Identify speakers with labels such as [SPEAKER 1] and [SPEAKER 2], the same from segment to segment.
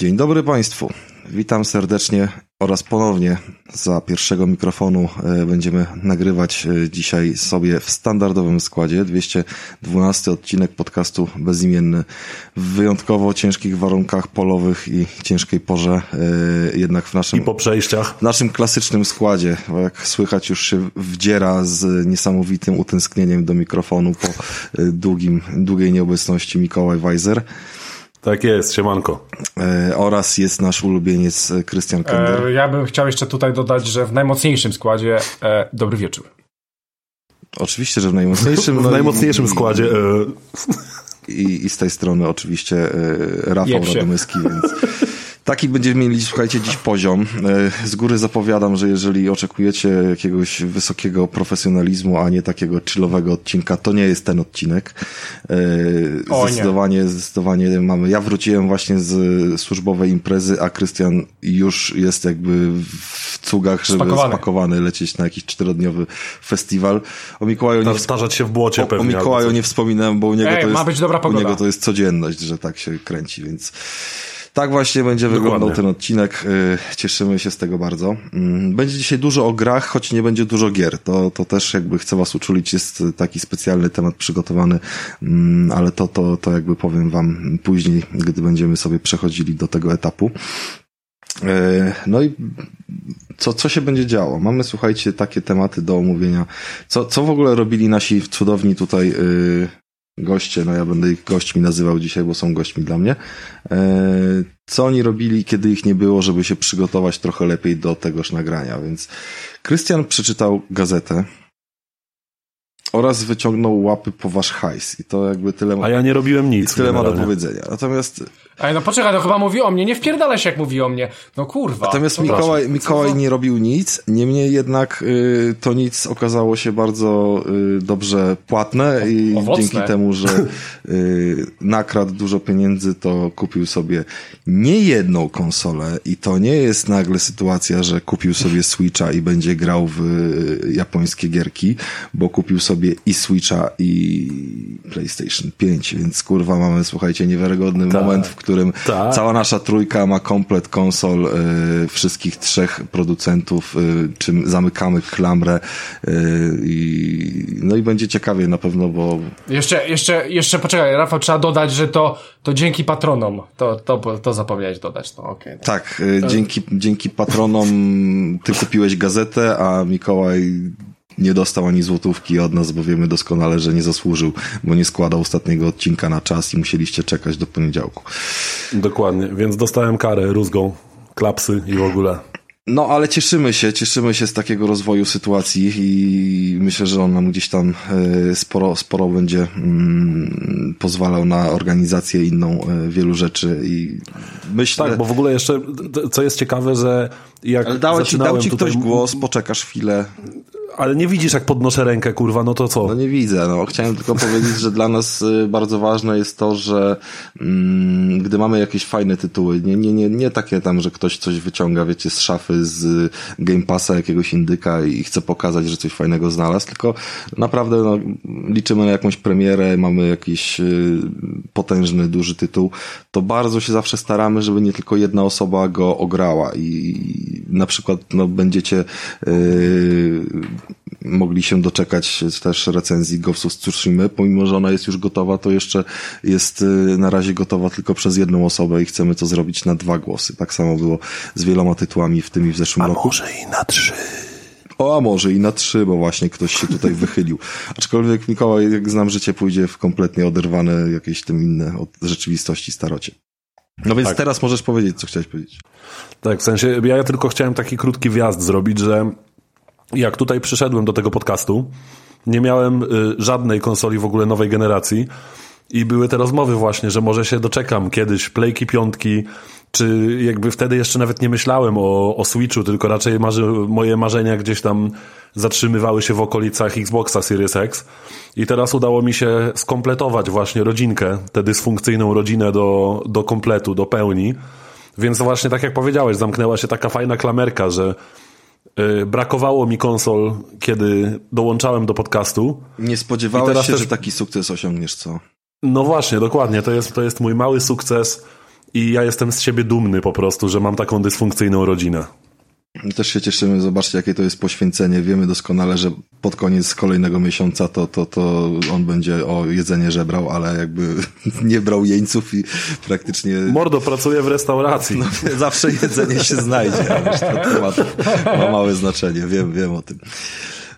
[SPEAKER 1] Dzień dobry Państwu. Witam serdecznie oraz ponownie za pierwszego mikrofonu e, będziemy nagrywać e, dzisiaj sobie w standardowym składzie 212 odcinek podcastu Bezimienny w wyjątkowo ciężkich warunkach polowych i ciężkiej porze e, jednak w naszym
[SPEAKER 2] i po przejściach
[SPEAKER 1] w naszym klasycznym składzie, bo jak słychać już się wdziera z niesamowitym utęsknieniem do mikrofonu po długim, długiej nieobecności Mikołaj Weiser.
[SPEAKER 2] Tak jest, siemanko.
[SPEAKER 1] E, oraz jest nasz ulubieniec e, Krystian Kender.
[SPEAKER 3] E, ja bym chciał jeszcze tutaj dodać, że w najmocniejszym składzie e, dobry wieczór.
[SPEAKER 1] Oczywiście, że w najmocniejszym.
[SPEAKER 2] w
[SPEAKER 1] no
[SPEAKER 2] najmocniejszym
[SPEAKER 1] i,
[SPEAKER 2] składzie.
[SPEAKER 1] E. I, I, z tej strony oczywiście e, Rafał Radomyski, więc Taki będziemy mieli, słuchajcie, dziś poziom. E, z góry zapowiadam, że jeżeli oczekujecie jakiegoś wysokiego profesjonalizmu, a nie takiego chillowego odcinka, to nie jest ten odcinek. E, o, zdecydowanie, nie. zdecydowanie mamy. Ja wróciłem właśnie z służbowej imprezy, a Krystian już jest jakby w cugach, żeby spakowany, spakowany lecieć na jakiś czterodniowy festiwal. O Mikołaju
[SPEAKER 2] nie starzać się w błocie
[SPEAKER 1] o,
[SPEAKER 2] pewnie.
[SPEAKER 1] O Mikołaju nie wspominałem, bo u niego,
[SPEAKER 3] Ej,
[SPEAKER 1] to jest,
[SPEAKER 3] ma być dobra
[SPEAKER 1] u niego to jest codzienność, że tak się kręci, więc tak właśnie będzie
[SPEAKER 2] Dokładnie.
[SPEAKER 1] wyglądał ten odcinek. Y, cieszymy się z tego bardzo. Mm, będzie dzisiaj dużo o grach, choć nie będzie dużo gier. To, to też jakby chcę was uczulić, jest taki specjalny temat przygotowany, mm, ale to, to, to jakby powiem wam później, gdy będziemy sobie przechodzili do tego etapu. Y, no i co, co się będzie działo? Mamy, słuchajcie, takie tematy do omówienia. Co, co w ogóle robili nasi cudowni tutaj yy, goście, no ja będę ich gośćmi nazywał dzisiaj, bo są gośćmi dla mnie. E, co oni robili, kiedy ich nie było, żeby się przygotować trochę lepiej do tegoż nagrania, więc Krystian przeczytał gazetę, oraz wyciągnął łapy po wasz hajs. I to jakby tyle
[SPEAKER 2] ma. A ja nie robiłem nic.
[SPEAKER 1] tyle ma do powiedzenia. Natomiast.
[SPEAKER 3] Ale no poczekaj, to chyba mówi o mnie, nie wpierdala się jak mówi o mnie. No kurwa.
[SPEAKER 1] Natomiast Mikołaj, Mikołaj nie robił nic, niemniej jednak y, to nic okazało się bardzo y, dobrze płatne i
[SPEAKER 3] Owocne.
[SPEAKER 1] dzięki temu, że y, nakradł dużo pieniędzy, to kupił sobie nie jedną konsolę i to nie jest nagle sytuacja, że kupił sobie Switcha i będzie grał w y, japońskie gierki, bo kupił sobie sobie i Switcha i PlayStation 5, więc kurwa mamy, słuchajcie, niewiarygodny tak, moment, w którym tak. cała nasza trójka ma komplet konsol y, wszystkich trzech producentów, y, czym zamykamy klamrę y, i no i będzie ciekawie na pewno, bo...
[SPEAKER 3] Jeszcze, jeszcze, jeszcze poczekaj, Rafał, trzeba dodać, że to, to dzięki patronom, to, to, to zapomniałeś dodać, no okej. Okay.
[SPEAKER 1] Tak, dzięki, dzięki patronom ty kupiłeś gazetę, a Mikołaj nie dostał ani złotówki od nas, bo wiemy doskonale, że nie zasłużył, bo nie składał ostatniego odcinka na czas i musieliście czekać do poniedziałku.
[SPEAKER 2] Dokładnie, więc dostałem karę rózgą, klapsy i w ogóle.
[SPEAKER 1] No, ale cieszymy się, cieszymy się z takiego rozwoju sytuacji i myślę, że on nam gdzieś tam e, sporo, sporo będzie mm, pozwalał na organizację inną e, wielu rzeczy i myślę...
[SPEAKER 2] Tak, bo w ogóle jeszcze, co jest ciekawe, że jak
[SPEAKER 1] ale dał ci, dał ci ktoś głos, poczekasz chwilę.
[SPEAKER 2] Ale nie widzisz, jak podnoszę rękę, kurwa, no to co?
[SPEAKER 1] No nie widzę, no. Chciałem tylko powiedzieć, że dla nas y, bardzo ważne jest to, że mm, gdy mamy jakieś fajne tytuły, nie, nie, nie, nie takie tam, że ktoś coś wyciąga, wiecie, z szafy, z Game Passa jakiegoś indyka i chce pokazać, że coś fajnego znalazł, tylko naprawdę no, liczymy na jakąś premierę, mamy jakiś y, potężny, duży tytuł, to bardzo się zawsze staramy, żeby nie tylko jedna osoba go ograła i na przykład no, będziecie yy, mogli się doczekać też recenzji Ghost of Tsushima, pomimo, że ona jest już gotowa, to jeszcze jest y, na razie gotowa tylko przez jedną osobę i chcemy to zrobić na dwa głosy. Tak samo było z wieloma tytułami w tym i w zeszłym
[SPEAKER 2] a
[SPEAKER 1] roku.
[SPEAKER 2] może i na trzy.
[SPEAKER 1] O, a może i na trzy, bo właśnie ktoś się tutaj wychylił. Aczkolwiek Mikołaj, jak znam życie, pójdzie w kompletnie oderwane jakieś tym inne od rzeczywistości starocie. No więc tak. teraz możesz powiedzieć, co chciałeś powiedzieć.
[SPEAKER 2] Tak, w sensie, ja tylko chciałem taki krótki wjazd zrobić, że jak tutaj przyszedłem do tego podcastu, nie miałem y, żadnej konsoli w ogóle nowej generacji i były te rozmowy właśnie, że może się doczekam kiedyś Playki piątki, czy jakby wtedy jeszcze nawet nie myślałem o, o Switchu, tylko raczej marzy, moje marzenia gdzieś tam zatrzymywały się w okolicach Xboxa Series X i teraz udało mi się skompletować właśnie rodzinkę, tę dysfunkcyjną rodzinę do, do kompletu, do pełni. Więc właśnie tak jak powiedziałeś, zamknęła się taka fajna klamerka, że Y, brakowało mi konsol, kiedy dołączałem do podcastu.
[SPEAKER 1] Nie spodziewałeś się, też... że taki sukces osiągniesz, co?
[SPEAKER 2] No właśnie, dokładnie. To jest, to jest mój mały sukces I ja jestem z siebie dumny po prostu, że mam taką dysfunkcyjną rodzinę.
[SPEAKER 1] My też się cieszymy, zobaczcie jakie to jest poświęcenie. Wiemy doskonale, że pod koniec kolejnego miesiąca to, to, to on będzie o jedzenie żebrał, ale jakby nie brał jeńców i praktycznie...
[SPEAKER 2] Mordo pracuje w restauracji. No,
[SPEAKER 1] zawsze jedzenie się znajdzie, ale to temat ma małe znaczenie, wiem, wiem o tym.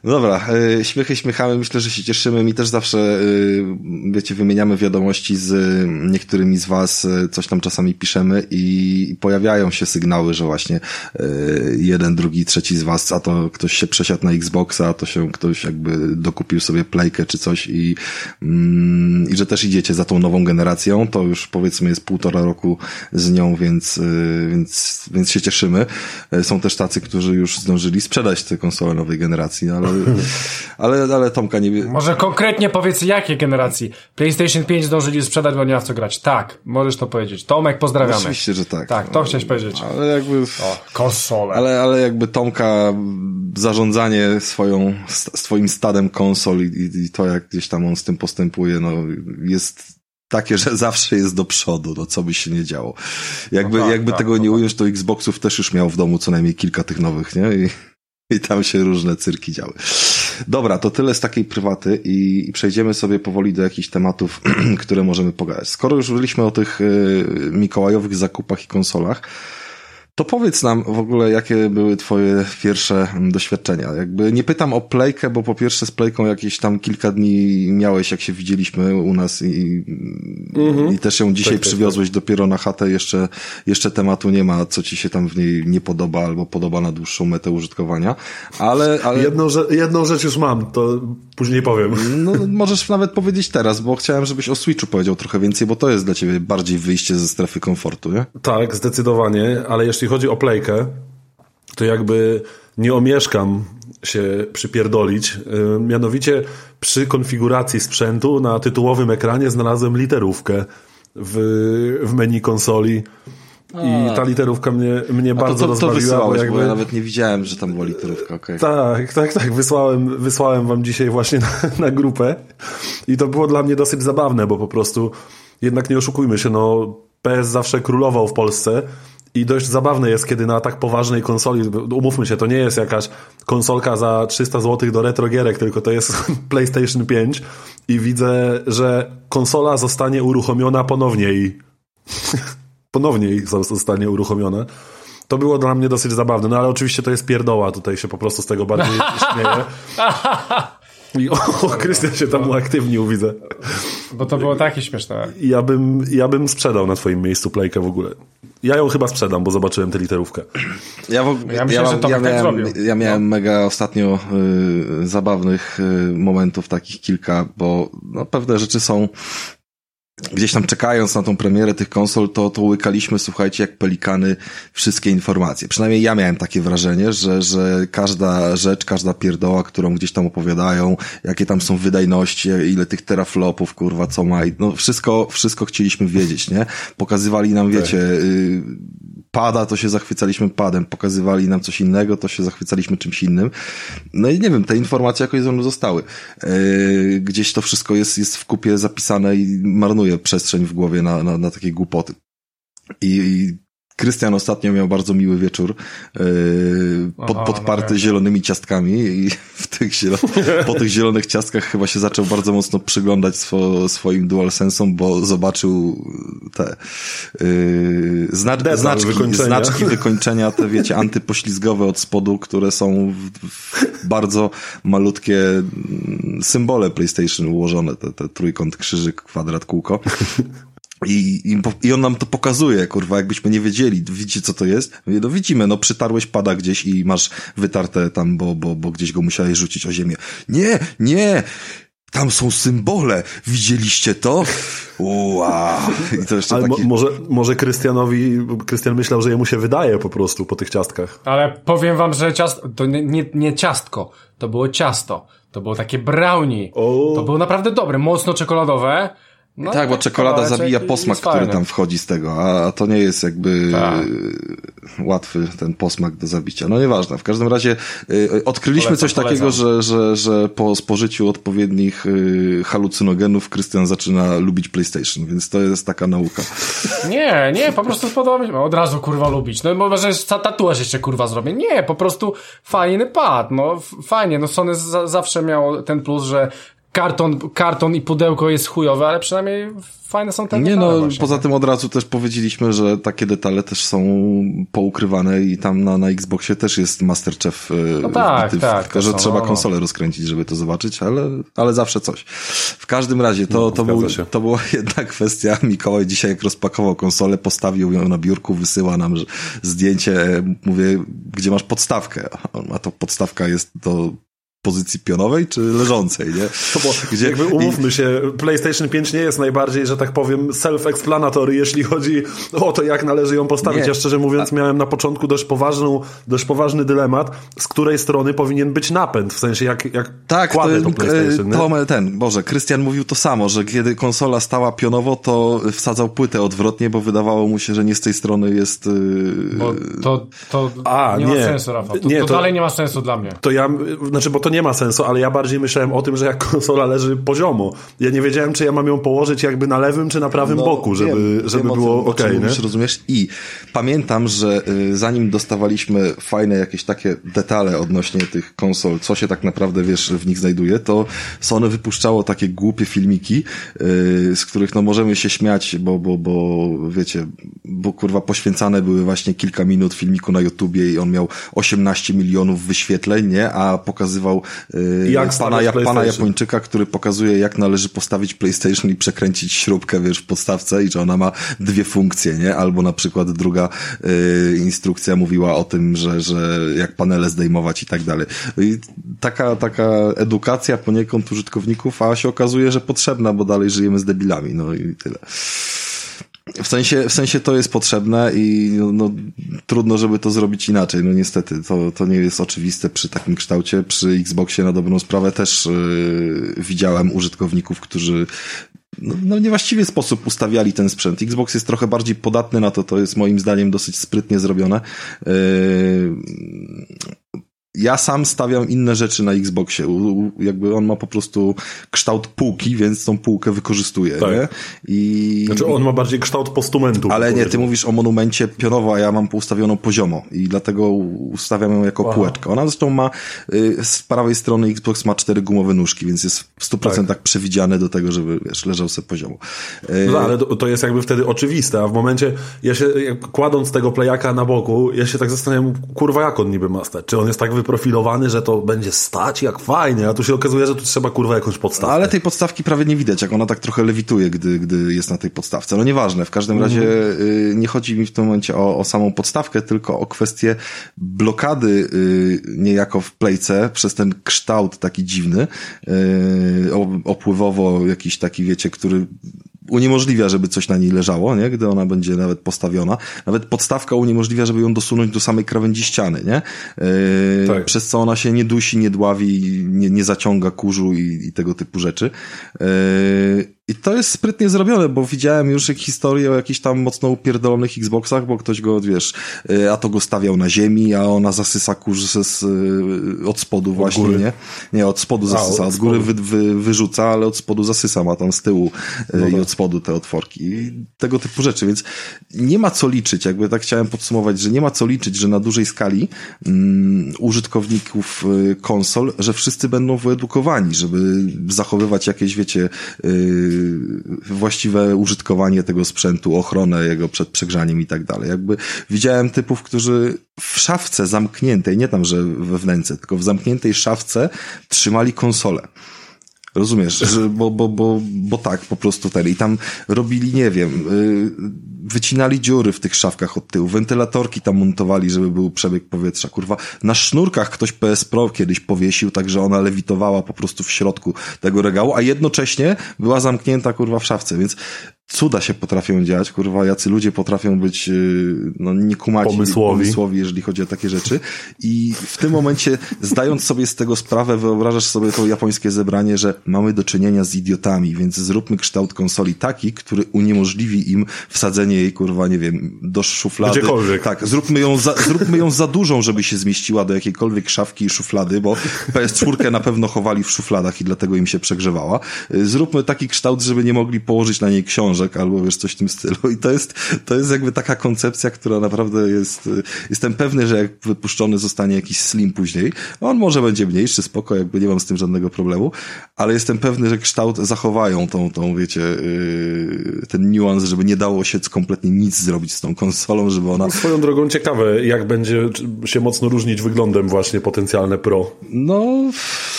[SPEAKER 1] Dobra, e, śmiechy śmiechamy, myślę, że się cieszymy. Mi też zawsze, e, wiecie, wymieniamy wiadomości z niektórymi z was, e, coś tam czasami piszemy i pojawiają się sygnały, że właśnie jeden, drugi, trzeci z was, a to ktoś się przesiadł na Xboxa, a to się ktoś jakby dokupił sobie playkę czy coś i, mm, i że też idziecie za tą nową generacją. To już powiedzmy jest półtora roku z nią, więc, więc, więc się cieszymy. Są też tacy, którzy już zdążyli sprzedać te konsole nowej generacji, ale ale, ale Tomka nie...
[SPEAKER 3] Może konkretnie powiedz, jakie generacji? PlayStation 5 zdążyli sprzedać, bo nie ma w co grać. Tak, możesz to powiedzieć. Tomek, pozdrawiamy.
[SPEAKER 1] Oczywiście, że tak.
[SPEAKER 3] Tak, to chciałeś powiedzieć.
[SPEAKER 1] Ale jakby...
[SPEAKER 3] O, konsole.
[SPEAKER 1] Ale, ale jakby Tomka zarządzanie swoją, swoim stadem konsol i, i, to, jak gdzieś tam on z tym postępuje, no jest takie, że zawsze jest do przodu, no co by się nie działo. Jakby, no tak, jakby tak, tego nie tak. ująć, to Xboxów też już miał w domu co najmniej kilka tych nowych, nie? I i tam się różne cyrki działy. Dobra, to tyle z takiej prywaty i, i przejdziemy sobie powoli do jakichś tematów, które możemy pogadać. Skoro już mówiliśmy o tych y, mikołajowych zakupach i konsolach, to powiedz nam w ogóle, jakie były twoje pierwsze doświadczenia. Jakby nie pytam o playkę, bo po pierwsze z playką jakieś tam kilka dni miałeś, jak się widzieliśmy u nas i, mhm. i też ją dzisiaj tak, tak przywiozłeś tak, tak. dopiero na chatę. Jeszcze, jeszcze tematu nie ma, co ci się tam w niej nie podoba albo podoba na dłuższą metę użytkowania. Ale, ale...
[SPEAKER 2] Jedną, jedną rzecz już mam, to później powiem.
[SPEAKER 1] No, możesz nawet powiedzieć teraz, bo chciałem, żebyś o Switchu powiedział trochę więcej, bo to jest dla ciebie bardziej wyjście ze strefy komfortu, nie?
[SPEAKER 2] Tak, zdecydowanie, ale jeszcze jeśli chodzi o playkę, to jakby nie omieszkam się przypierdolić. Y, mianowicie przy konfiguracji sprzętu na tytułowym ekranie znalazłem literówkę w, w menu konsoli. I ta literówka mnie, mnie bardzo to, to, to rozbawiła.
[SPEAKER 1] Jakby... ja nawet nie widziałem, że tam była literówka. Okay.
[SPEAKER 2] Tak, tak, tak. Wysłałem, wysłałem wam dzisiaj właśnie na, na grupę. I to było dla mnie dosyć zabawne, bo po prostu jednak nie oszukujmy się, no PS zawsze królował w Polsce i dość zabawne jest, kiedy na tak poważnej konsoli, umówmy się, to nie jest jakaś konsolka za 300 zł do retrogierek, tylko to jest PlayStation 5 i widzę, że konsola zostanie uruchomiona ponownie i ponownie zostanie uruchomiona. To było dla mnie dosyć zabawne, no ale oczywiście to jest pierdoła, tutaj się po prostu z tego bardziej śmieję. I o, Krystian się tam uaktywnił, widzę.
[SPEAKER 3] Bo to było takie śmieszne.
[SPEAKER 2] Ja bym, ja bym sprzedał na twoim miejscu playkę w ogóle. Ja ją chyba sprzedam, bo zobaczyłem tę literówkę.
[SPEAKER 3] Ja, w, ja, myślę, ja, że to ja, tak miałem,
[SPEAKER 1] tak ja miałem no. mega ostatnio y, zabawnych y, momentów, takich kilka, bo no, pewne rzeczy są gdzieś tam czekając na tą premierę tych konsol, to, to łykaliśmy, słuchajcie, jak pelikany wszystkie informacje. Przynajmniej ja miałem takie wrażenie, że, że każda rzecz, każda pierdoła, którą gdzieś tam opowiadają, jakie tam są wydajności, ile tych teraflopów, kurwa, co ma, no wszystko, wszystko chcieliśmy wiedzieć, nie? Pokazywali nam, wiecie, y, pada, to się zachwycaliśmy padem, pokazywali nam coś innego, to się zachwycaliśmy czymś innym. No i nie wiem, te informacje jakoś ze mną zostały. Yy, gdzieś to wszystko jest, jest w kupie zapisane i marnuje przestrzeń w głowie na, na, na takie głupoty. I, i Krystian ostatnio miał bardzo miły wieczór, yy, pod, podparty no, zielonymi ciastkami i w tych po tych zielonych ciastkach chyba się zaczął bardzo mocno przyglądać swo, swoim DualSense'om, bo zobaczył te yy, zna, znaczki, wykończenia. znaczki wykończenia, te wiecie, antypoślizgowe od spodu, które są w, w bardzo malutkie mm, symbole PlayStation ułożone, te, te trójkąt, krzyżyk, kwadrat, kółko. I, i, I on nam to pokazuje, kurwa, jakbyśmy nie wiedzieli, widzicie co to jest? No widzimy, no przytarłeś pada gdzieś i masz wytarte tam, bo, bo, bo gdzieś go musiałeś rzucić o ziemię. Nie, nie! Tam są symbole. Widzieliście to? Wow.
[SPEAKER 2] I to jeszcze Ale takie... mo może, może Krystianowi, Krystian myślał, że jemu się wydaje po prostu po tych ciastkach.
[SPEAKER 3] Ale powiem wam, że ciast, to nie, nie, nie ciastko, to było ciasto. To było takie brownie. To było naprawdę dobre, mocno czekoladowe No,
[SPEAKER 1] tak, bo czekolada zabija posmak, który tam wchodzi z tego, a, to nie jest jakby
[SPEAKER 3] Tak.
[SPEAKER 1] e, łatwy ten posmak do zabicia. No nieważne. W każdym razie e, odkryliśmy
[SPEAKER 3] Polecam,
[SPEAKER 1] coś takiego,
[SPEAKER 3] polecam.
[SPEAKER 1] że, że, że po spożyciu odpowiednich e, halucynogenów Krystian zaczyna lubić PlayStation, więc to jest taka nauka.
[SPEAKER 3] Nie, nie, po prostu podoba mi się. Od razu kurwa lubić. No może tatuaż jeszcze kurwa zrobię. Nie, po prostu fajny pad. No fajnie. No Sony za, zawsze miało ten plus, że karton, karton i pudełko jest chujowe, ale przynajmniej fajne są te
[SPEAKER 1] Nie no,
[SPEAKER 3] właśnie.
[SPEAKER 1] poza tym od razu też powiedzieliśmy, że takie detale też są poukrywane i tam na, na Xboxie też jest Masterchef e,
[SPEAKER 3] No tak,
[SPEAKER 1] wbity w-
[SPEAKER 3] tak,
[SPEAKER 1] tylko
[SPEAKER 3] to
[SPEAKER 1] że trzeba
[SPEAKER 3] no.
[SPEAKER 1] konsolę rozkręcić, żeby to zobaczyć, ale, ale zawsze coś. W każdym razie to, to,
[SPEAKER 2] zgadza
[SPEAKER 1] był,
[SPEAKER 2] się.
[SPEAKER 1] to była jedna kwestia. Mikołaj dzisiaj jak rozpakował konsolę, postawił ją na biurku, wysyła nam zdjęcie, mówię, gdzie masz podstawkę? A to podstawka jest do pozycji pionowej czy leżącej, nie?
[SPEAKER 2] No bo
[SPEAKER 1] Gdzie-
[SPEAKER 2] jakby umówmy się, PlayStation 5 nie jest najbardziej, że tak powiem, self-explanatory, jeśli chodzi o to, jak należy ją postawić.
[SPEAKER 1] Nie.
[SPEAKER 2] Ja szczerze mówiąc miałem na początku dość, poważną, dość poważny dylemat, z której strony powinien być napęd, w sensie jak, jak
[SPEAKER 1] Tak,
[SPEAKER 2] kładę to,
[SPEAKER 1] to,
[SPEAKER 2] PlayStation. nie?
[SPEAKER 1] to ten, Boże, Krystian mówił to samo, że kiedy konsola stała pionowo, to wsadzał płytę odwrotnie, bo wydawało mu się, że nie z tej strony jest... Yy,
[SPEAKER 3] Bo to, to
[SPEAKER 2] A,
[SPEAKER 3] nie, ma
[SPEAKER 2] nie.
[SPEAKER 3] sensu, Rafał. To,
[SPEAKER 2] Nie,
[SPEAKER 3] to,
[SPEAKER 2] to-
[SPEAKER 3] dalej nie ma sensu dla mnie.
[SPEAKER 2] To ja, znaczy, bo to nie ma sensu, ale ja bardziej myślałem o tym, że jak konsola leży poziomo. Ja nie wiedziałem, czy ja mam ją położyć jakby na lewym, czy na prawym
[SPEAKER 1] No,
[SPEAKER 2] boku, żeby,
[SPEAKER 1] wiem,
[SPEAKER 2] żeby
[SPEAKER 1] wiem,
[SPEAKER 2] było
[SPEAKER 1] czym- czym
[SPEAKER 2] ok,
[SPEAKER 1] mówisz, rozumiesz? I pamiętam, że y, zanim dostawaliśmy fajne jakieś takie detale odnośnie tych konsol, co się tak naprawdę, wiesz, w nich znajduje, to Sony wypuszczało takie głupie filmiki, y, z których no możemy się śmiać, bo, bo, bo wiecie, bo kurwa poświęcane były właśnie kilka minut filmiku na YouTubie i on miał 18 milionów wyświetleń, nie? A pokazywał y,
[SPEAKER 2] Jak
[SPEAKER 1] pana, ja, pana. Japończyka, który pokazuje, jak należy postawić PlayStation i przekręcić śrubkę, wiesz, w podstawce i że ona ma dwie funkcje, nie? Albo na przykład druga y, instrukcja mówiła o tym, że, że jak panele zdejmować i tak dalej. I taka, taka edukacja poniekąd użytkowników, a się okazuje, że potrzebna, bo dalej żyjemy z debilami, no i tyle. W sensie, w sensie to jest potrzebne i no, no, trudno, żeby to zrobić inaczej. No niestety, to, to nie jest oczywiste przy takim kształcie. Przy Xboxie na dobrą sprawę też yy, widziałem użytkowników, którzy no, no niewłaściwy sposób ustawiali ten sprzęt. Xbox jest trochę bardziej podatny na to, to jest moim zdaniem dosyć sprytnie zrobione. Yy, ja sam stawiam inne rzeczy na Xboxie. Jakby on ma po prostu kształt półki, więc tą półkę wykorzystuję.
[SPEAKER 2] Tak.
[SPEAKER 1] Nie? I...
[SPEAKER 2] Znaczy on ma bardziej kształt postumentu.
[SPEAKER 1] Ale nie, ty mówisz o monumencie pionowo, a ja mam ustawioną poziomo i dlatego ustawiam ją jako
[SPEAKER 2] Aha.
[SPEAKER 1] półeczkę. Ona zresztą ma, y, z prawej strony Xbox ma cztery gumowe nóżki, więc jest w 100%
[SPEAKER 2] Tak.
[SPEAKER 1] przewidziane do tego, żeby, wiesz, leżał sobie poziomo. Y,
[SPEAKER 2] No, ale to, jest jakby wtedy oczywiste, a w momencie, ja się, kładąc tego playaka na boku, ja się tak zastanawiam, kurwa, jak on niby ma stać? Czy on jest tak wyprofilowany, że to będzie stać jak fajnie, a tu się okazuje, że tu trzeba, kurwa, jakąś podstawkę.
[SPEAKER 1] Ale tej podstawki prawie nie widać, jak ona tak trochę lewituje, gdy, gdy jest na tej podstawce. No nieważne, w każdym
[SPEAKER 2] Mhm.
[SPEAKER 1] razie y, nie chodzi mi w tym momencie o, o samą podstawkę, tylko o kwestię blokady y, niejako w plejce przez ten kształt taki dziwny, y, opływowo jakiś taki, wiecie, który uniemożliwia, żeby coś na niej leżało, nie? Gdy ona będzie nawet postawiona. Nawet podstawka uniemożliwia, żeby ją dosunąć do samej krawędzi ściany, nie? Yy,
[SPEAKER 2] Tak.
[SPEAKER 1] Przez co ona się nie dusi, nie dławi, nie, nie zaciąga kurzu i, i tego typu rzeczy. Yy, I to jest sprytnie zrobione, bo widziałem już historię o jakichś tam mocno upierdolonych Xboxach, bo ktoś go, wiesz, yy, a to go stawiał na ziemi, a ona zasysa kurz z, yy, od spodu właśnie,
[SPEAKER 2] góry.
[SPEAKER 1] nie? Nie, od spodu zasysa,
[SPEAKER 2] od
[SPEAKER 1] od góry wy, wy, wyrzuca, ale od spodu zasysa, ma tam z tyłu yy,
[SPEAKER 2] No
[SPEAKER 1] i
[SPEAKER 2] tak.
[SPEAKER 1] od spodu te otworki i tego typu rzeczy, więc nie ma co liczyć, jakby tak chciałem podsumować, że nie ma co liczyć, że na dużej skali mm, użytkowników y, konsol, że wszyscy będą wyedukowani, żeby zachowywać jakieś, wiecie, y, właściwe użytkowanie tego sprzętu, ochronę jego przed przegrzaniem i tak dalej. Jakby widziałem typów, którzy w szafce zamkniętej, nie tam, że we wnęce, tylko w zamkniętej szafce trzymali konsolę. Rozumiesz, że, bo, bo, bo, bo tak, po prostu ten. I tam robili, nie wiem, yy, wycinali dziury w tych szafkach od tyłu, wentylatorki tam montowali, żeby był przebieg powietrza. Kurwa, na sznurkach ktoś PS Pro kiedyś powiesił, tak że ona lewitowała po prostu w środku tego regału, a jednocześnie była zamknięta, kurwa, w szafce, więc cuda się potrafią dziać, kurwa, jacy ludzie potrafią być, y, no, niekumaci,
[SPEAKER 2] Pomysłowi.
[SPEAKER 1] pomysłowi, jeżeli chodzi o takie rzeczy. I w tym momencie, zdając sobie z tego sprawę, wyobrażasz sobie to japońskie zebranie, że mamy do czynienia z idiotami, więc zróbmy kształt konsoli taki, który uniemożliwi im wsadzenie jej, kurwa, nie wiem, do szuflady.
[SPEAKER 2] Gdziekolwiek.
[SPEAKER 1] Tak, zróbmy ją za, zróbmy ją za dużą, żeby się zmieściła do jakiejkolwiek szafki i szuflady, bo PS4 na pewno chowali w szufladach i dlatego im się przegrzewała. Y, Zróbmy taki kształt, żeby nie mogli położyć na niej książek albo wiesz, coś w tym stylu. I to jest, to jest jakby taka koncepcja, która naprawdę jest, jestem pewny, że jak wypuszczony zostanie jakiś slim później, on może będzie mniejszy, spoko, jakby nie mam z tym żadnego problemu, ale jestem pewny, że kształt zachowają tą, tą wiecie, yy, ten niuans, żeby nie dało się kompletnie nic zrobić z tą konsolą, żeby ona
[SPEAKER 2] Swoją drogą ciekawe, jak będzie się mocno różnić wyglądem właśnie potencjalne Pro.
[SPEAKER 1] No,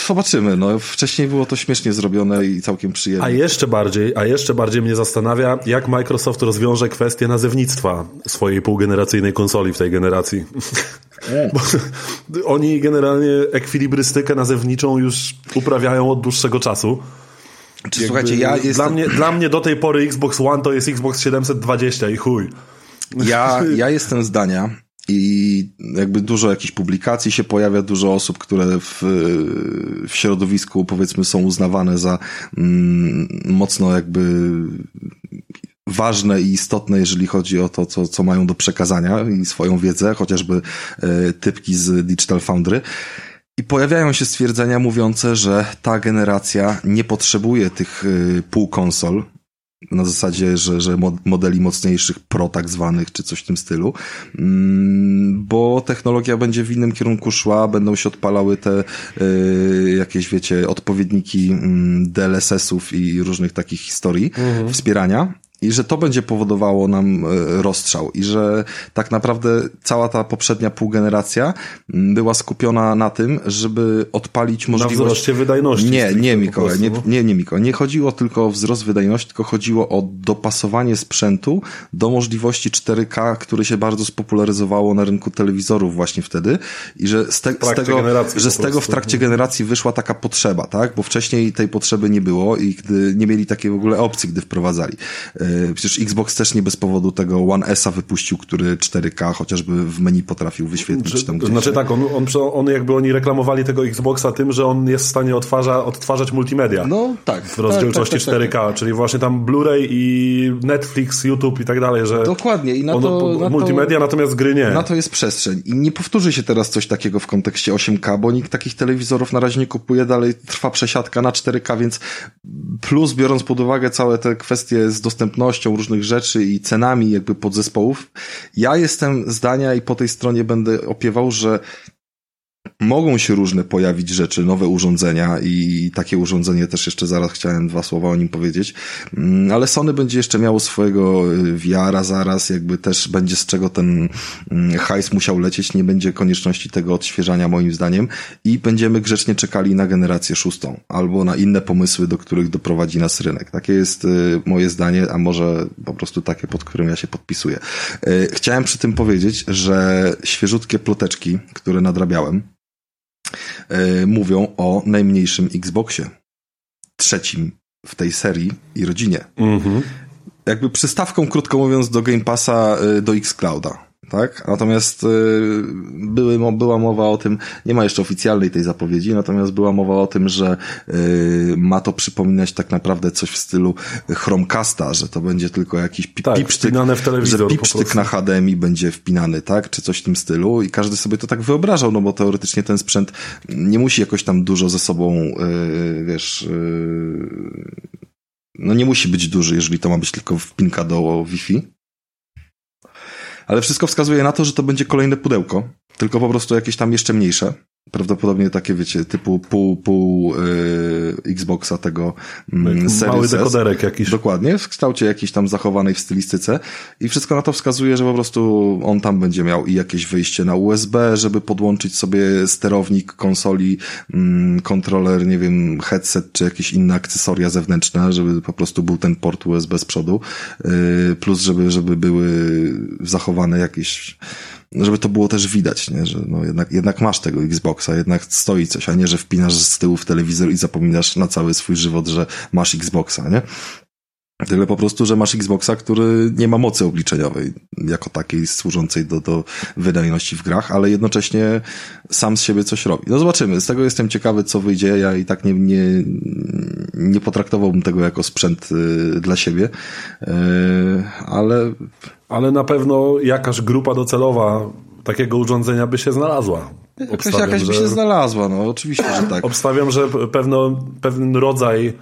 [SPEAKER 1] zobaczymy. No, wcześniej było to śmiesznie zrobione i całkiem przyjemnie.
[SPEAKER 2] A jeszcze bardziej, a jeszcze bardziej mnie zastanawia, jak Microsoft rozwiąże kwestię nazewnictwa swojej półgeneracyjnej konsoli w tej generacji. Bo oni generalnie ekwilibrystykę nazewniczą już uprawiają od dłuższego czasu.
[SPEAKER 1] Czy, słuchajcie, ja
[SPEAKER 2] Dla,
[SPEAKER 1] jestem,
[SPEAKER 2] mnie, dla mnie do tej pory Xbox One to jest Xbox 720 i chuj.
[SPEAKER 1] ja, ja jestem zdania i jakby dużo jakichś publikacji się pojawia, dużo osób, które w, w środowisku powiedzmy są uznawane za mm, mocno jakby ważne i istotne, jeżeli chodzi o to, co, co mają do przekazania i swoją wiedzę, chociażby e, typki z Digital Foundry. I pojawiają się stwierdzenia mówiące, że ta generacja nie potrzebuje tych y, półkonsol, na zasadzie, że, że mo- modeli mocniejszych pro tak zwanych, czy coś w tym stylu, mm, bo technologia będzie w innym kierunku szła, będą się odpalały te y, jakieś, wiecie, odpowiedniki mm, DLSS-ów i różnych takich historii wspierania. I że to będzie powodowało nam e, rozstrzał. I że tak naprawdę cała ta poprzednia półgeneracja mm, była skupiona na tym, żeby odpalić możliwość...
[SPEAKER 2] wzroście wydajności
[SPEAKER 1] Nie, nie Mikołaj, nie,
[SPEAKER 2] prostu,
[SPEAKER 1] nie, nie Mikołaj. Nie chodziło tylko o wzrost wydajności, tylko chodziło o dopasowanie sprzętu do możliwości 4K, które się bardzo spopularyzowało na rynku telewizorów właśnie wtedy. I że z, te, z tego, że z tego w trakcie generacji wyszła taka potrzeba, tak? Bo wcześniej tej potrzeby nie było i gdy nie mieli takiej w ogóle opcji, gdy wprowadzali. Yy, Przecież Xbox też nie bez powodu tego One S-a wypuścił, który 4K chociażby w menu potrafił wyświetlić tam gdzieś.
[SPEAKER 2] Znaczy tak, on, on, on jakby oni reklamowali tego Xboxa tym, że on jest w stanie odtwarza, odtwarzać multimedia.
[SPEAKER 1] No tak.
[SPEAKER 2] w rozdzielczości
[SPEAKER 1] tak, tak, tak,
[SPEAKER 2] 4K, czyli właśnie tam Blu-ray i Netflix, YouTube i tak dalej, że
[SPEAKER 1] Dokładnie. I na to, na to,
[SPEAKER 2] multimedia, natomiast gry nie.
[SPEAKER 1] Na to jest przestrzeń. I nie powtórzy się teraz coś takiego w kontekście 8K, bo nikt takich telewizorów na razie nie kupuje, dalej trwa przesiadka na 4K, więc plus biorąc pod uwagę całe te kwestie z dostępnością różnych rzeczy i cenami jakby podzespołów, ja jestem zdania i po tej stronie będę opiewał, że mogą się różne pojawić rzeczy, nowe urządzenia i takie urządzenie też jeszcze zaraz chciałem dwa słowa o nim powiedzieć, Mm, ale Sony będzie jeszcze miało swojego y, VR-a zaraz, jakby też będzie z czego ten mm, hajs musiał lecieć, nie będzie konieczności tego odświeżania moim zdaniem i będziemy grzecznie czekali na generację szóstą albo na inne pomysły, do których doprowadzi nas rynek. Takie jest y, moje zdanie, a może po prostu takie, pod którym ja się podpisuję. Y, Chciałem przy tym powiedzieć, że świeżutkie ploteczki, które nadrabiałem, y, mówią o najmniejszym Xboxie. Trzecim w tej serii i rodzinie.
[SPEAKER 2] Mhm.
[SPEAKER 1] Jakby przystawką, krótko mówiąc, do Game Passa, y, do Xclouda. Tak? Natomiast y, były, była mowa o tym, nie ma jeszcze oficjalnej tej zapowiedzi, natomiast była mowa o tym, że y, ma to przypominać tak naprawdę coś w stylu Chromecasta, że to będzie tylko jakiś pi-
[SPEAKER 2] Tak,
[SPEAKER 1] pipsztyk,
[SPEAKER 2] w telewizor
[SPEAKER 1] że pipsztyk na HDMI będzie wpinany, tak? Czy coś w tym stylu i każdy sobie to tak wyobrażał, no bo teoretycznie ten sprzęt nie musi jakoś tam dużo ze sobą, y, wiesz, no nie musi być duży, jeżeli to ma być tylko wpinka do Wi-Fi. Ale wszystko wskazuje na to, że to będzie kolejne pudełko, tylko po prostu jakieś tam jeszcze mniejsze. Prawdopodobnie takie, wiecie, typu pół, pół yy, Xboxa tego mm,
[SPEAKER 2] Mały
[SPEAKER 1] Series S.
[SPEAKER 2] dekoderek jakiś.
[SPEAKER 1] Dokładnie, w kształcie jakiejś tam zachowanej w stylistyce i wszystko na to wskazuje, że po prostu on tam będzie miał i jakieś wyjście na USB, żeby podłączyć sobie sterownik konsoli, mm, kontroler, nie wiem, headset czy jakieś inne akcesoria zewnętrzne, żeby po prostu był ten port USB z przodu, yy, plus żeby, żeby były zachowane jakieś żeby to było też widać, nie? że no jednak, jednak masz tego Xboxa, jednak stoi coś, a nie, że wpinasz z tyłu w telewizor i zapominasz na cały swój żywot, że masz Xboxa, nie? Tyle po prostu, że masz Xboxa, który nie ma mocy obliczeniowej jako takiej służącej do, do wydajności w grach, ale jednocześnie sam z siebie coś robi. No zobaczymy. Z tego jestem ciekawy, co wyjdzie. Ja i tak nie, nie, nie potraktowałbym tego jako sprzęt y, dla siebie, y, ale...
[SPEAKER 2] Ale na pewno jakaś grupa docelowa takiego urządzenia by się znalazła.
[SPEAKER 1] Jakaś, jakaś by się znalazła, no oczywiście, że tak.
[SPEAKER 2] Obstawiam, że pewno, pewien rodzaj,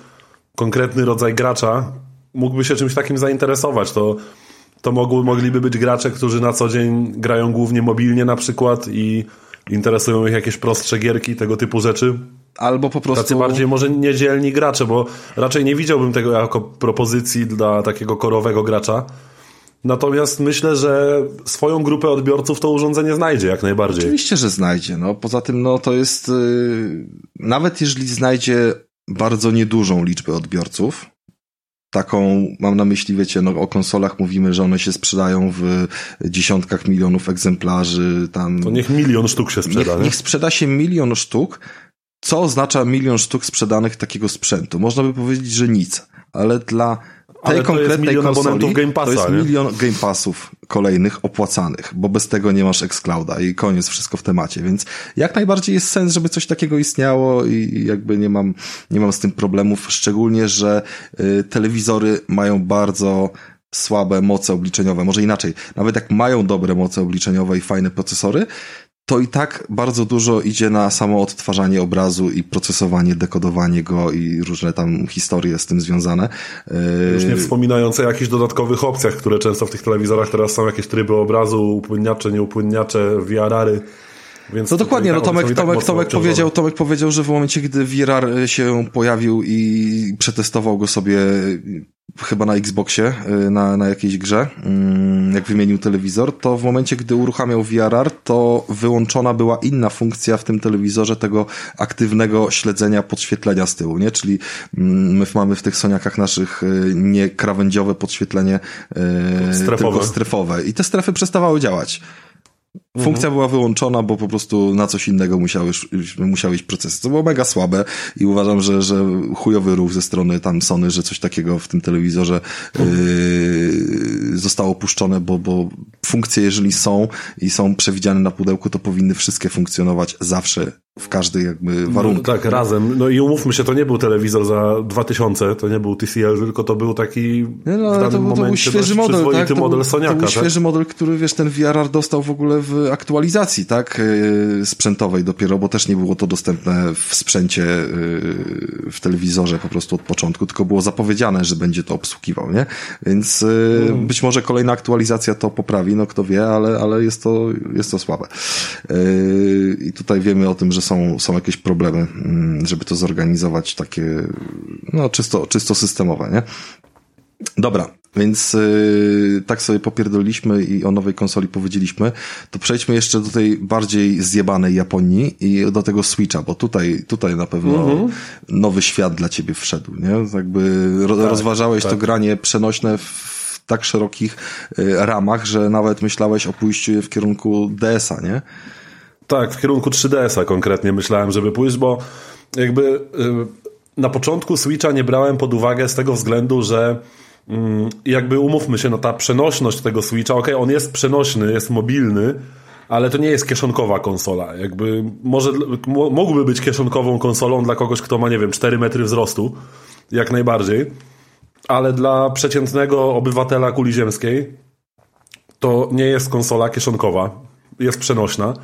[SPEAKER 2] konkretny rodzaj gracza mógłby się czymś takim zainteresować. To, to mogły, mogliby być gracze, którzy na co dzień grają głównie mobilnie na przykład i interesują ich jakieś prostsze gierki, tego typu rzeczy.
[SPEAKER 1] Albo po prostu...
[SPEAKER 2] Tacy bardziej może niedzielni gracze, bo raczej nie widziałbym tego jako propozycji dla takiego korowego gracza. Natomiast myślę, że swoją grupę odbiorców to urządzenie znajdzie jak najbardziej.
[SPEAKER 1] Oczywiście, że znajdzie. No, poza tym, no, to jest, yy, nawet jeżeli znajdzie bardzo niedużą liczbę odbiorców, taką, mam na myśli, wiecie, no o konsolach mówimy, że one się sprzedają w dziesiątkach milionów egzemplarzy, tam...
[SPEAKER 2] To niech milion sztuk się sprzeda,
[SPEAKER 1] niech, niech sprzeda się milion sztuk, co oznacza milion sztuk sprzedanych takiego sprzętu? Można by powiedzieć, że nic, ale dla tej ale konkretnej konsoli
[SPEAKER 2] Game Passa,
[SPEAKER 1] to jest
[SPEAKER 2] nie?
[SPEAKER 1] milion Game Passów kolejnych opłacanych, bo bez tego nie masz xClouda i koniec, wszystko w temacie, więc jak najbardziej jest sens, żeby coś takiego istniało i jakby nie mam, nie mam z tym problemów, szczególnie, że y, telewizory mają bardzo słabe moce obliczeniowe, może inaczej, nawet jak mają dobre moce obliczeniowe i fajne procesory, to i tak bardzo dużo idzie na samo odtwarzanie obrazu i procesowanie, dekodowanie go i różne tam historie z tym związane.
[SPEAKER 2] Już nie yy, wspominając o jakichś dodatkowych opcjach, które często w tych telewizorach teraz są jakieś tryby obrazu, upłynniacze, nieupłynniacze, VR-ary.
[SPEAKER 1] Więc no dokładnie, no Tomek, tak Tomek, Tomek, powiedział, Tomek powiedział, że w momencie, gdy VR się pojawił i przetestował go sobie chyba na Xboxie, y, na, na jakiejś grze, mm, jak wymienił telewizor, to w momencie, gdy uruchamiał VRR, to wyłączona była inna funkcja w tym telewizorze tego aktywnego śledzenia podświetlenia z tyłu, nie? Czyli mm, my mamy w tych Soniakach naszych nie krawędziowe podświetlenie, strefowe. tylko strefowe. I te strefy przestawały działać. Funkcja mhm. była wyłączona, bo po prostu na coś innego musiały, musiały iść procesy. To było mega słabe i uważam, że, że chujowy ruch ze strony tam Sony, że coś takiego w tym telewizorze mhm. yy, zostało opuszczone, bo, bo funkcje, jeżeli są i są przewidziane na pudełku, to powinny wszystkie funkcjonować zawsze w każdej jakby warunku.
[SPEAKER 2] No, tak, razem. No i umówmy się, to nie był telewizor za 2000, to nie był TCL, tylko to był taki
[SPEAKER 1] no, w danym to,
[SPEAKER 2] momencie
[SPEAKER 1] to był świeży model, tak?
[SPEAKER 2] To model Soniaka.
[SPEAKER 1] To był
[SPEAKER 2] tak?
[SPEAKER 1] świeży model, który wiesz, ten VRR dostał w ogóle w aktualizacji, tak? Yy, sprzętowej dopiero, bo też nie było to dostępne w sprzęcie yy, w telewizorze po prostu od początku, tylko było zapowiedziane, że będzie to obsługiwał, nie? Więc mm. być może kolejna aktualizacja to poprawi, no kto wie, ale, ale jest to, jest to słabe. I tutaj wiemy o tym, że są, są jakieś problemy, mm, żeby to zorganizować takie, no czysto, czysto systemowe, nie? Dobra, więc yy, tak sobie popierdoliliśmy i o nowej konsoli powiedzieliśmy, to przejdźmy jeszcze do tej bardziej zjebanej Japonii i do tego Switcha, bo tutaj, tutaj na pewno mm -hmm. nowy świat dla ciebie wszedł, nie? Jakby ro tak, rozważałeś tak. to granie przenośne w tak szerokich y, ramach, że nawet myślałeś o pójściu w kierunku DS-a, nie?
[SPEAKER 2] Tak, w kierunku 3DS-a konkretnie myślałem, żeby pójść, bo jakby y, na początku Switcha nie brałem pod uwagę z tego względu, że jakby umówmy się, no ta przenośność tego Switcha, ok, on jest przenośny, jest mobilny, ale to nie jest kieszonkowa konsola. Jakby może mógłby być kieszonkową konsolą dla kogoś, kto ma, nie wiem, 4 metry wzrostu, jak najbardziej, ale dla przeciętnego obywatela kuli ziemskiej to nie jest konsola kieszonkowa, jest przenośna.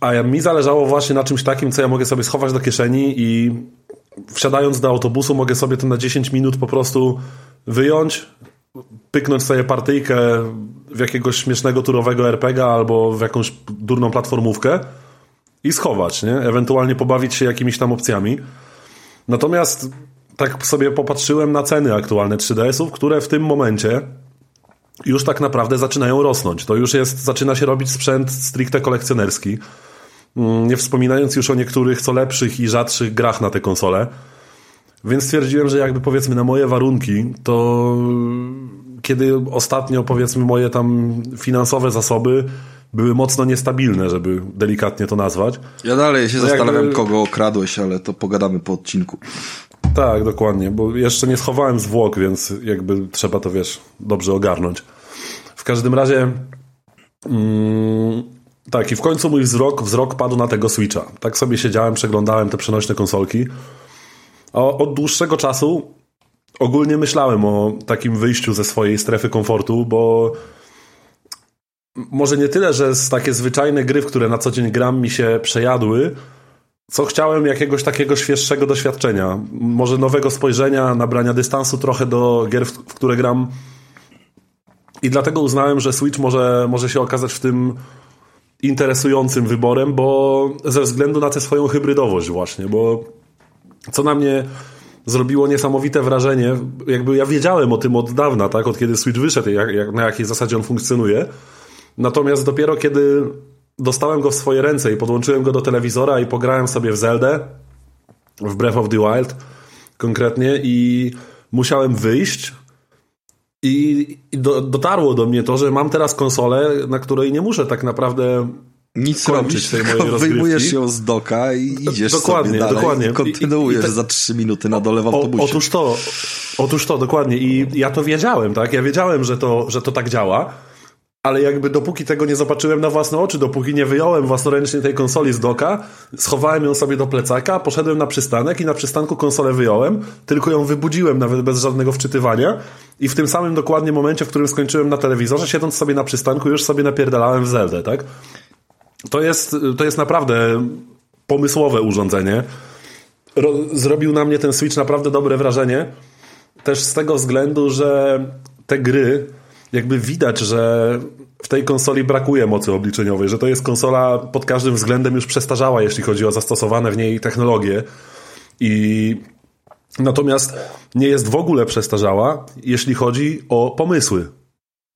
[SPEAKER 2] A mi zależało właśnie na czymś takim, co ja mogę sobie schować do kieszeni i wsiadając do autobusu mogę sobie to na 10 minut po prostu wyjąć, pyknąć sobie partyjkę w jakiegoś śmiesznego turowego RPG albo w jakąś durną platformówkę i schować, nie? Ewentualnie pobawić się jakimiś tam opcjami. Natomiast tak sobie popatrzyłem na ceny aktualne 3DS-ów, które w tym momencie już tak naprawdę zaczynają rosnąć. To już jest, zaczyna się robić sprzęt stricte kolekcjonerski. Mm, nie wspominając już o niektórych co lepszych i rzadszych grach na te konsole. Więc stwierdziłem, że jakby powiedzmy na moje warunki, to kiedy ostatnio powiedzmy moje tam finansowe zasoby były mocno niestabilne, żeby delikatnie to nazwać.
[SPEAKER 1] Ja dalej się zastanawiam, jakby... kogo okradłeś, ale to pogadamy po odcinku.
[SPEAKER 2] Tak, dokładnie, bo jeszcze nie schowałem zwłok, więc jakby trzeba to, wiesz, dobrze ogarnąć. W każdym razie mm, tak, i w końcu mój wzrok, wzrok padł na tego Switcha. Tak sobie siedziałem, przeglądałem te przenośne konsolki. A od dłuższego czasu ogólnie myślałem o takim wyjściu ze swojej strefy komfortu, bo może nie tyle, że z takie zwyczajne gry, w które na co dzień gram, mi się przejadły, co chciałem jakiegoś takiego świeższego doświadczenia. Może nowego spojrzenia, nabrania dystansu trochę do gier, w które gram. I dlatego uznałem, że Switch może, może się okazać w tym interesującym wyborem, bo ze względu na tę swoją hybrydowość właśnie, bo co na mnie zrobiło niesamowite wrażenie, jakby ja wiedziałem o tym od dawna, tak, od kiedy Switch wyszedł, jak, jak, na jakiej zasadzie on funkcjonuje, natomiast dopiero kiedy dostałem go w swoje ręce i podłączyłem go do telewizora i pograłem sobie w Zeldę, w Breath of the Wild konkretnie i musiałem wyjść i, i do, dotarło do mnie to, że mam teraz konsolę, na której nie muszę tak naprawdę
[SPEAKER 1] nic robić, tej mojej rozgrywki. wyjmujesz ją z doka i idziesz dokładnie, sobie dalej dokładnie. i kontynuujesz I, i, i za trzy minuty na dole w autobusie.
[SPEAKER 2] O, otóż to, otóż to, dokładnie i ja to wiedziałem, tak? Ja wiedziałem, że to, że to tak działa, ale jakby dopóki tego nie zobaczyłem na własne oczy, dopóki nie wyjąłem własnoręcznie tej konsoli z doka, schowałem ją sobie do plecaka, poszedłem na przystanek i na przystanku konsolę wyjąłem, tylko ją wybudziłem nawet bez żadnego wczytywania i w tym samym dokładnie momencie, w którym skończyłem na telewizorze, siedząc sobie na przystanku, już sobie napierdalałem w Zeldę, tak? To jest, to jest naprawdę pomysłowe urządzenie. Ro zrobił na mnie ten Switch naprawdę dobre wrażenie. Też z tego względu, że te gry, jakby widać, że w tej konsoli brakuje mocy obliczeniowej, że to jest konsola pod każdym względem już przestarzała, jeśli chodzi o zastosowane w niej technologie. I natomiast nie jest w ogóle przestarzała, jeśli chodzi o pomysły.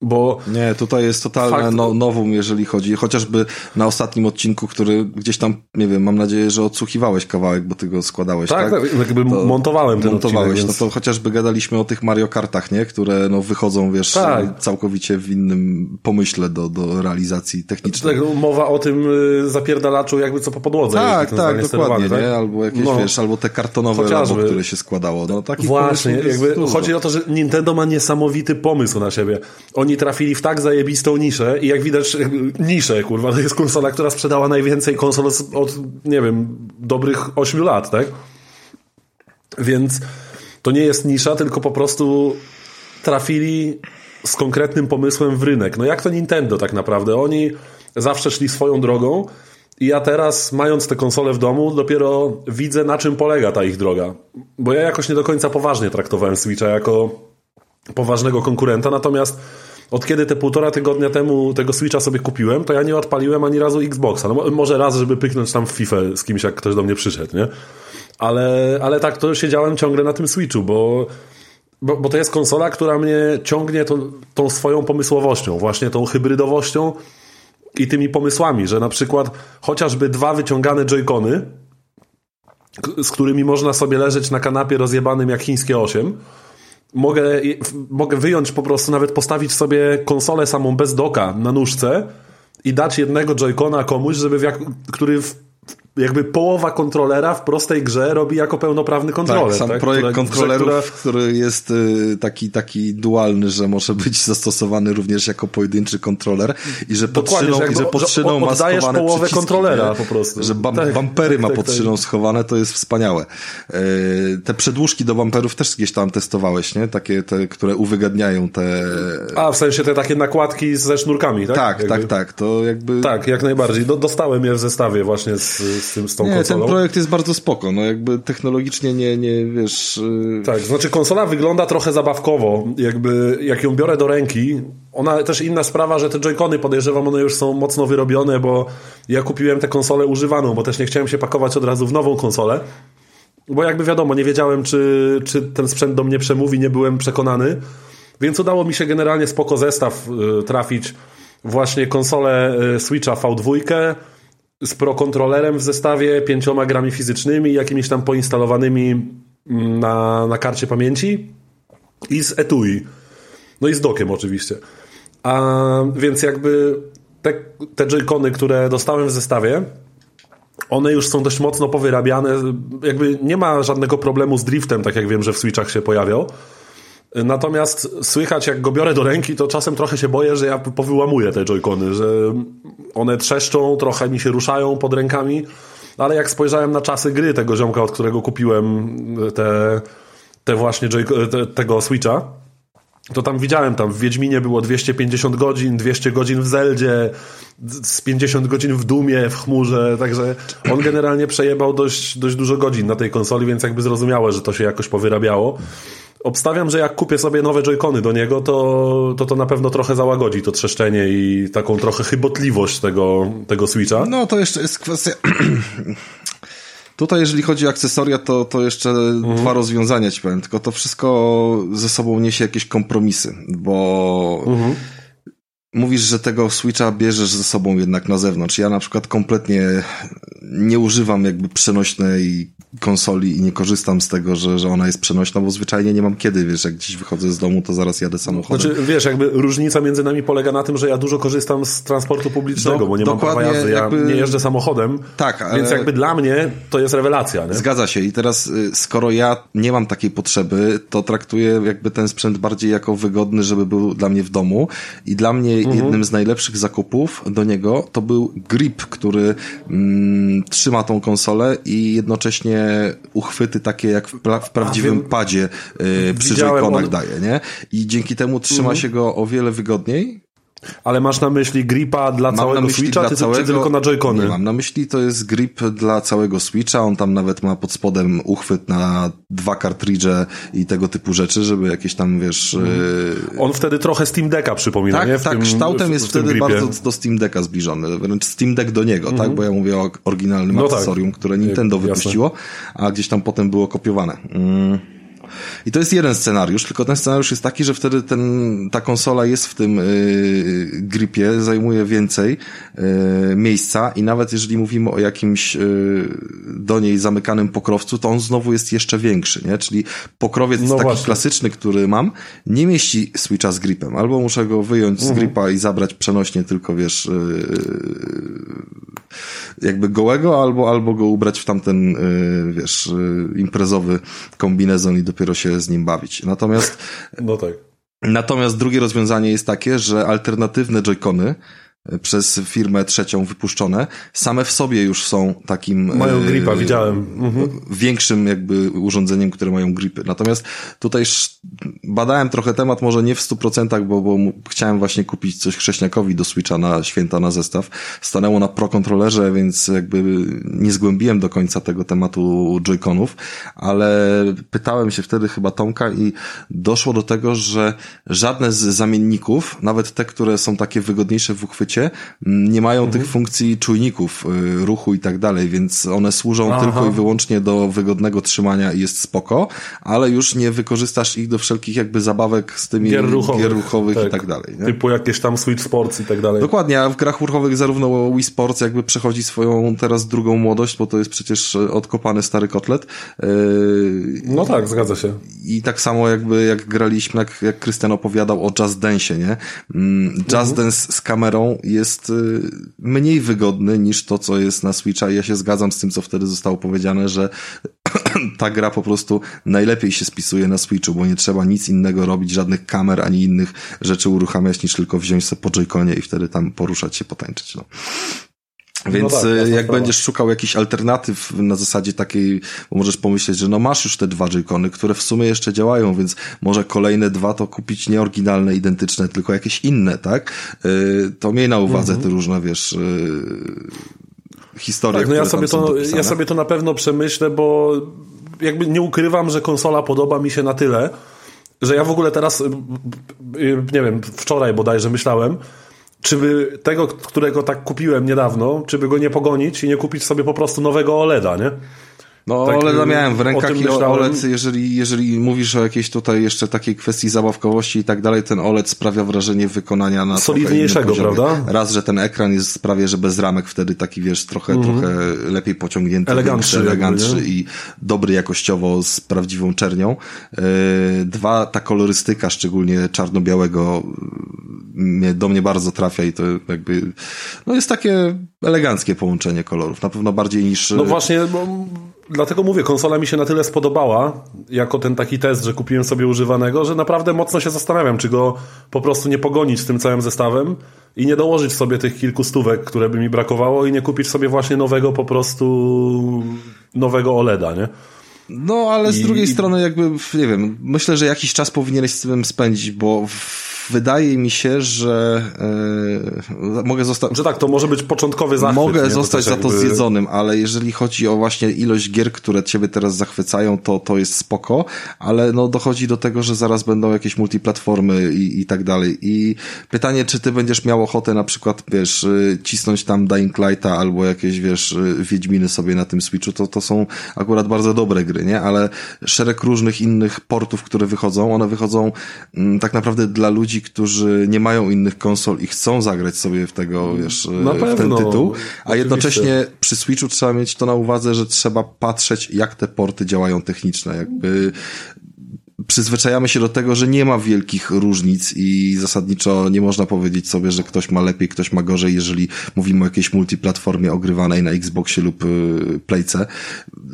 [SPEAKER 2] Bo
[SPEAKER 1] nie, tutaj jest totalne fakt... no, nowum, jeżeli chodzi, chociażby na ostatnim odcinku, który gdzieś tam, nie wiem, mam nadzieję, że odsłuchiwałeś kawałek, bo ty go składałeś, tak?
[SPEAKER 2] Tak, tak jakby to montowałem ten montowałeś, odcinek,
[SPEAKER 1] więc... no to chociażby gadaliśmy o tych Mario Kartach, nie? Które no wychodzą, wiesz, tak. całkowicie w innym pomyśle do, do realizacji technicznej.
[SPEAKER 2] Tak, mowa o tym y, zapierdalaczu jakby co po podłodze.
[SPEAKER 1] Tak, tak, dokładnie, tak? nie? Albo jakieś, no. wiesz, albo te kartonowe chociażby. Labo, które się składało. No,
[SPEAKER 2] Właśnie, jakby chodzi o to, że Nintendo ma niesamowity pomysł na siebie. Oni trafili w tak zajebistą niszę i jak widać niszę, kurwa, to jest konsola, która sprzedała najwięcej konsol od, nie wiem, dobrych 8 lat, tak? Więc to nie jest nisza, tylko po prostu trafili z konkretnym pomysłem w rynek. No jak to Nintendo tak naprawdę? Oni zawsze szli swoją drogą i ja teraz, mając tę konsolę w domu, dopiero widzę, na czym polega ta ich droga. Bo ja jakoś nie do końca poważnie traktowałem Switcha jako poważnego konkurenta, natomiast od kiedy te półtora tygodnia temu tego Switcha sobie kupiłem, to ja nie odpaliłem ani razu Xboxa. No, może raz, żeby pyknąć tam w FIFA z kimś, jak ktoś do mnie przyszedł, nie? Ale, ale tak, to siedziałem ciągle na tym Switchu, bo, bo, bo to jest konsola, która mnie ciągnie tą, tą swoją pomysłowością, właśnie tą hybrydowością i tymi pomysłami, że na przykład chociażby dwa wyciągane joycony, z którymi można sobie leżeć na kanapie rozjebanym jak chińskie 8, mogę, mogę wyjąć po prostu, nawet postawić sobie konsolę samą bez doka na nóżce i dać jednego joycona komuś, żeby w jak, który w jakby połowa kontrolera w prostej grze robi jako pełnoprawny kontroler.
[SPEAKER 1] Tak, sam tak? projekt która, kontrolerów, która... który jest y, taki, taki dualny, że może być zastosowany również jako pojedynczy kontroler i że pod szyną, że, i że pod szyną ma schowane
[SPEAKER 2] połowę kontrolera nie? po prostu.
[SPEAKER 1] Że bam, tak, bampery tak, ma tak, pod tak, szyną schowane, to jest wspaniałe. Y, te przedłużki do bamperów też gdzieś tam testowałeś, nie? Takie, te, które uwygadniają te...
[SPEAKER 2] A, w sensie te takie nakładki ze sznurkami, tak?
[SPEAKER 1] Tak, jakby... tak, tak. To jakby...
[SPEAKER 2] Tak, jak najbardziej. Do, dostałem je w zestawie właśnie z z, tym, z tą
[SPEAKER 1] nie,
[SPEAKER 2] konsolą.
[SPEAKER 1] ten projekt jest bardzo spoko, no jakby technologicznie nie, nie wiesz... Yy...
[SPEAKER 2] Tak, znaczy konsola wygląda trochę zabawkowo, jakby jak ją biorę do ręki, ona też inna sprawa, że te joycony podejrzewam, one już są mocno wyrobione, bo ja kupiłem tę konsolę używaną, bo też nie chciałem się pakować od razu w nową konsolę, bo jakby wiadomo, nie wiedziałem, czy, czy ten sprzęt do mnie przemówi, nie byłem przekonany, więc udało mi się generalnie spoko zestaw y, trafić właśnie konsolę y, Switcha V2, z Pro kontrolerem w zestawie, pięcioma grami fizycznymi, jakimiś tam poinstalowanymi mm, na, na karcie pamięci i z etui. No i z dokiem oczywiście. A więc jakby te, te joycony, które dostałem w zestawie, one już są dość mocno powyrabiane. Jakby nie ma żadnego problemu z driftem, tak jak wiem, że w Switchach się pojawiał. Natomiast słychać, jak go biorę do ręki, to czasem trochę się boję, że ja powyłamuję te joycony, że one trzeszczą, trochę mi się ruszają pod rękami. Ale jak spojrzałem na czasy gry tego ziomka, od którego kupiłem te, te właśnie te, tego Switcha, to tam widziałem, tam w Wiedźminie było 250 godzin, 200 godzin w Zeldzie, z 50 godzin w Dumie, w chmurze, także on generalnie przejebał dość, dość dużo godzin na tej konsoli, więc jakby zrozumiałe, że to się jakoś powyrabiało. Obstawiam, że jak kupię sobie nowe joycony do niego, to, to to na pewno trochę załagodzi to trzeszczenie i taką trochę chybotliwość tego, tego Switcha.
[SPEAKER 1] No to jeszcze jest kwestia... Tutaj, jeżeli chodzi o akcesoria, to, to jeszcze mhm. dwa rozwiązania ci powiem, tylko to wszystko ze sobą niesie jakieś kompromisy, bo mhm. Mówisz, że tego Switcha bierzesz ze sobą jednak na zewnątrz. Ja na przykład kompletnie nie używam jakby przenośnej konsoli i nie korzystam z tego, że, że ona jest przenośna, bo zwyczajnie nie mam kiedy, wiesz, jak gdzieś wychodzę z domu, to zaraz jadę samochodem.
[SPEAKER 2] Znaczy, wiesz, jakby różnica między nami polega na tym, że ja dużo korzystam z transportu publicznego, Do, bo nie mam prawa jazdy, ja jakby... nie jeżdżę samochodem, tak, ale... więc jakby dla mnie to jest rewelacja. Nie?
[SPEAKER 1] Zgadza się i teraz y, skoro ja nie mam takiej potrzeby, to traktuję jakby ten sprzęt bardziej jako wygodny, żeby był dla mnie w domu i dla mnie mhm. jednym z najlepszych zakupów do niego to był grip, który mm, trzyma tą konsolę i jednocześnie uchwyty takie jak w, pra w prawdziwym padzie yy, przy joyconach on... daje, nie? I dzięki temu trzyma mhm. się go o wiele wygodniej
[SPEAKER 2] ale masz na myśli gripa dla mam całego Switcha, dla czy, całego, czy tylko na joycony? Nie,
[SPEAKER 1] mam na myśli, to jest grip dla całego Switcha, on tam nawet ma pod spodem uchwyt na dwa kartridże i tego typu rzeczy, żeby jakieś tam, wiesz...
[SPEAKER 2] Yy... On wtedy trochę Steam Decka przypomina,
[SPEAKER 1] tak,
[SPEAKER 2] nie?
[SPEAKER 1] W tak, tym, kształtem w, jest w wtedy gripie. bardzo do Steam Decka zbliżony, wręcz Steam Deck do niego, tak? Mhm. Bo ja mówię o oryginalnym no tak. akcesorium, które Nintendo wypuściło, a gdzieś tam potem było kopiowane. Mm. I to jest jeden scenariusz, tylko ten scenariusz jest taki, że wtedy ten, ta konsola jest w tym yy, gripie, zajmuje więcej yy, miejsca i nawet jeżeli mówimy o jakimś yy, do niej zamykanym pokrowcu, to on znowu jest jeszcze większy, nie? Czyli pokrowiec no taki właśnie. klasyczny, który mam, nie mieści Switcha z gripem. Albo muszę go wyjąć mhm. z gripa i zabrać przenośnie tylko, wiesz, yy, jakby gołego, albo, albo go ubrać w tamten, yy, wiesz, imprezowy kombinezon i dopiero się z nim bawić. Natomiast...
[SPEAKER 2] No tak.
[SPEAKER 1] Natomiast drugie rozwiązanie jest takie, że alternatywne joycony przez firmę trzecią wypuszczone, same w sobie już są takim...
[SPEAKER 2] Mają e, gripa, widziałem. Mhm.
[SPEAKER 1] Większym jakby urządzeniem, które mają gripy. Natomiast tutaj badałem trochę temat, może nie w stu procentach, bo, bo chciałem właśnie kupić coś chrześniakowi do Switcha na święta na zestaw. Stanęło na Pro kontrolerze, więc jakby nie zgłębiłem do końca tego tematu joyconów, ale pytałem się wtedy chyba Tomka i doszło do tego, że żadne z zamienników, nawet te, które są takie wygodniejsze w uchwycie, Nie mają mhm. tych funkcji czujników y, ruchu i tak dalej, więc one służą Aha. tylko i wyłącznie do wygodnego trzymania i jest spoko, ale już nie wykorzystasz ich do wszelkich jakby zabawek z tymi gier ruchowych, gier ruchowych tak. i tak dalej. Nie?
[SPEAKER 2] Typu jakieś tam Switch Sports i tak dalej.
[SPEAKER 1] Dokładnie, a w grach ruchowych zarówno Wii Sports jakby przechodzi swoją teraz drugą młodość, bo to jest przecież odkopany stary kotlet.
[SPEAKER 2] Y, no tak, zgadza się.
[SPEAKER 1] I tak samo jakby jak graliśmy, jak, jak Krystian opowiadał o Just Dance, nie? Mm, Just mhm. Dance z kamerą jest y, mniej wygodny niż to, co jest na Switcha. Ja się zgadzam z tym, co wtedy zostało powiedziane, że ta gra po prostu najlepiej się spisuje na Switchu, bo nie trzeba nic innego robić, żadnych kamer ani innych rzeczy uruchamiać, niż tylko wziąć sobie po joyconie i wtedy tam poruszać się, potańczyć. No. Więc no tak, y, jak będziesz szukał jakichś alternatyw na zasadzie takiej, bo możesz pomyśleć, że no masz już te dwa joycony, które w sumie jeszcze działają, więc może kolejne dwa to kupić nie oryginalne, identyczne, tylko jakieś inne, tak? Y, to miej na uwadze mhm. te różne, wiesz, y, historie, tak, no
[SPEAKER 2] ja sobie to, ja sobie to na pewno przemyślę, bo jakby nie ukrywam, że konsola podoba mi się na tyle, że ja w ogóle teraz, nie wiem, wczoraj bodajże myślałem, czy by tego, którego tak kupiłem niedawno, czy by go nie pogonić i nie kupić sobie po prostu nowego OLEDa, nie?
[SPEAKER 1] No
[SPEAKER 2] Tak,
[SPEAKER 1] OLED
[SPEAKER 2] y,
[SPEAKER 1] miałem w rękach i. OLED, jeżeli, jeżeli mówisz o jakiejś tutaj jeszcze takiej kwestii zabawkowości i tak dalej, ten OLED sprawia wrażenie wykonania na
[SPEAKER 2] Solidniejszego, prawda?
[SPEAKER 1] Raz, że ten ekran jest prawie, że bez ramek, wtedy taki wiesz, trochę, trochę lepiej pociągnięty,
[SPEAKER 2] Elegancszy
[SPEAKER 1] większy,
[SPEAKER 2] jakby, nie?
[SPEAKER 1] i dobry jakościowo z prawdziwą czernią. Yy, Dwa, ta kolorystyka, szczególnie czarno-białego, mnie, do mnie bardzo trafia i to jakby, no jest takie eleganckie połączenie kolorów. Na pewno bardziej niż...
[SPEAKER 2] No właśnie, bo, dlatego mówię, konsola mi się na tyle spodobała, jako ten taki test, że kupiłem sobie używanego, że naprawdę mocno się zastanawiam, czy go po prostu nie pogonić z tym całym zestawem i nie dołożyć sobie tych kilku stówek, które by mi brakowało i nie kupić sobie właśnie nowego po prostu nowego OLEDa, nie?
[SPEAKER 1] No, ale z
[SPEAKER 2] I-
[SPEAKER 1] drugiej
[SPEAKER 2] i-
[SPEAKER 1] strony jakby, nie wiem, myślę, że jakiś czas powinieneś z tym spędzić, bo w- wydaje mi się, że e, mogę zostać...
[SPEAKER 2] Że tak, to może być początkowy zachwyt.
[SPEAKER 1] Mogę
[SPEAKER 2] nie?
[SPEAKER 1] zostać
[SPEAKER 2] też
[SPEAKER 1] za to
[SPEAKER 2] jakby-
[SPEAKER 1] zjedzonym, ale jeżeli chodzi o właśnie ilość gier, które ciebie teraz zachwycają, to, to jest spoko, ale no dochodzi do tego, że zaraz będą jakieś multiplatformy i, i tak dalej. I pytanie, czy ty będziesz miał ochotę na przykład, wiesz, y, cisnąć tam Dying Lighta albo jakieś, wiesz, y, Wiedźminy sobie na tym Switchu, to, to są akurat bardzo dobre gry, nie? Ale szereg różnych innych portów, które wychodzą, one wychodzą mm, tak naprawdę dla ludzi, którzy nie mają innych konsol i chcą zagrać sobie w tego, wiesz,
[SPEAKER 2] Na
[SPEAKER 1] w ten tytuł, a
[SPEAKER 2] oczywiście.
[SPEAKER 1] jednocześnie przy Switchu trzeba mieć to na uwadze, że trzeba patrzeć, jak te porty działają techniczne, jakby przyzwyczajamy się do tego, że nie ma wielkich różnic i zasadniczo nie można powiedzieć sobie, że ktoś ma lepiej, ktoś ma gorzej, jeżeli mówimy o jakiejś multiplatformie ogrywanej na Xboxie lub y, Playce.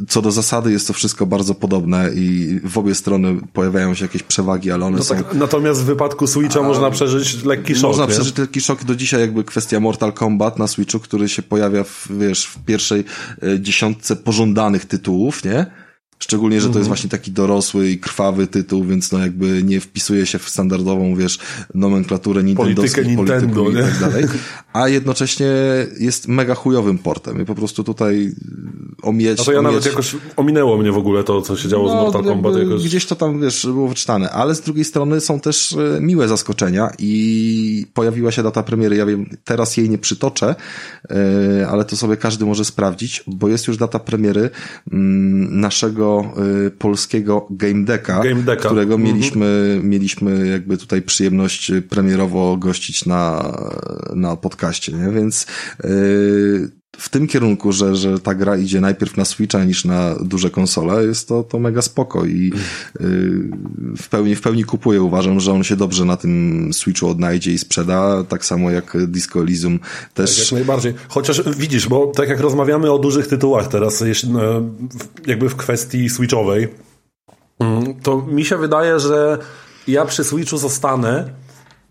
[SPEAKER 1] Co do zasady jest to wszystko bardzo podobne i w obie strony pojawiają się jakieś przewagi, ale one
[SPEAKER 2] No
[SPEAKER 1] są...
[SPEAKER 2] tak, natomiast w wypadku Switcha można przeżyć lekki szok.
[SPEAKER 1] Można
[SPEAKER 2] nie?
[SPEAKER 1] przeżyć taki szok do dzisiaj, jakby kwestia Mortal Kombat na Switchu, który się pojawia w, wiesz, w pierwszej e, dziesiątce pożądanych tytułów, nie? Szczególnie, że to
[SPEAKER 2] Mhm.
[SPEAKER 1] jest właśnie taki dorosły i krwawy tytuł, więc no jakby nie wpisuje się w standardową, wiesz, nomenklaturę Nintendo
[SPEAKER 2] Politykę Nintendo,
[SPEAKER 1] i
[SPEAKER 2] nie?
[SPEAKER 1] tak dalej. A jednocześnie jest mega chujowym portem i po prostu tutaj omijać...
[SPEAKER 2] No to ja
[SPEAKER 1] omijać...
[SPEAKER 2] nawet jakoś ominęło mnie w ogóle to, co się działo z Mortal Kombat.
[SPEAKER 1] No,
[SPEAKER 2] Jakoś...
[SPEAKER 1] Gdzieś to tam, wiesz, było wyczytane, ale z drugiej strony są też e, miłe zaskoczenia i pojawiła się data premiery, ja wiem, teraz jej nie przytoczę, e, ale to sobie każdy może sprawdzić, bo jest już data premiery mm, naszego e, polskiego Game Decka,
[SPEAKER 2] Game Decka.
[SPEAKER 1] którego
[SPEAKER 2] Mhm.
[SPEAKER 1] mieliśmy, mieliśmy jakby tutaj przyjemność premierowo gościć na, na podcaście, nie? Więc e, w tym kierunku, że, że ta gra idzie najpierw na Switcha niż na duże konsole, jest to, to mega spoko i yy, w pełni, w pełni kupuję. Uważam, że on się dobrze na tym Switchu odnajdzie i sprzeda, tak samo jak Disco Elysium też.
[SPEAKER 2] Jak najbardziej. Chociaż widzisz, bo tak jak rozmawiamy o dużych tytułach teraz, e, jakby w kwestii switchowej, mm, to mi się wydaje, że ja przy Switchu zostanę,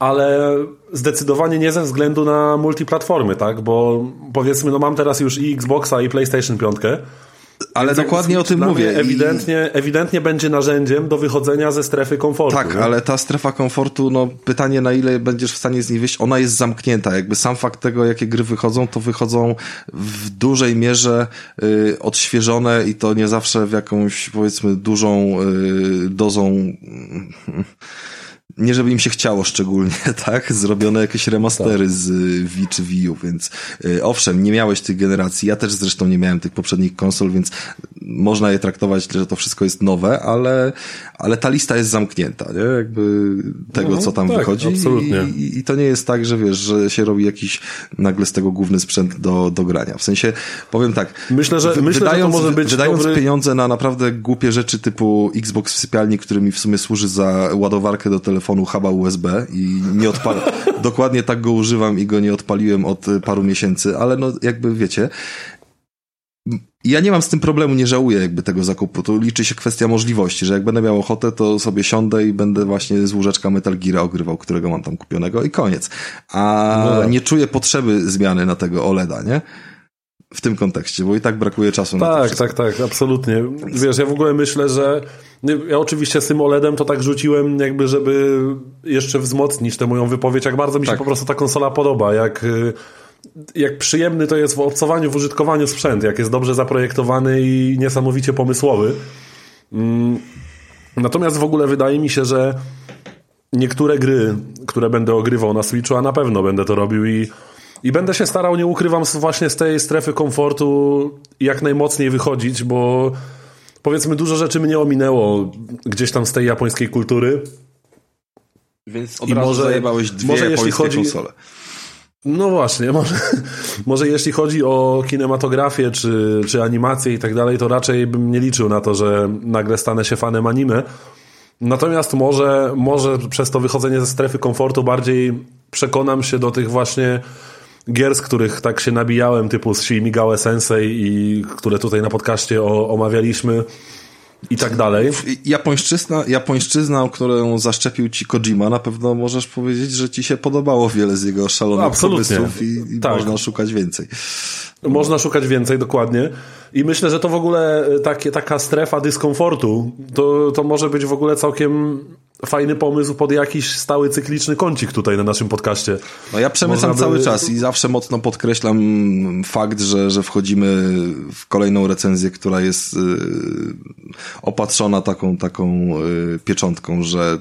[SPEAKER 2] ale zdecydowanie nie ze względu na multiplatformy, tak? Bo powiedzmy, no mam teraz już i Xboxa i PlayStation 5.
[SPEAKER 1] ale dokładnie o tym mówię.
[SPEAKER 2] mnie
[SPEAKER 1] I-
[SPEAKER 2] Ewidentnie, ewidentnie będzie narzędziem do wychodzenia ze strefy komfortu.
[SPEAKER 1] Tak,
[SPEAKER 2] nie?
[SPEAKER 1] ale ta strefa komfortu, no pytanie na ile będziesz w stanie z niej wyjść, ona jest zamknięta. Jakby sam fakt tego, jakie gry wychodzą, to wychodzą w dużej mierze y, odświeżone i to nie zawsze w jakąś powiedzmy dużą y, dozą y, nie żeby im się chciało szczególnie, tak? Zrobione jakieś remastery z y, Wii czy Wii U, więc y, owszem, nie miałeś tych generacji, ja też zresztą nie miałem tych poprzednich konsol, więc można je traktować, że to wszystko jest nowe, ale, ale ta lista jest zamknięta, nie? Jakby tego,
[SPEAKER 2] Mhm,
[SPEAKER 1] co tam
[SPEAKER 2] tak,
[SPEAKER 1] wychodzi
[SPEAKER 2] absolutnie.
[SPEAKER 1] I, i to nie jest tak, że wiesz, że się robi jakiś nagle z tego główny sprzęt do, do grania. W sensie, powiem tak,
[SPEAKER 2] Myślę, że-
[SPEAKER 1] wy-
[SPEAKER 2] myślę, że to może być
[SPEAKER 1] wydając
[SPEAKER 2] dobry-
[SPEAKER 1] pieniądze na naprawdę głupie rzeczy typu Xbox w sypialni, który mi w sumie służy za ładowarkę do telefonu huba USB i nie odpalam. Dokładnie tak go używam i go nie odpaliłem od y, paru miesięcy, ale no jakby wiecie, ja nie mam z tym problemu, nie żałuję jakby tego zakupu. To liczy się kwestia możliwości, że jak będę miał ochotę, to sobie siądę i będę właśnie z łóżeczka Metal Gear ogrywał, którego mam tam kupionego i koniec. A
[SPEAKER 2] No tak.
[SPEAKER 1] nie czuję potrzeby zmiany na tego OLEDa, nie? W tym kontekście, bo i tak brakuje czasu na to
[SPEAKER 2] Tak,
[SPEAKER 1] wszystko.
[SPEAKER 2] tak, tak, absolutnie. Wiesz, ja w ogóle myślę, że ja oczywiście z tym OLEDem to tak rzuciłem, jakby żeby jeszcze wzmocnić tę moją wypowiedź, jak bardzo mi się
[SPEAKER 1] Tak.
[SPEAKER 2] po prostu ta konsola podoba, jak, y, jak przyjemny to jest w obcowaniu, w użytkowaniu sprzęt, jak jest dobrze zaprojektowany i niesamowicie pomysłowy. Mm, Natomiast w ogóle wydaje mi się, że niektóre gry, które będę ogrywał na Switchu, a na pewno będę to robił i I będę się starał, nie ukrywam, właśnie z tej strefy komfortu jak najmocniej wychodzić, bo powiedzmy dużo rzeczy mnie ominęło gdzieś tam z tej japońskiej kultury.
[SPEAKER 1] Więc od I razu może, zajebałeś dwie może jeśli chodzi, konsole.
[SPEAKER 2] No właśnie, może, może jeśli chodzi o kinematografię czy, czy animację i tak dalej, to raczej bym nie liczył na to, że nagle stanę się fanem anime. Natomiast może, może przez to wychodzenie ze strefy komfortu bardziej przekonam się do tych właśnie gier, z których tak się nabijałem, typu Shin Megami Sensei i które tutaj na podcaście o, omawialiśmy i tak dalej.
[SPEAKER 1] Japońszczyzna, japońszczyzna, którą zaszczepił ci Kojima, na pewno możesz powiedzieć, że ci się podobało wiele z jego szalonych Absolutnie. pomysłów i, i tak. można szukać więcej.
[SPEAKER 2] Można szukać więcej, dokładnie. I myślę, że to w ogóle e, takie, taka strefa dyskomfortu, to, to może być w ogóle całkiem fajny pomysł pod jakiś stały cykliczny kącik tutaj na naszym podcaście.
[SPEAKER 1] No ja przemyślam by... cały czas i zawsze mocno podkreślam fakt, że, że wchodzimy w kolejną recenzję, która jest y, opatrzona taką, taką y, pieczątką, że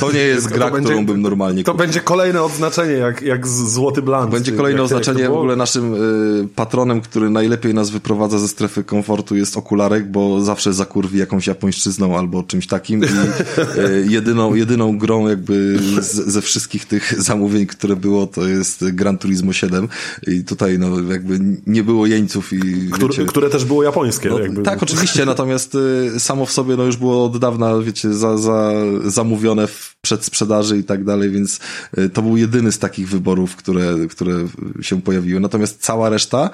[SPEAKER 1] to nie jest gra, będzie, którą bym normalnie
[SPEAKER 2] To kupił. będzie kolejne odznaczenie, jak, jak złoty blanc.
[SPEAKER 1] Będzie kolejne oznaczenie. W ogóle naszym y, patronem, który najlepiej nas wyprowadza ze strefy komfortu jest okularek, bo zawsze zakurwi jakąś japońszczyzną albo czymś takim i y, jedyną, jedyną grą jakby z, ze wszystkich tych zamówień, które było, to jest Gran Turismo 7 i tutaj no jakby nie było jeńców i
[SPEAKER 2] Które, wiecie, które też było japońskie. No,
[SPEAKER 1] tak, oczywiście, natomiast y, samo w sobie no już było od dawna, wiecie, za, za zamówione w przedsprzedaży i tak dalej, więc y, to był jedyny z takich wyborów, które, które się pojawiły. Natomiast cała reszta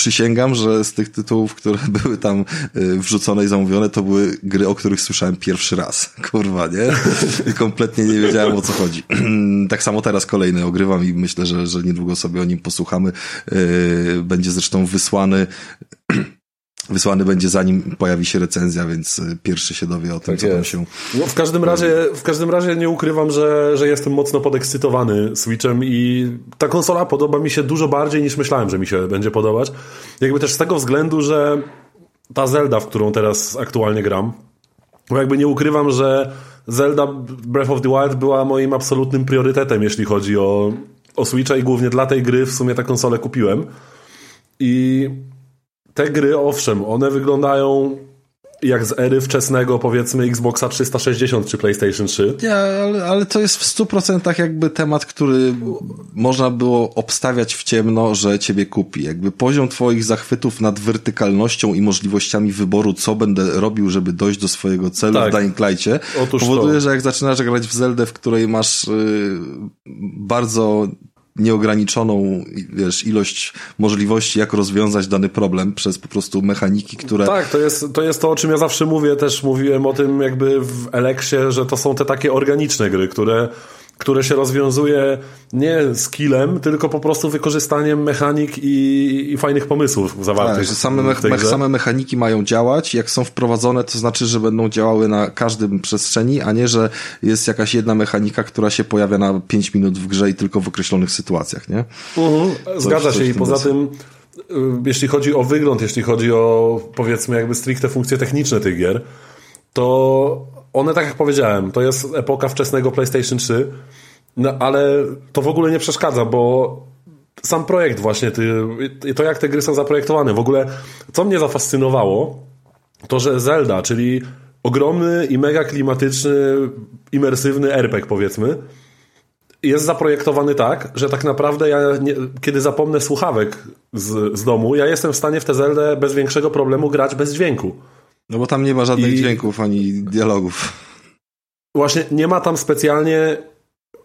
[SPEAKER 1] przysięgam, że z tych tytułów, które były tam y, wrzucone i zamówione, to były gry, o których słyszałem pierwszy raz. Kurwa, nie? Kompletnie nie wiedziałem o co chodzi. tak samo teraz kolejny ogrywam i myślę, że, że niedługo sobie o nim posłuchamy. Y, będzie zresztą wysłany wysłany będzie zanim pojawi się recenzja, więc y, pierwszy się dowie o tym, tak co tam się...
[SPEAKER 2] No, w każdym razie, w każdym razie nie ukrywam, że, że jestem mocno podekscytowany Switchem i ta konsola podoba mi się dużo bardziej niż myślałem, że mi się będzie podobać. Jakby też z tego względu, że ta Zelda, w którą teraz aktualnie gram, bo jakby nie ukrywam, że Zelda Breath of the Wild była moim absolutnym priorytetem, jeśli chodzi o, o Switcha i głównie dla tej gry w sumie tę konsolę kupiłem. I te gry, owszem, one wyglądają jak z ery wczesnego, powiedzmy, Xboxa 360 czy PlayStation 3.
[SPEAKER 1] Nie, ale, ale to jest w 100% jakby temat, który można było obstawiać w ciemno, że ciebie kupi. Jakby poziom twoich zachwytów nad wertykalnością i możliwościami wyboru, co będę robił, żeby dojść do swojego celu tak. w Dying Light'cie, powoduje, to. że jak zaczynasz grać w Zeldę, w której masz yy, bardzo nieograniczoną wiesz, ilość możliwości, jak rozwiązać dany problem przez po prostu mechaniki, które...
[SPEAKER 2] Tak, to jest, to jest to, o czym ja zawsze mówię, też mówiłem o tym jakby w Eleksie, że to są te takie organiczne gry, które które się rozwiązuje nie skillem, tylko po prostu wykorzystaniem mechanik i, i fajnych pomysłów zawartych.
[SPEAKER 1] Tak, same, me same mechaniki mają działać, jak są wprowadzone, to znaczy, że będą działały na każdym przestrzeni, a nie, że jest jakaś jedna mechanika, która się pojawia na 5 minut w grze i tylko w określonych sytuacjach, nie?
[SPEAKER 2] Mhm. Zgadza się i poza tym y, jeśli chodzi o wygląd, jeśli chodzi o powiedzmy jakby stricte funkcje techniczne tych gier, to one, tak jak powiedziałem, to jest epoka wczesnego PlayStation 3, no ale to w ogóle nie przeszkadza, bo sam projekt właśnie, ty, to jak te gry są zaprojektowane, w ogóle co mnie zafascynowało, to że Zelda, czyli ogromny i mega klimatyczny, imersywny RPG powiedzmy, jest zaprojektowany tak, że tak naprawdę ja, nie, kiedy zapomnę słuchawek z, z domu, ja jestem w stanie w tę Zeldę bez większego problemu grać bez dźwięku.
[SPEAKER 1] No bo tam nie ma żadnych I... dźwięków ani dialogów.
[SPEAKER 2] Właśnie nie ma tam specjalnie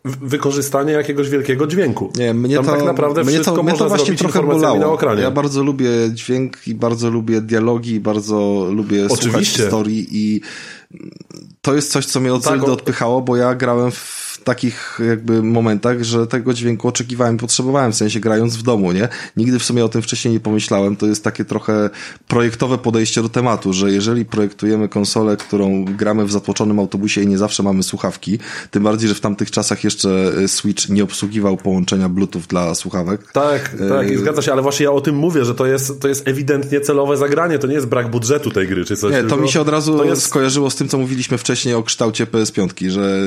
[SPEAKER 2] wykorzystania jakiegoś wielkiego dźwięku.
[SPEAKER 1] Nie, mnie
[SPEAKER 2] tam
[SPEAKER 1] to,
[SPEAKER 2] tak naprawdę
[SPEAKER 1] mnie
[SPEAKER 2] wszystko
[SPEAKER 1] to, mnie
[SPEAKER 2] to
[SPEAKER 1] właśnie trochę bolało. Ja bardzo lubię dźwięk i bardzo lubię dialogi bardzo lubię Oczywiście. słuchać historii i to jest coś, co mnie od tak, odpychało, bo ja grałem w takich jakby momentach, że tego dźwięku oczekiwałem, potrzebowałem, w sensie grając w domu, nie? Nigdy w sumie o tym wcześniej nie pomyślałem. To jest takie trochę projektowe podejście do tematu, że jeżeli projektujemy konsolę, którą gramy w zatłoczonym autobusie i nie zawsze mamy słuchawki, tym bardziej, że w tamtych czasach jeszcze e, Switch nie obsługiwał połączenia Bluetooth dla słuchawek.
[SPEAKER 2] Tak, tak, i zgadza się, ale właśnie ja o tym mówię, że to jest, to jest ewidentnie celowe zagranie, to nie jest brak budżetu tej gry, czy coś.
[SPEAKER 1] Nie, to mi się od razu jest... skojarzyło z tym, co mówiliśmy wcześniej o kształcie PS5, że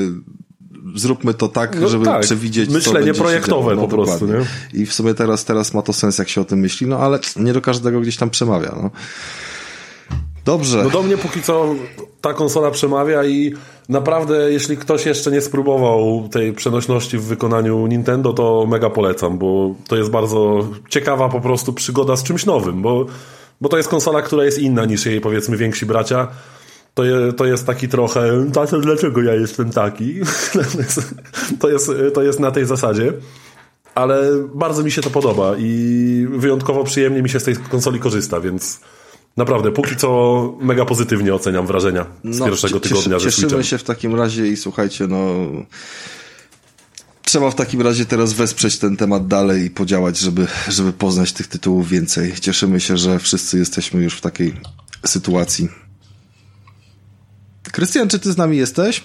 [SPEAKER 1] zróbmy to tak,
[SPEAKER 2] No
[SPEAKER 1] żeby
[SPEAKER 2] tak.
[SPEAKER 1] przewidzieć, co
[SPEAKER 2] Myślenie projektowe
[SPEAKER 1] działo.
[SPEAKER 2] po prostu,
[SPEAKER 1] dokładnie. I w sumie teraz, teraz ma to sens, jak się o tym myśli, no ale nie do każdego gdzieś tam przemawia, no. Dobrze.
[SPEAKER 2] No do mnie póki co ta konsola przemawia i naprawdę, jeśli ktoś jeszcze nie spróbował tej przenośności w wykonaniu Nintendo, to mega polecam, bo to jest bardzo ciekawa po prostu przygoda z czymś nowym, bo, bo to jest konsola, która jest inna niż jej powiedzmy więksi bracia. To, je, to jest taki trochę, tato, dlaczego ja jestem taki? to, jest, to jest na tej zasadzie. Ale bardzo mi się to podoba i wyjątkowo przyjemnie mi się z tej konsoli korzysta, więc Naprawdę, póki co mega pozytywnie oceniam wrażenia z
[SPEAKER 1] No,
[SPEAKER 2] pierwszego tygodnia ze
[SPEAKER 1] Cieszymy się w takim razie i słuchajcie, no... Trzeba w takim razie teraz wesprzeć ten temat dalej i podziałać, żeby, żeby poznać tych tytułów więcej. Cieszymy się, że wszyscy jesteśmy już w takiej sytuacji. Krystian, czy ty z nami jesteś?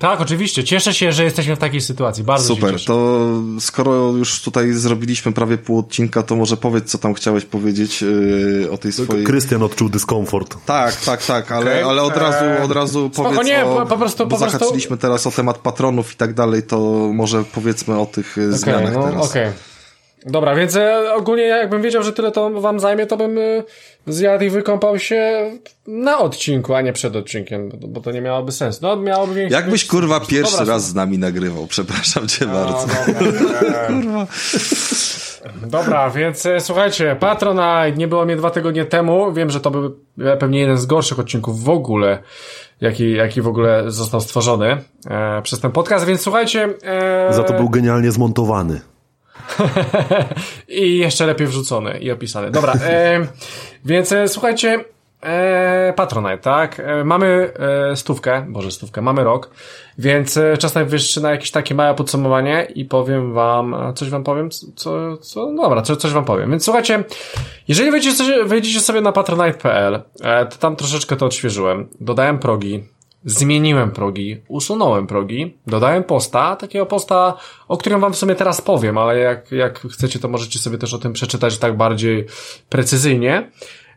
[SPEAKER 3] Tak, oczywiście. Cieszę się, że jesteśmy w takiej sytuacji. Bardzo się
[SPEAKER 1] Super,
[SPEAKER 3] cieszę.
[SPEAKER 1] to skoro już tutaj zrobiliśmy prawie pół odcinka, to może powiedz, co tam chciałeś powiedzieć yy, o tej swojej...
[SPEAKER 2] Krystian odczuł dyskomfort.
[SPEAKER 1] Tak, tak, tak, ale,
[SPEAKER 3] Okej.
[SPEAKER 1] ale od razu, od razu
[SPEAKER 3] Spoko,
[SPEAKER 1] powiedz
[SPEAKER 3] nie,
[SPEAKER 1] o,
[SPEAKER 3] po- prostu-
[SPEAKER 1] bo
[SPEAKER 3] po prostu-
[SPEAKER 1] zahaczyliśmy teraz o temat patronów i tak dalej, to może powiedzmy o tych okay, zmianach
[SPEAKER 3] no,
[SPEAKER 1] teraz.
[SPEAKER 3] Okej. Dobra, więc e, ogólnie jakbym wiedział, że tyle to wam zajmie, to bym e, zjadł i wykąpał się na odcinku, a nie przed odcinkiem, bo, to nie miałoby sensu. No, miałoby większy...
[SPEAKER 1] Jakbyś kurwa pierwszy
[SPEAKER 3] Dobra,
[SPEAKER 1] raz z nami nagrywał, przepraszam cię bardzo.
[SPEAKER 3] dobra,
[SPEAKER 1] Kurwa.
[SPEAKER 3] Dobra, więc e, słuchajcie, Patronite, nie było mnie dwa tygodnie temu, wiem, że to był pewnie jeden z gorszych odcinków w ogóle, jaki, jaki w ogóle został stworzony e, przez ten podcast, więc słuchajcie... E,
[SPEAKER 2] Za to był genialnie zmontowany.
[SPEAKER 3] I jeszcze lepiej wrzucony i opisany. Dobra, e, więc e, słuchajcie, e, Patronite, tak? E, mamy e, stówkę, boże stówkę, mamy rok, więc e, czas najwyższy na jakieś takie małe podsumowanie i powiem wam, coś wam powiem, co, co no dobra, co, coś wam powiem. Więc słuchajcie, jeżeli wejdziecie, wejdziecie sobie na patronite.pl, e, to tam troszeczkę to odświeżyłem, dodałem progi, Zmieniłem progi, usunąłem progi, dodałem posta, takiego posta, o którym wam w sumie teraz powiem, ale jak, jak chcecie, to możecie sobie też o tym przeczytać tak bardziej precyzyjnie.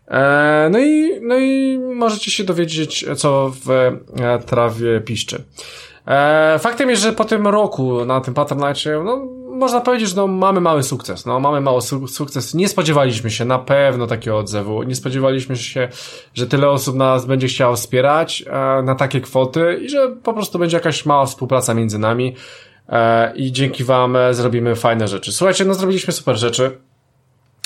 [SPEAKER 3] E, no i, no i możecie się dowiedzieć, co w e, trawie piszczy. E, faktem jest, że po tym roku na tym Patronite, no, można powiedzieć, że no, mamy mały sukces. No, mamy mały su sukces. Nie spodziewaliśmy się na pewno takiego odzewu. Nie spodziewaliśmy się, że tyle osób nas będzie chciało wspierać e, na takie kwoty i że po prostu będzie jakaś mała współpraca między nami. E, I dzięki Wam e, zrobimy fajne rzeczy. Słuchajcie, no zrobiliśmy super rzeczy.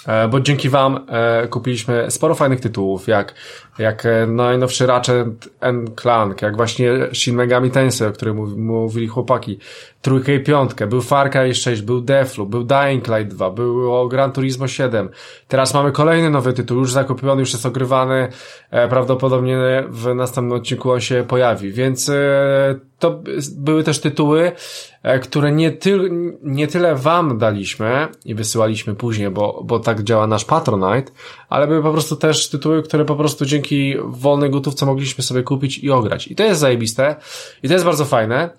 [SPEAKER 3] E, bo dzięki wam e, kupiliśmy sporo fajnych tytułów, jak, jak najnowszy Ratchet Clank, jak właśnie Shin Megami Tensei, o którym mów, mówili chłopaki, trójkę i piątkę, był Far Cry 6, był Deathloop, był Dying Light 2, było Gran Turismo 7, teraz mamy kolejny nowy tytuł, już zakupiony, już jest ogrywany, e, prawdopodobnie w następnym odcinku on się pojawi, więc e, to były też tytuły, e, które nie, ty, nie tyle wam daliśmy i wysyłaliśmy później, bo, bo tak działa nasz Patronite, ale były po prostu też tytuły, które po prostu dzięki wolnej gotówce mogliśmy sobie kupić i ograć. I to jest zajebiste i to jest bardzo fajne.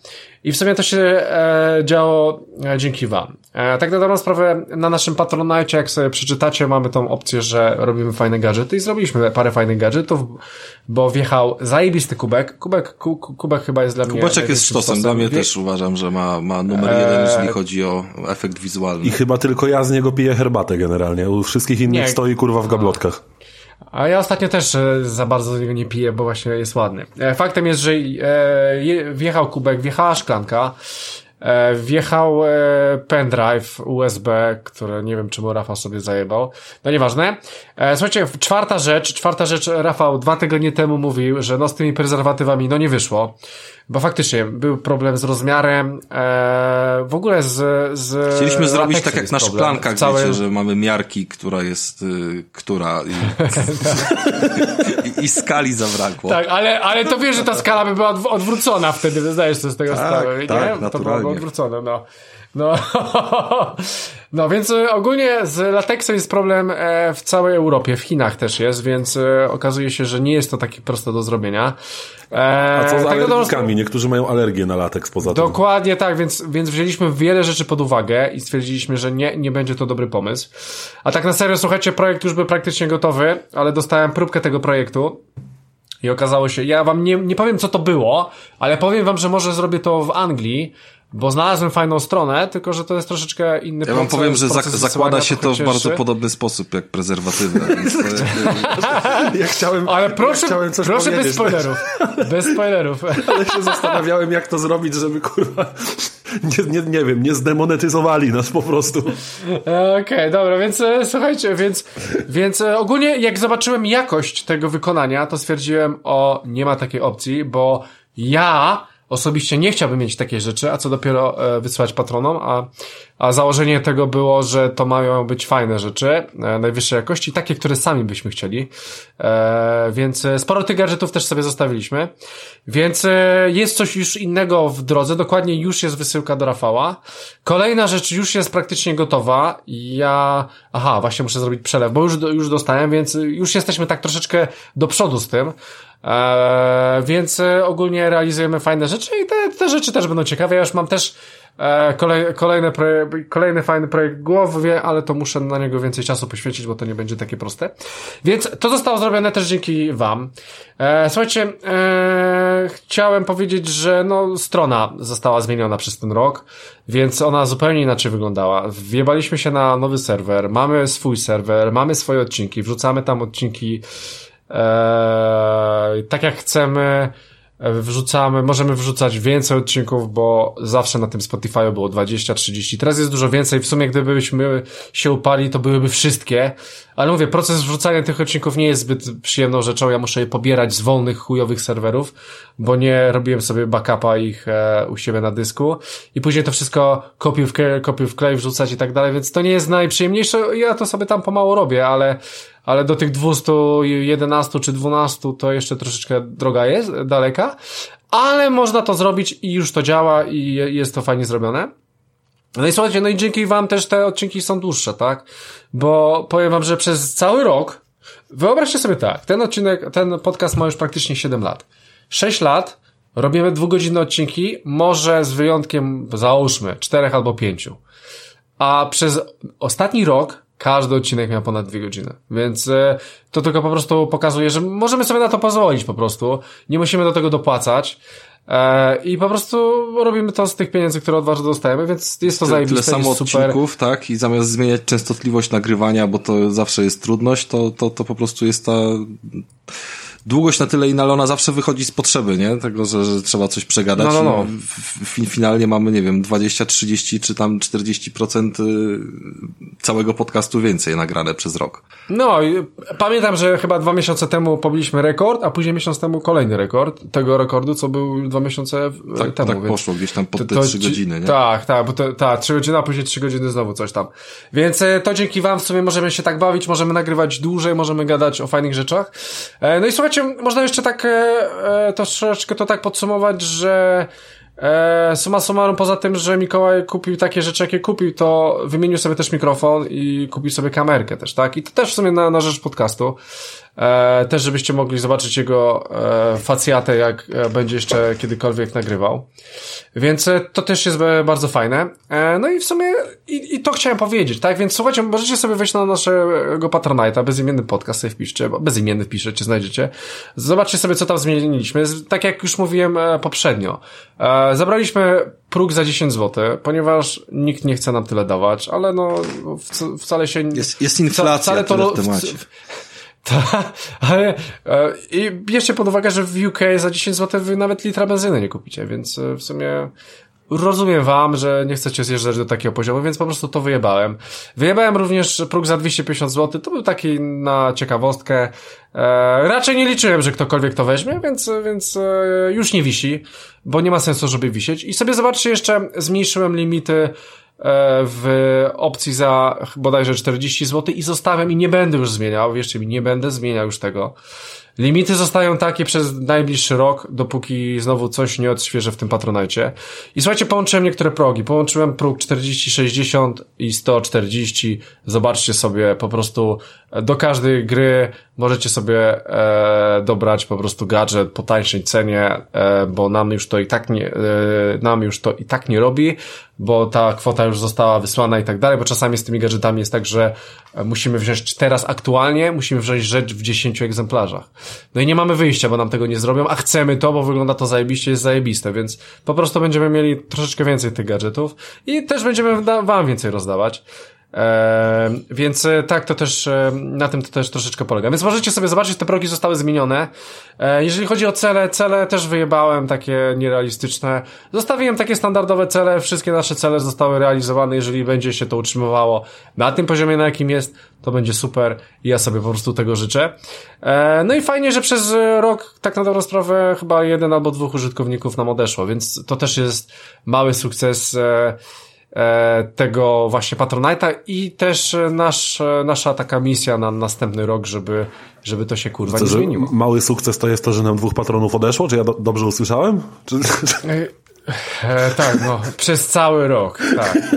[SPEAKER 3] I w sumie to się e, działo e, dzięki wam. E, tak na dobrą sprawę, na naszym Patronite, jak sobie przeczytacie, mamy tą opcję, że robimy fajne gadżety i zrobiliśmy parę fajnych gadżetów, bo wjechał zajebisty kubek. Kubek, ku, ku- kubek chyba jest dla mnie...
[SPEAKER 1] Kubeczek jest
[SPEAKER 3] największym
[SPEAKER 1] sztosem, dla mnie
[SPEAKER 3] Wie-
[SPEAKER 1] też uważam, że ma, ma numer jeden, jeżeli chodzi o efekt wizualny.
[SPEAKER 2] I chyba tylko ja z niego piję herbatę generalnie. U wszystkich innych
[SPEAKER 3] Nie.
[SPEAKER 2] stoi kurwa w gablotkach.
[SPEAKER 3] A ja ostatnio też e, za bardzo niego nie piję, bo właśnie jest ładny. E, Faktem jest, że e, je- wjechał kubek, wjechała szklanka, wjechał e, pendrive USB, które nie wiem czemu Rafał sobie zajebał. No nieważne. E, Słuchajcie, czwarta rzecz, czwarta rzecz, Rafał dwa tygodnie temu mówił, że no z tymi prezerwatywami no nie wyszło. Bo faktycznie był problem z rozmiarem, e, w ogóle z, z
[SPEAKER 1] Chcieliśmy zrobić tak jak na szklankach,
[SPEAKER 3] Całe-
[SPEAKER 1] wiecie, że mamy miarki, która jest, y, która i, i, skali zabrakło.
[SPEAKER 3] Tak, ale, ale to wiesz, że ta skala by była odw- odwrócona wtedy, zdajesz sobie z tego
[SPEAKER 1] Tak,
[SPEAKER 3] sprawę,
[SPEAKER 1] tak,
[SPEAKER 3] nie? To byłoby odwrócone, no. No, no więc e, ogólnie z lateksem jest problem e, w całej Europie, w Chinach też jest, więc e, okazuje się, że nie jest to takie proste do zrobienia.
[SPEAKER 2] A co z
[SPEAKER 3] tak
[SPEAKER 2] alergikami? Niektórzy mają alergię na lateks poza tym.
[SPEAKER 3] Dokładnie tak, więc, więc wzięliśmy wiele rzeczy pod uwagę i stwierdziliśmy, że nie, nie będzie to dobry pomysł. A tak na serio, słuchajcie, projekt już był praktycznie gotowy, ale dostałem próbkę tego projektu. I okazało się, ja wam nie, nie powiem co to było, ale powiem wam, że może zrobię to w Anglii, bo znalazłem fajną stronę, tylko że to jest troszeczkę inny
[SPEAKER 1] ja
[SPEAKER 3] proces.
[SPEAKER 1] Ja wam powiem, że
[SPEAKER 3] proces
[SPEAKER 1] zakłada się to w
[SPEAKER 3] cięższy.
[SPEAKER 1] bardzo podobny sposób jak prezerwatywy.
[SPEAKER 2] ja chciałem,
[SPEAKER 3] Ale proszę,
[SPEAKER 2] ja chciałem coś
[SPEAKER 3] proszę bez
[SPEAKER 2] powiedzieć,
[SPEAKER 3] spoilerów. Bez spoilerów.
[SPEAKER 2] Ale się zastanawiałem, jak to zrobić, żeby kurwa. Nie, nie, nie wiem, nie zdemonetyzowali nas po prostu.
[SPEAKER 3] Okej, okay, dobra, więc e, słuchajcie, więc, więc e, ogólnie jak zobaczyłem jakość tego wykonania, to stwierdziłem, o, nie ma takiej opcji, bo ja osobiście nie chciałbym mieć takiej rzeczy, a co dopiero e, wysłać patronom, a, a założenie tego było, że to mają być fajne rzeczy, e, najwyższej jakości, takie, które sami byśmy chcieli, e, więc e, sporo tych gadżetów też sobie zostawiliśmy, więc jest coś już innego w drodze, dokładnie już jest wysyłka do Rafała. Kolejna rzecz już jest praktycznie gotowa, ja, aha, właśnie muszę zrobić przelew, bo już, już dostałem, więc już jesteśmy tak troszeczkę do przodu z tym, Eee, więc ogólnie realizujemy fajne rzeczy i te, te rzeczy też będą ciekawe. Ja już mam też kolej, kolejny, projek, kolejny fajny projekt głowie, ale to muszę na niego więcej czasu poświęcić, bo to nie będzie takie proste. Więc to zostało zrobione też dzięki wam. E, słuchajcie, e, chciałem powiedzieć, że no, strona została zmieniona przez ten rok, więc ona zupełnie inaczej wyglądała. Wjebaliśmy się na nowy serwer, mamy swój serwer, mamy swoje odcinki, wrzucamy tam odcinki Eee, tak jak chcemy, wrzucamy, możemy wrzucać więcej odcinków, bo zawsze na tym Spotify było 20-30. Teraz jest dużo więcej. W sumie gdybyśmy się upali, to byłyby wszystkie. Ale mówię, proces wrzucania tych odcinków nie jest zbyt przyjemną rzeczą. Ja muszę je pobierać z wolnych, chujowych serwerów, bo nie robiłem sobie backupa ich e, u siebie na dysku. I później to wszystko kopiuj w, kopiuj w klej wrzucać i tak dalej, więc to nie jest najprzyjemniejsze. Ja to sobie tam pomału robię, ale ale do tych 211 czy 12 to jeszcze troszeczkę droga jest, daleka, ale można to zrobić i już to działa i jest to fajnie zrobione. No i słuchajcie, no i dzięki wam też te odcinki są dłuższe, tak? Bo powiem wam, że przez cały rok, wyobraźcie sobie tak, ten odcinek, ten podcast ma już praktycznie 7 lat. 6 lat robimy dwugodzinne odcinki, może z wyjątkiem, załóżmy, czterech albo pięciu. A przez ostatni rok każdy odcinek miał ponad dwie godziny. Więc e, to tylko po prostu pokazuje, że możemy sobie na to pozwolić po prostu. Nie musimy do tego dopłacać. E, I po prostu robimy to z tych pieniędzy, które od was dostajemy, więc jest to
[SPEAKER 1] tyle,
[SPEAKER 3] zajebiste,
[SPEAKER 1] tyle samo
[SPEAKER 3] super.
[SPEAKER 1] odcinków, tak? I zamiast zmieniać częstotliwość nagrywania, bo to zawsze jest trudność, to, to, to po prostu jest ta długość na tyle inna, ale ona zawsze wychodzi z potrzeby, nie? Tego, że, że trzeba coś przegadać.
[SPEAKER 3] No, no, no.
[SPEAKER 1] I finalnie mamy, nie wiem, 20, 30 czy tam 40% całego podcastu więcej nagrane przez rok.
[SPEAKER 3] No, i pamiętam, że chyba dwa miesiące temu pobiliśmy rekord, a później miesiąc temu kolejny rekord tego rekordu, co był dwa miesiące
[SPEAKER 1] tak,
[SPEAKER 3] temu.
[SPEAKER 1] Tak poszło gdzieś tam pod te
[SPEAKER 3] to,
[SPEAKER 1] trzy godziny, nie?
[SPEAKER 3] Tak, tak, bo to, tak, trzy godziny, a później trzy godziny znowu coś tam. Więc e, to dzięki wam w sumie możemy się tak bawić, możemy nagrywać dłużej, możemy gadać o fajnych rzeczach. E, no i słuchajcie, można jeszcze tak e, e, troszeczkę to tak podsumować, że E, suma summarum, poza tym, że Mikołaj kupił takie rzeczy, jakie kupił, to wymienił sobie też mikrofon i kupił sobie kamerkę też, tak? I to też w sumie na, na rzecz podcastu. E, też, żebyście mogli zobaczyć jego e, facjatę, jak e, będzie jeszcze kiedykolwiek nagrywał. Więc e, to też jest e, bardzo fajne. E, no i w sumie i, i to chciałem powiedzieć, tak? Więc słuchajcie, możecie sobie wejść na naszego Patronite'a, bezimienny podcast sobie wpiszcie, bo bezimienny wpiszecie, znajdziecie. Zobaczcie sobie, co tam zmieniliśmy. Tak jak już mówiłem poprzednio. E, zabraliśmy próg za 10 zł, ponieważ nikt nie chce nam tyle dawać, ale no w, wcale się...
[SPEAKER 1] Jest, jest inflacja
[SPEAKER 3] wcale
[SPEAKER 1] to, w temacie.
[SPEAKER 3] Tak, ale e, i bierzcie pod uwagę, że w UK za 10 zł wy nawet litra benzyny nie kupicie, więc e, w sumie rozumiem wam, że nie chcecie zjeżdżać do takiego poziomu, więc po prostu to wyjebałem. Wyjebałem również próg za 250 zł, to był taki na ciekawostkę. E, raczej nie liczyłem, że ktokolwiek to weźmie, więc, więc e, już nie wisi, bo nie ma sensu, żeby wisieć. I sobie zobaczcie jeszcze, zmniejszyłem limity w opcji za bodajże 40 zł i zostawiam i nie będę już zmieniał, wierzcie mi, nie będę zmieniał już tego. Limity zostają takie przez najbliższy rok, dopóki znowu coś nie odświeżę w tym patronajcie. I słuchajcie, połączyłem niektóre progi. Połączyłem próg 40-60 i 140. Zobaczcie sobie po prostu do każdej gry możecie sobie e, dobrać po prostu gadżet po tańszej cenie, e, bo nam już to i tak nie, e, nam już to i tak nie robi, bo ta kwota już została wysłana i tak dalej, bo czasami z tymi gadżetami jest tak, że musimy wziąć teraz aktualnie, musimy wziąć rzecz w 10 egzemplarzach. No i nie mamy wyjścia, bo nam tego nie zrobią, a chcemy to, bo wygląda to zajebiście, jest zajebiste, więc po prostu będziemy mieli troszeczkę więcej tych gadżetów i też będziemy wam więcej rozdawać. Więc e, tak, to też, e, na tym to też troszeczkę polega. Więc możecie sobie zobaczyć, te progi zostały zmienione. E, jeżeli chodzi o cele, cele też wyjebałem takie nierealistyczne. Zostawiłem takie standardowe cele, wszystkie nasze cele zostały realizowane, jeżeli będzie się to utrzymywało na tym poziomie, na jakim jest, to będzie super i ja sobie po prostu tego życzę. E, no i fajnie, że przez rok, tak na dobrą sprawę, chyba jeden albo dwóch użytkowników nam odeszło, więc to też jest mały sukces, tego właśnie Patronite'a i też nasz, nasza taka misja na następny rok, żeby, żeby to się kurwa
[SPEAKER 2] Co,
[SPEAKER 3] nie zmieniło.
[SPEAKER 2] Mały sukces to jest to, że nam dwóch patronów odeszło? Czy ja do, dobrze usłyszałem? Czy...
[SPEAKER 3] E, e, tak, no, przez cały rok, tak. E,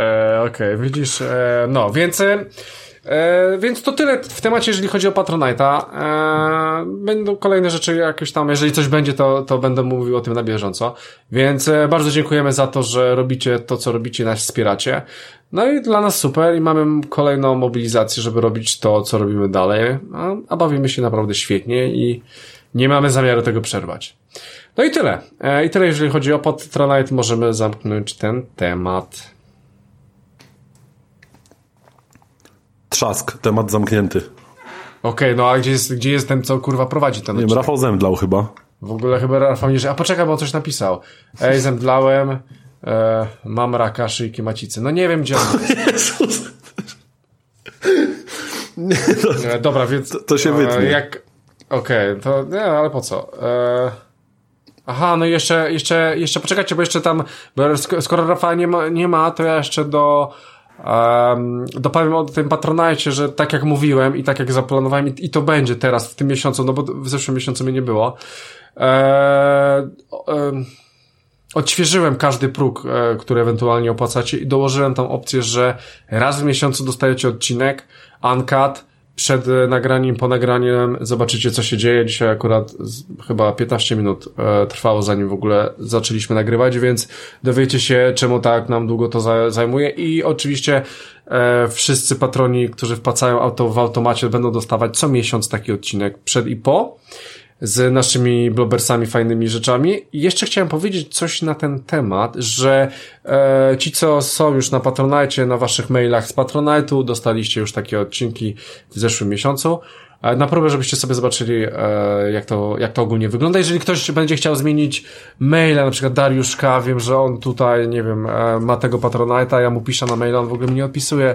[SPEAKER 3] e, Okej, okay, widzisz, e, no, więc E, więc to tyle w temacie, jeżeli chodzi o Patronite'a. E, będą kolejne rzeczy jakieś tam, jeżeli coś będzie, to, to będę mówił o tym na bieżąco. Więc e, bardzo dziękujemy za to, że robicie to, co robicie, nas wspieracie. No i dla nas super i mamy kolejną mobilizację, żeby robić to, co robimy dalej. A, a bawimy się naprawdę świetnie i nie mamy zamiaru tego przerwać. No i tyle. E, I tyle, jeżeli chodzi o Patronite, możemy zamknąć ten temat.
[SPEAKER 2] Trzask, temat zamknięty.
[SPEAKER 3] Okej, okay, no a gdzie jest, gdzie jest ten, co kurwa prowadzi ten
[SPEAKER 2] Nie wiem, Rafał zemdlał chyba.
[SPEAKER 3] W ogóle chyba Rafał nie A poczekaj, bo on coś napisał. Ej, zemdlałem, e, mam raka szyjki macicy. No nie wiem, gdzie on Jezus. Nie, to, e, Dobra, więc...
[SPEAKER 2] To, to się e, wytnie.
[SPEAKER 3] Jak... Okej, okay, to... Nie, ale po co? E... Aha, no jeszcze, jeszcze, jeszcze poczekajcie, bo jeszcze tam, bo skoro Rafała nie ma, nie ma, to ja jeszcze do Um, dopowiem o tym Patronite, że tak jak mówiłem i tak jak zaplanowałem i, i to będzie teraz w tym miesiącu, no bo w zeszłym miesiącu mnie nie było. E, e, odświeżyłem każdy próg, e, który ewentualnie opłacacie i dołożyłem tam opcję, że raz w miesiącu dostajecie odcinek, uncut, przed e, nagraniem, po nagraniem zobaczycie, co się dzieje. Dzisiaj akurat chyba 15 minut e, trwało, zanim w ogóle zaczęliśmy nagrywać, więc dowiecie się, czemu tak nam długo to za, zajmuje i oczywiście e, wszyscy patroni, którzy wpłacają auto w automacie będą dostawać co miesiąc taki odcinek przed i po z naszymi blobersami, fajnymi rzeczami. I jeszcze chciałem powiedzieć coś na ten temat, że e, ci, co są już na Patronite, na waszych mailach z Patronite'u, dostaliście już takie odcinki w zeszłym miesiącu. E, na próbę, żebyście sobie zobaczyli, e, jak, to, jak to ogólnie wygląda. Jeżeli ktoś będzie chciał zmienić maila, na przykład Dariuszka, wiem, że on tutaj, nie wiem, e, ma tego Patronite'a, ja mu piszę na maila, on w ogóle mi nie odpisuje.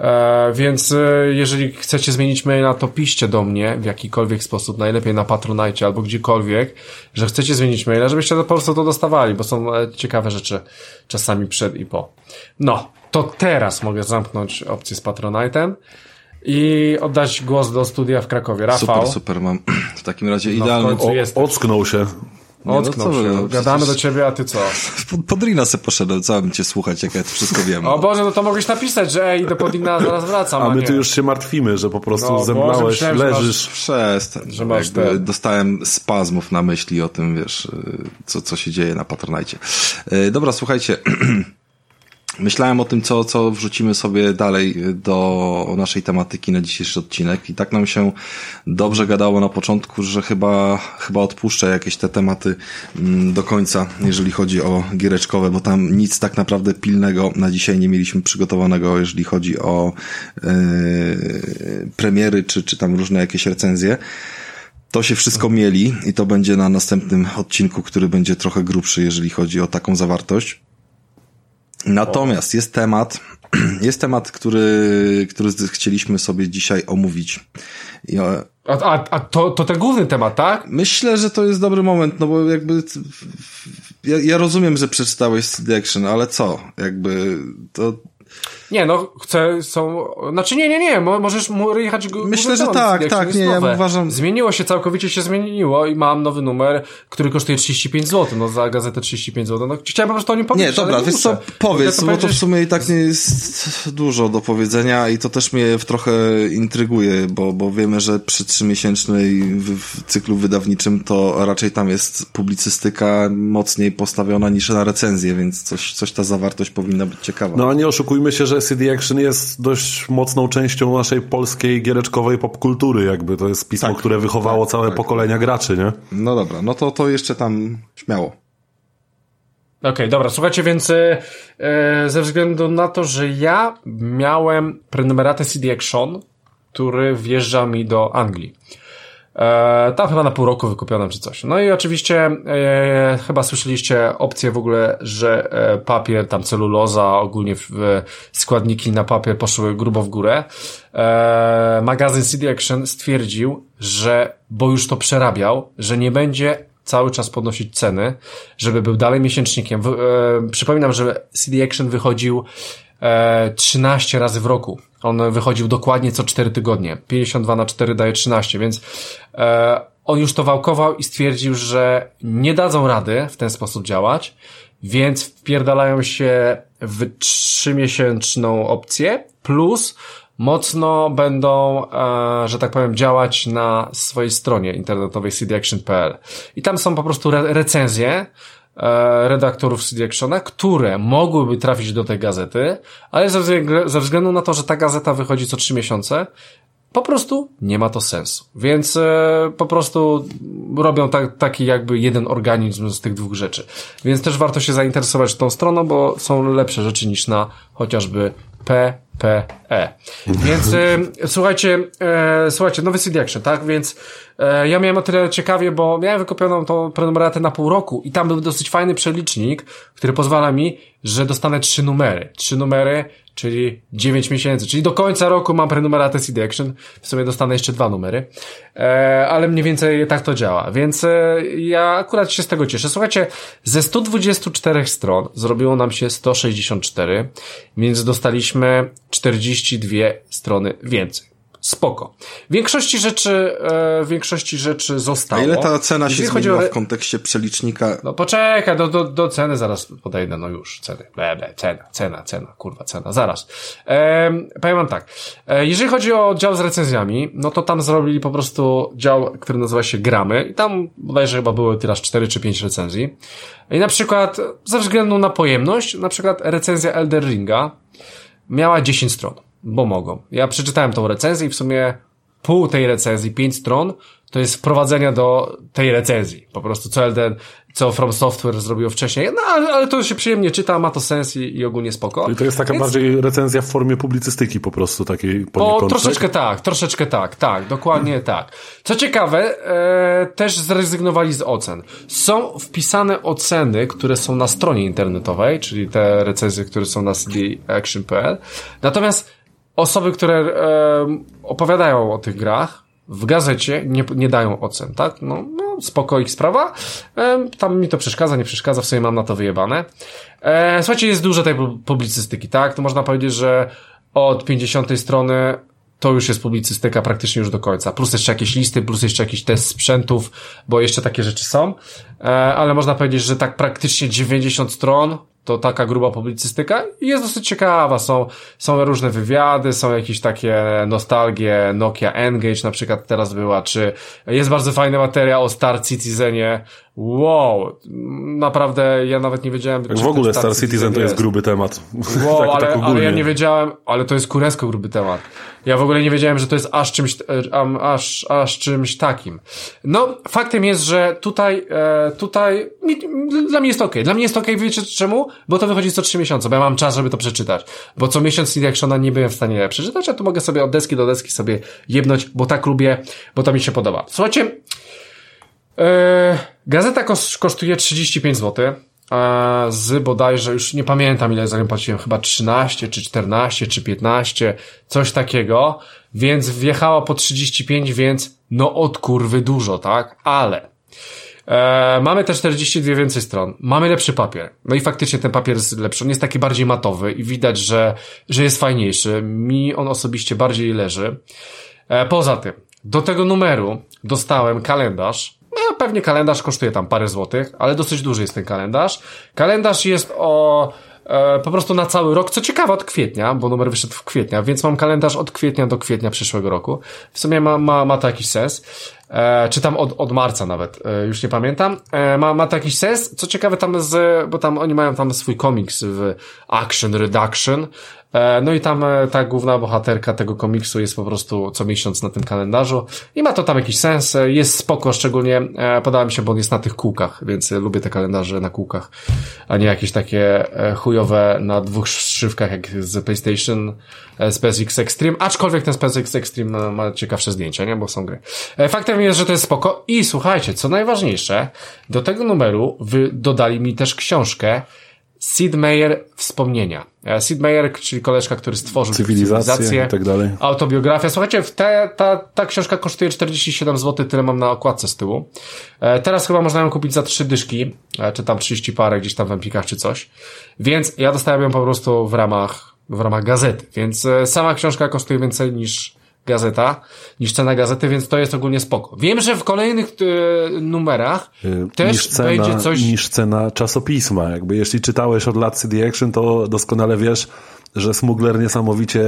[SPEAKER 3] E, więc e, jeżeli chcecie zmienić maila, to piszcie do mnie w jakikolwiek sposób, najlepiej na Patronite albo gdziekolwiek, że chcecie zmienić maila, żebyście po prostu to dostawali, bo są e, ciekawe rzeczy czasami przed i po. No, to teraz mogę zamknąć opcję z Patronite'em i oddać głos do studia w Krakowie. Rafał.
[SPEAKER 1] Super, super, mam w takim razie idealny...
[SPEAKER 2] No, ocknął się.
[SPEAKER 3] Nie, Ocknął no, się. Gadamy do ciebie, a ty co?
[SPEAKER 1] Podrina se poszedłem, co mam cię słuchać, jak ja to wszystko wiem.
[SPEAKER 3] O Boże, no to mogłeś napisać, że ej, do Podrina zaraz wracam.
[SPEAKER 2] A, a my tu już się martwimy, że po prostu no, zemdlałeś, leżysz.
[SPEAKER 1] Przestań. Że masz te... Dostałem spazmów na myśli o tym, wiesz, co, co się dzieje na Patronajcie. E, dobra, słuchajcie. Myślałem o tym, co, co wrzucimy sobie dalej do naszej tematyki na dzisiejszy odcinek i tak nam się dobrze gadało na początku, że chyba, chyba odpuszczę jakieś te tematy mm, do końca, jeżeli chodzi o giereczkowe, bo tam nic tak naprawdę pilnego na dzisiaj nie mieliśmy przygotowanego, jeżeli chodzi o yy, premiery czy, czy tam różne jakieś recenzje. To się wszystko mieli i to będzie na następnym odcinku, który będzie trochę grubszy, jeżeli chodzi o taką zawartość. Natomiast jest temat, jest temat, który, który chcieliśmy sobie dzisiaj omówić.
[SPEAKER 3] A, a, a to, to ten główny temat, tak?
[SPEAKER 1] Myślę, że to jest dobry moment, no bo jakby ja, ja rozumiem, że przeczytałeś CD Action, ale co? Jakby to
[SPEAKER 3] nie, no chcę, są, znaczy nie, nie, nie, możesz mu jechać
[SPEAKER 1] Myślę, że tak, tak, nie, ja uważam.
[SPEAKER 3] Zmieniło się, całkowicie się zmieniło i mam nowy numer, który kosztuje 35 zł, no za gazetę 35 zł, no chciałem po prostu o nim powiedzieć,
[SPEAKER 1] Nie, dobra, wiesz co, powiedz, to bo to w sumie i tak nie jest dużo do powiedzenia i to też mnie trochę intryguje, bo, bo wiemy, że przy trzymiesięcznej w, w cyklu wydawniczym to raczej tam jest publicystyka mocniej postawiona niż na recenzję, więc coś, coś ta zawartość powinna być ciekawa.
[SPEAKER 2] No a nie oszukujmy się, że CD Action jest dość mocną częścią naszej polskiej giereczkowej popkultury, jakby to jest pismo,
[SPEAKER 1] Tak,
[SPEAKER 2] które wychowało
[SPEAKER 1] tak,
[SPEAKER 2] całe
[SPEAKER 1] tak.
[SPEAKER 2] pokolenia graczy, nie?
[SPEAKER 1] No dobra, no to, to jeszcze tam śmiało.
[SPEAKER 3] Okej, dobra, słuchajcie, więc e, e, ze względu na to, że ja miałem prenumeratę CD Action, który wjeżdża mi do Anglii. E, tam chyba na pół roku wykupionym czy coś. No i oczywiście e, chyba słyszeliście opcję w ogóle, że e, papier, tam celuloza, ogólnie w, w składniki na papier poszły grubo w górę. E, magazyn CD Action stwierdził, że, bo już to przerabiał, że nie będzie cały czas podnosić ceny, żeby był dalej miesięcznikiem. W, e, przypominam, że CD Action wychodził e, 13 razy w roku. On wychodził dokładnie co 4 tygodnie. 52 na 4 daje 13, więc e, on już to wałkował i stwierdził, że nie dadzą rady w ten sposób działać, więc wpierdalają się w trzymiesięczną opcję plus mocno będą, e, że tak powiem, działać na swojej stronie internetowej cdaction.pl. I tam są po prostu re recenzje redaktorów CD Actiona, które mogłyby trafić do tej gazety, ale ze, wzglę- ze względu na to, że ta gazeta wychodzi co trzy miesiące, po prostu nie ma to sensu. Więc e, po prostu robią tak, taki jakby jeden organizm z tych dwóch rzeczy. Więc też warto się zainteresować tą stroną, bo są lepsze rzeczy niż na chociażby PPE. Więc e, słuchajcie, e, słuchajcie, nowy CD Action, tak? Więc e, ja miałem o tyle ciekawie, bo miałem wykupioną tą prenumeratę na pół roku i tam był dosyć fajny przelicznik, który pozwala mi, że dostanę trzy numery. Trzy numery, czyli 9 miesięcy, czyli do końca roku mam prenumeratę CD Action, w sumie dostanę jeszcze dwa numery, e, ale mniej więcej tak to działa, więc e, ja akurat się z tego cieszę. Słuchajcie, ze 124 stron zrobiło nam się 164, więc dostaliśmy 42 strony więcej. Spoko. W większości rzeczy, e, w większości rzeczy
[SPEAKER 1] A
[SPEAKER 3] zostało.
[SPEAKER 1] ile ta cena się
[SPEAKER 3] Jeżeli
[SPEAKER 1] zmieniła
[SPEAKER 3] o-
[SPEAKER 1] w kontekście przelicznika?
[SPEAKER 3] no poczekaj, do, do, do ceny zaraz podejdę, no już, ceny, ble, ble, cena, cena, cena, kurwa, cena, zaraz. Ehm, powiem wam tak, e, jeżeli chodzi o dział z recenzjami, no to tam zrobili po prostu dział, który nazywa się Gramy i tam bodajże chyba były teraz 4 czy 5 recenzji. I na przykład, ze względu na pojemność, na przykład recenzja Elder Ringa miała 10 stron, bo mogą. Ja przeczytałem tą recenzję i w sumie pół tej recenzji, 5 stron, to jest wprowadzenie do tej recenzji. Po prostu co Elden, co From Software zrobiło wcześniej. No ale, ale to się przyjemnie czyta, ma to sens i, i ogólnie spoko.
[SPEAKER 2] I to jest taka
[SPEAKER 3] Więc-
[SPEAKER 2] bardziej recenzja w formie publicystyki po prostu, takiej poniekąd.
[SPEAKER 3] troszeczkę tak, troszeczkę tak, tak, dokładnie tak. Co ciekawe, e, też zrezygnowali z ocen. Są wpisane oceny, które są na stronie internetowej, czyli te recenzje, które są na cdaction.pl. Natomiast osoby, które e, opowiadają o tych grach, w gazecie nie, nie dają ocen, tak? No, no spoko ich sprawa. E, tam mi to przeszkadza, nie przeszkadza, w sumie mam na to wyjebane. E, słuchajcie, jest dużo tej pu- publicystyki, tak? To można powiedzieć, że od 50 strony to już jest publicystyka praktycznie już do końca. Plus jeszcze jakieś listy, plus jeszcze jakiś test sprzętów, bo jeszcze takie rzeczy są. E, ale można powiedzieć, że tak praktycznie 90 stron to taka gruba publicystyka i jest dosyć ciekawa. Są, są różne wywiady, są jakieś takie nostalgie, Nokia Engage na przykład teraz była, czy jest bardzo fajny materiał o Star Citizenie. Wow, naprawdę ja nawet nie wiedziałem. Czy
[SPEAKER 2] w ogóle
[SPEAKER 3] ten
[SPEAKER 2] Star Citizen to jest gruby temat.
[SPEAKER 3] Wow,
[SPEAKER 2] tak,
[SPEAKER 3] ale,
[SPEAKER 2] tak
[SPEAKER 3] ale ja nie wiedziałem, ale to jest kurewsko gruby temat. Ja w ogóle nie wiedziałem, że to jest aż czymś, aż, aż czymś takim. No, faktem jest, że tutaj, e, tutaj, mi, dla mnie jest okej. Dla mnie jest okej, wiecie czemu? Bo to wychodzi co trzy miesiące, bo ja mam czas, żeby to przeczytać. Bo co miesiąc CD Actiona nie byłem w stanie przeczytać, a tu mogę sobie od deski do deski sobie jebnąć, bo tak lubię, bo to mi się podoba. Słuchajcie, gazeta kos- kosztuje 35 zł. E, z bodajże, już nie pamiętam ile za nią płaciłem, chyba 13, czy 14, czy 15, coś takiego. Więc wjechała po 35, więc no od kurwy dużo, tak? Ale E, mamy te 42 więcej stron. Mamy lepszy papier. No i faktycznie ten papier jest lepszy. On jest taki bardziej matowy i widać, że, że jest fajniejszy. Mi on osobiście bardziej leży. E, poza tym, do tego numeru dostałem kalendarz. Pewnie kalendarz kosztuje tam parę złotych, ale dosyć duży jest ten kalendarz. Kalendarz jest o e, po prostu na cały rok. Co ciekawe, od kwietnia, bo numer wyszedł w kwietnia, więc mam kalendarz od kwietnia do kwietnia przyszłego roku. W sumie ma, ma, ma to jakiś sens. E, czy tam od, od marca nawet, e, już nie pamiętam. E, ma, ma to jakiś sens. Co ciekawe, tam z, bo tam oni mają tam swój komiks w Action Reduction. E, No i tam e, ta główna bohaterka tego komiksu jest po prostu co miesiąc na tym kalendarzu i ma to tam jakiś sens, e, jest spoko, szczególnie e, podoba mi się, bo on jest na tych kółkach, więc e, lubię te kalendarze na kółkach, a nie jakieś takie e, chujowe na dwóch szywkach jak z PlayStation SpaceX Extreme, aczkolwiek ten SpaceX Extreme no, ma ciekawsze zdjęcia, nie, bo są gry. E, Faktem jest, że to jest spoko i słuchajcie, co najważniejsze, do tego numeru wy dodali mi też książkę Sid Meier Wspomnienia. E, Sid Meier, czyli koleżka, który stworzył
[SPEAKER 2] Cywilizację
[SPEAKER 3] cywilizację
[SPEAKER 2] i tak dalej.
[SPEAKER 3] Autobiografia. Słuchajcie, te, ta, ta książka kosztuje 47 zł, tyle mam na okładce z tyłu. E, teraz chyba można ją kupić za trzy dyszki, e, czy tam 30 parę gdzieś tam w Empikach czy coś. Więc ja dostałem ją po prostu w ramach, w ramach gazety. Więc e, sama książka kosztuje więcej niż gazeta, niż cena gazety, więc to jest ogólnie spoko. Wiem, że w kolejnych e, numerach
[SPEAKER 2] Y,
[SPEAKER 3] też
[SPEAKER 2] cena,
[SPEAKER 3] będzie coś...
[SPEAKER 2] niż cena czasopisma. Jakby jeśli czytałeś od lat CD Action, to doskonale wiesz, że Smuggler niesamowicie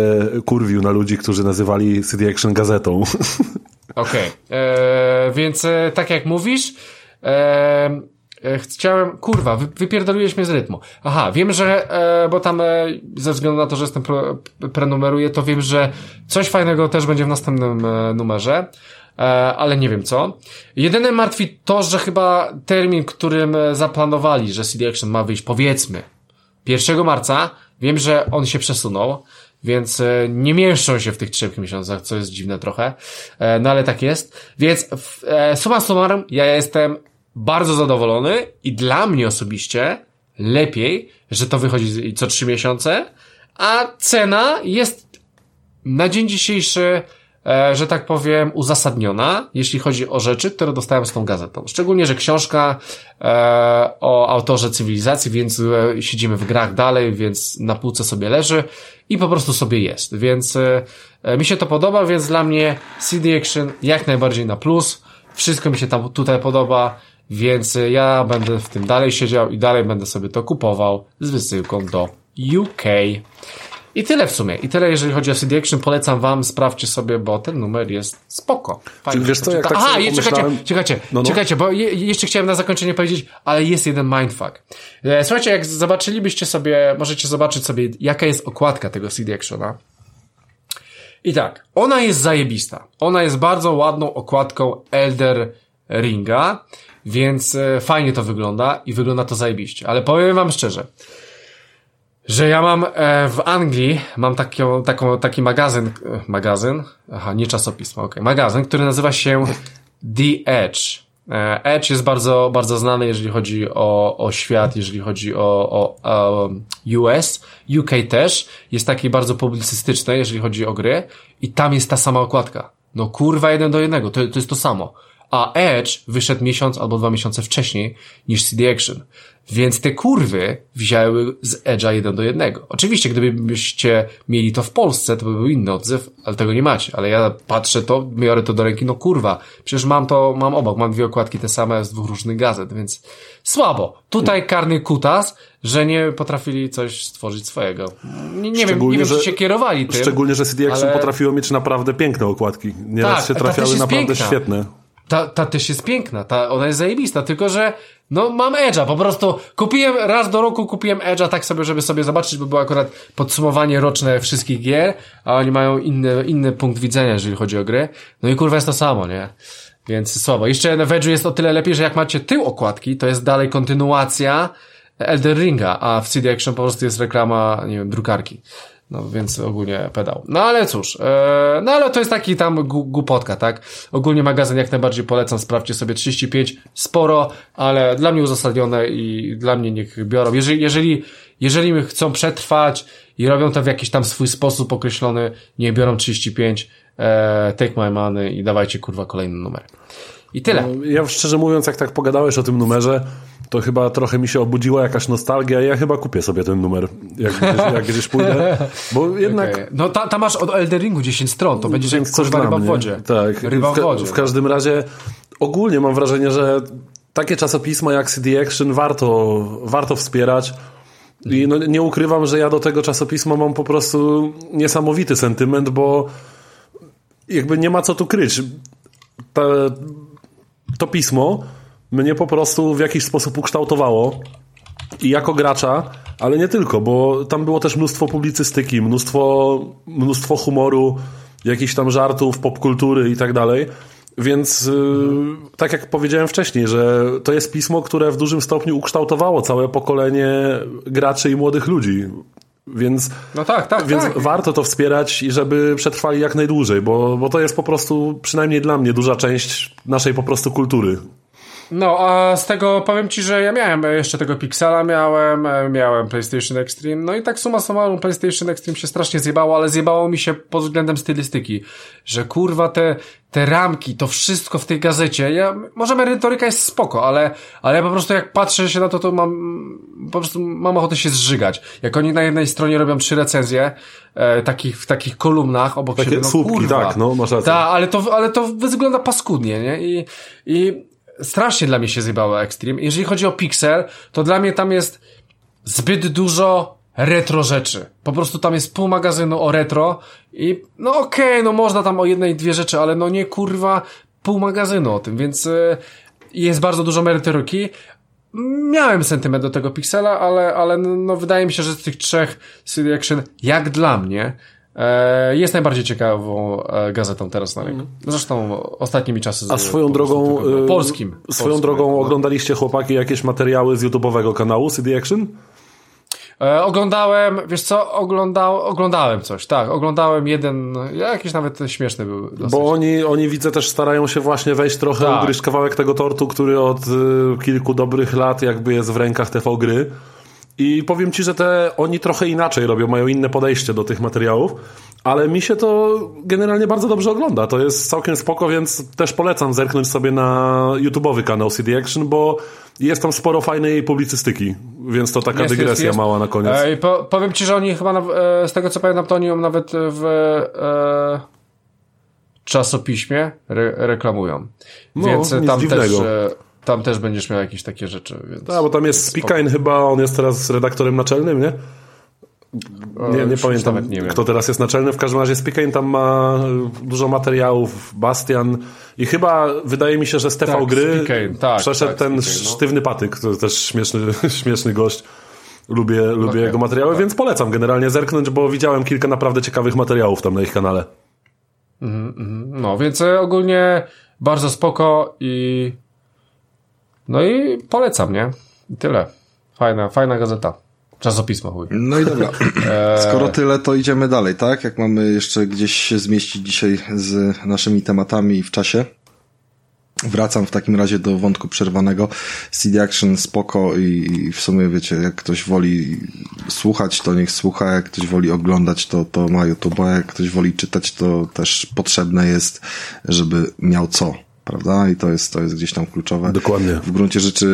[SPEAKER 2] kurwił na ludzi, którzy nazywali CD Action gazetą.
[SPEAKER 3] Okej, okay. więc e, tak jak mówisz, e, e, chciałem, kurwa, wy, wypierdoliłeś mnie z rytmu. Aha, wiem, że, e, bo tam e, ze względu na to, że jestem prenumeruję, to wiem, że coś fajnego też będzie w następnym e, numerze, e, ale nie wiem co. Jedyne martwi to, że chyba termin, którym e, zaplanowali, że CD Action ma wyjść, powiedzmy, 1 marca, wiem, że on się przesunął, więc e, nie mieszczą się w tych trzech miesiącach, co jest dziwne trochę, e, no ale tak jest. Więc e, summa summarum, ja jestem bardzo zadowolony i dla mnie osobiście lepiej, że to wychodzi co trzy miesiące, a cena jest na dzień dzisiejszy, e, że tak powiem, uzasadniona, jeśli chodzi o rzeczy, które dostałem z tą gazetą. Szczególnie, że książka e, o autorze cywilizacji, więc e, siedzimy w grach dalej, więc na półce sobie leży i po prostu sobie jest. Więc mi się to podoba, więc dla mnie CD Action jak najbardziej na plus. Wszystko mi się tam tutaj podoba, więc e, ja będę w tym dalej siedział i dalej będę sobie to kupował z wysyłką do UK. I tyle w sumie. I tyle, jeżeli chodzi o CD Action. Polecam wam, sprawdźcie sobie, bo ten numer jest spoko. Fajnie
[SPEAKER 2] wiesz co, jak tak
[SPEAKER 3] Aha, je, czekajcie, czekajcie,
[SPEAKER 2] No, no.
[SPEAKER 3] czekajcie, bo je, jeszcze chciałem na zakończenie powiedzieć, ale jest jeden mindfuck. E, Słuchajcie, jak zobaczylibyście sobie, możecie zobaczyć sobie, jaka jest okładka tego CD Actiona. I tak, ona jest zajebista. Ona jest bardzo ładną okładką Elder Ringa, więc e, fajnie to wygląda i wygląda to zajebiście. Ale powiem wam szczerze, że ja mam e, w Anglii, mam taką, taką, taki magazyn, e, magazyn, aha, nie czasopismo, okej, magazyn, który nazywa się The Edge. Edge jest bardzo, bardzo znany, jeżeli chodzi o, o świat, jeżeli chodzi o, o, o US, UK też, jest taki bardzo publicystyczny, jeżeli chodzi o gry i tam jest ta sama okładka. No kurwa, jeden do jednego, to, to jest to samo. A Edge wyszedł miesiąc albo dwa miesiące wcześniej niż CD Action. Więc te kurwy wzięły z Edge'a jeden do jednego. Oczywiście, gdybyście mieli to w Polsce, to by był inny odzew, ale tego nie macie. Ale ja patrzę to, biorę to do ręki, no kurwa, przecież mam to, mam obok, mam dwie okładki te same z dwóch różnych gazet, więc słabo. Tutaj karny kutas, że nie potrafili coś stworzyć swojego. Nie, nie wiem, nie wiem, czy
[SPEAKER 2] że-
[SPEAKER 3] się kierowali tym.
[SPEAKER 2] Szczególnie, że CD Action
[SPEAKER 3] ale-
[SPEAKER 2] potrafiło mieć naprawdę piękne okładki. Nieraz
[SPEAKER 3] Tak,
[SPEAKER 2] się trafiały naprawdę
[SPEAKER 3] piękna.
[SPEAKER 2] świetne.
[SPEAKER 3] Ta, ta też jest piękna, ta, ona jest zajebista, tylko że no mam Edge'a, po prostu kupiłem raz do roku kupiłem Edge'a tak sobie, żeby sobie zobaczyć, bo było akurat podsumowanie roczne wszystkich gier, a oni mają inny, inny punkt widzenia, jeżeli chodzi o gry. No i kurwa jest to samo, nie? Więc słabo. Jeszcze w Edge'u jest o tyle lepiej, że jak macie tył okładki, to jest dalej kontynuacja Elder Ringa, a w CD Action po prostu jest reklama, nie wiem, drukarki. No więc ogólnie pedał. No ale cóż, e, no ale to jest taki tam głupotka, tak? Ogólnie magazyn jak najbardziej polecam, sprawdźcie sobie 35, sporo, ale dla mnie uzasadnione i dla mnie niech biorą. Jeżeli, jeżeli, jeżeli chcą przetrwać i robią to w jakiś tam swój sposób określony, niech biorą 35, e, take my money i dawajcie kurwa kolejny numer. I tyle.
[SPEAKER 2] Ja szczerze mówiąc, jak tak pogadałeś o tym numerze, to chyba trochę mi się obudziła jakaś nostalgia i ja chyba kupię sobie ten numer, jak gdzieś, jak gdzieś pójdę. Bo jednak
[SPEAKER 3] Okej. No ta, tam masz od Elderingu 10 stron, to będziesz jak
[SPEAKER 2] coś
[SPEAKER 3] ryba w wodzie.
[SPEAKER 2] Tak.
[SPEAKER 3] Ryba w
[SPEAKER 2] w, ka-
[SPEAKER 3] wodzie.
[SPEAKER 2] w każdym razie ogólnie mam wrażenie, że takie czasopisma jak CD Action warto, warto wspierać. I no, nie ukrywam, że ja do tego czasopisma mam po prostu niesamowity sentyment, bo jakby nie ma co tu kryć. Ta, to pismo mnie po prostu w jakiś sposób ukształtowało i jako gracza ale nie tylko, bo tam było też mnóstwo publicystyki, mnóstwo, mnóstwo humoru, jakichś tam żartów, popkultury i tak dalej. Więc yy, tak jak powiedziałem wcześniej, że to jest pismo, które w dużym stopniu ukształtowało całe pokolenie graczy i młodych ludzi. Więc,
[SPEAKER 3] no tak, tak,
[SPEAKER 2] więc
[SPEAKER 3] tak.
[SPEAKER 2] warto to wspierać i żeby przetrwali jak najdłużej, bo, bo to jest po prostu, przynajmniej dla mnie, duża część naszej po prostu kultury.
[SPEAKER 3] No, a z tego powiem ci, że ja miałem jeszcze tego Pixela, miałem, miałem PlayStation Extreme, no i tak suma summarum PlayStation Extreme się strasznie zjebało, ale zjebało mi się pod względem stylistyki, że kurwa te, te ramki, to wszystko w tej gazecie, ja, może merytoryka jest spoko, ale, ale ja po prostu jak patrzę się na to, to mam, po prostu mam ochotę się zżygać. Jak oni na jednej stronie robią trzy recenzje, e, takich, w takich kolumnach obok
[SPEAKER 2] Takie
[SPEAKER 3] siebie, no
[SPEAKER 2] słupki,
[SPEAKER 3] kurwa.
[SPEAKER 2] tak, no, masz rację.
[SPEAKER 3] Tak, ale to, ale to wygląda paskudnie, nie? I, i strasznie dla mnie się zjebało Extreme. Jeżeli chodzi o Pixel, to dla mnie tam jest zbyt dużo retro rzeczy. Po prostu tam jest pół magazynu o retro i no okej, okay, no można tam o jednej, dwie rzeczy, ale no nie kurwa pół magazynu o tym, więc y, jest bardzo dużo merytoryki. Miałem sentyment do tego Pixela, ale, ale no wydaje mi się, że z tych trzech CD Action, jak dla mnie, jest najbardziej ciekawą e, gazetą teraz na rynku. Zresztą ostatnimi czasy.
[SPEAKER 2] A swoją drogą.
[SPEAKER 3] Polskim. Swoją
[SPEAKER 2] polskim, drogą oglądaliście chłopaki jakieś materiały z YouTube'owego kanału CD Action?
[SPEAKER 3] E, oglądałem, wiesz co, oglądał, oglądałem coś, tak, oglądałem jeden, jakiś nawet śmieszny był. Dosyć.
[SPEAKER 2] Bo oni, oni widzę też starają się właśnie wejść trochę, tak. ugryźć kawałek tego tortu, który od y, kilku dobrych lat jakby jest w rękach TV gry. I powiem ci, że te oni trochę inaczej robią, mają inne podejście do tych materiałów, ale mi się to generalnie bardzo dobrze ogląda. To jest całkiem spoko, więc też polecam zerknąć sobie na YouTube'owy kanał CD Action, bo jest tam sporo fajnej publicystyki, więc to taka jest, dygresja jest, jest. mała na koniec.
[SPEAKER 3] E, po, powiem ci, że oni chyba, e, z tego co pamiętam, to oni ją nawet w e, czasopiśmie re, reklamują.
[SPEAKER 2] No,
[SPEAKER 3] więc tam
[SPEAKER 2] dziwnego.
[SPEAKER 3] też... Tam też będziesz miał jakieś takie rzeczy. Więc
[SPEAKER 2] tak, bo tam jest Spikain chyba, on jest teraz redaktorem naczelnym, nie? Nie, nie pamiętam, nie kto teraz jest naczelny. W każdym razie Spikain tam ma dużo materiałów, Bastian i chyba wydaje mi się, że TV
[SPEAKER 3] tak,
[SPEAKER 2] Gry
[SPEAKER 3] Spikane, tak,
[SPEAKER 2] przeszedł
[SPEAKER 3] tak,
[SPEAKER 2] ten
[SPEAKER 3] Spikane, no.
[SPEAKER 2] sztywny patyk, to też śmieszny, śmieszny gość. Lubię, lubię okay, jego materiały, więc polecam generalnie zerknąć, bo widziałem kilka naprawdę ciekawych materiałów tam na ich kanale.
[SPEAKER 3] Mm, mm, no, więc e, ogólnie bardzo spoko i no i polecam, nie? I tyle. Fajna, fajna gazeta. Czasopismo, chuj.
[SPEAKER 1] No i dobra. E, Skoro tyle, to idziemy dalej, tak? Jak mamy jeszcze gdzieś się zmieścić dzisiaj z naszymi tematami w czasie. Wracam w takim razie do wątku przerwanego. CD Action spoko i w sumie wiecie, jak ktoś woli słuchać, to niech słucha, jak ktoś woli oglądać, to, to ma YouTube, a jak ktoś woli czytać, to też potrzebne jest, żeby miał co prawda? I to jest, to jest gdzieś tam kluczowe.
[SPEAKER 2] Dokładnie.
[SPEAKER 1] W gruncie rzeczy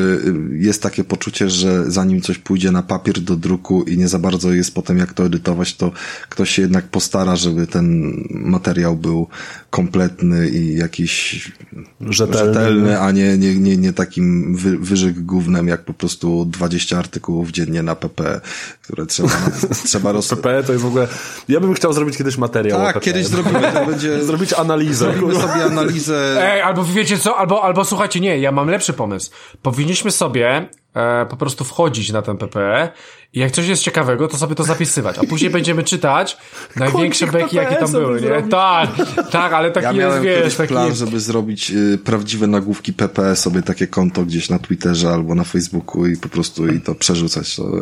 [SPEAKER 1] y, jest takie poczucie, że zanim coś pójdzie na papier do druku i nie za bardzo jest potem jak to edytować, to ktoś się jednak postara, żeby ten materiał był kompletny i jakiś rzetelny, rzetelny a nie, nie, nie, nie takim wy, wyżyk głównym, jak po prostu 20 artykułów dziennie na PP, które trzeba, trzeba roz...
[SPEAKER 2] PP to jest w ogóle... Ja bym chciał zrobić kiedyś materiał
[SPEAKER 1] Tak, kiedyś zrobimy, to będzie...
[SPEAKER 2] Zrobić analizę.
[SPEAKER 1] Zrobimy sobie analizę...
[SPEAKER 3] Ej, albo wiecie co, albo, albo słuchajcie, nie, ja mam lepszy pomysł. Powinniśmy sobie e, po prostu wchodzić na ten PPE i jak coś jest ciekawego, to sobie to zapisywać, a później będziemy czytać największe beki, jakie tam były, nie? Tak, tak, ale taki
[SPEAKER 1] ja
[SPEAKER 3] jest, wiesz, taki...
[SPEAKER 1] plan, żeby zrobić y, prawdziwe nagłówki PPE, sobie takie konto gdzieś na Twitterze albo na Facebooku i po prostu i to przerzucać. To...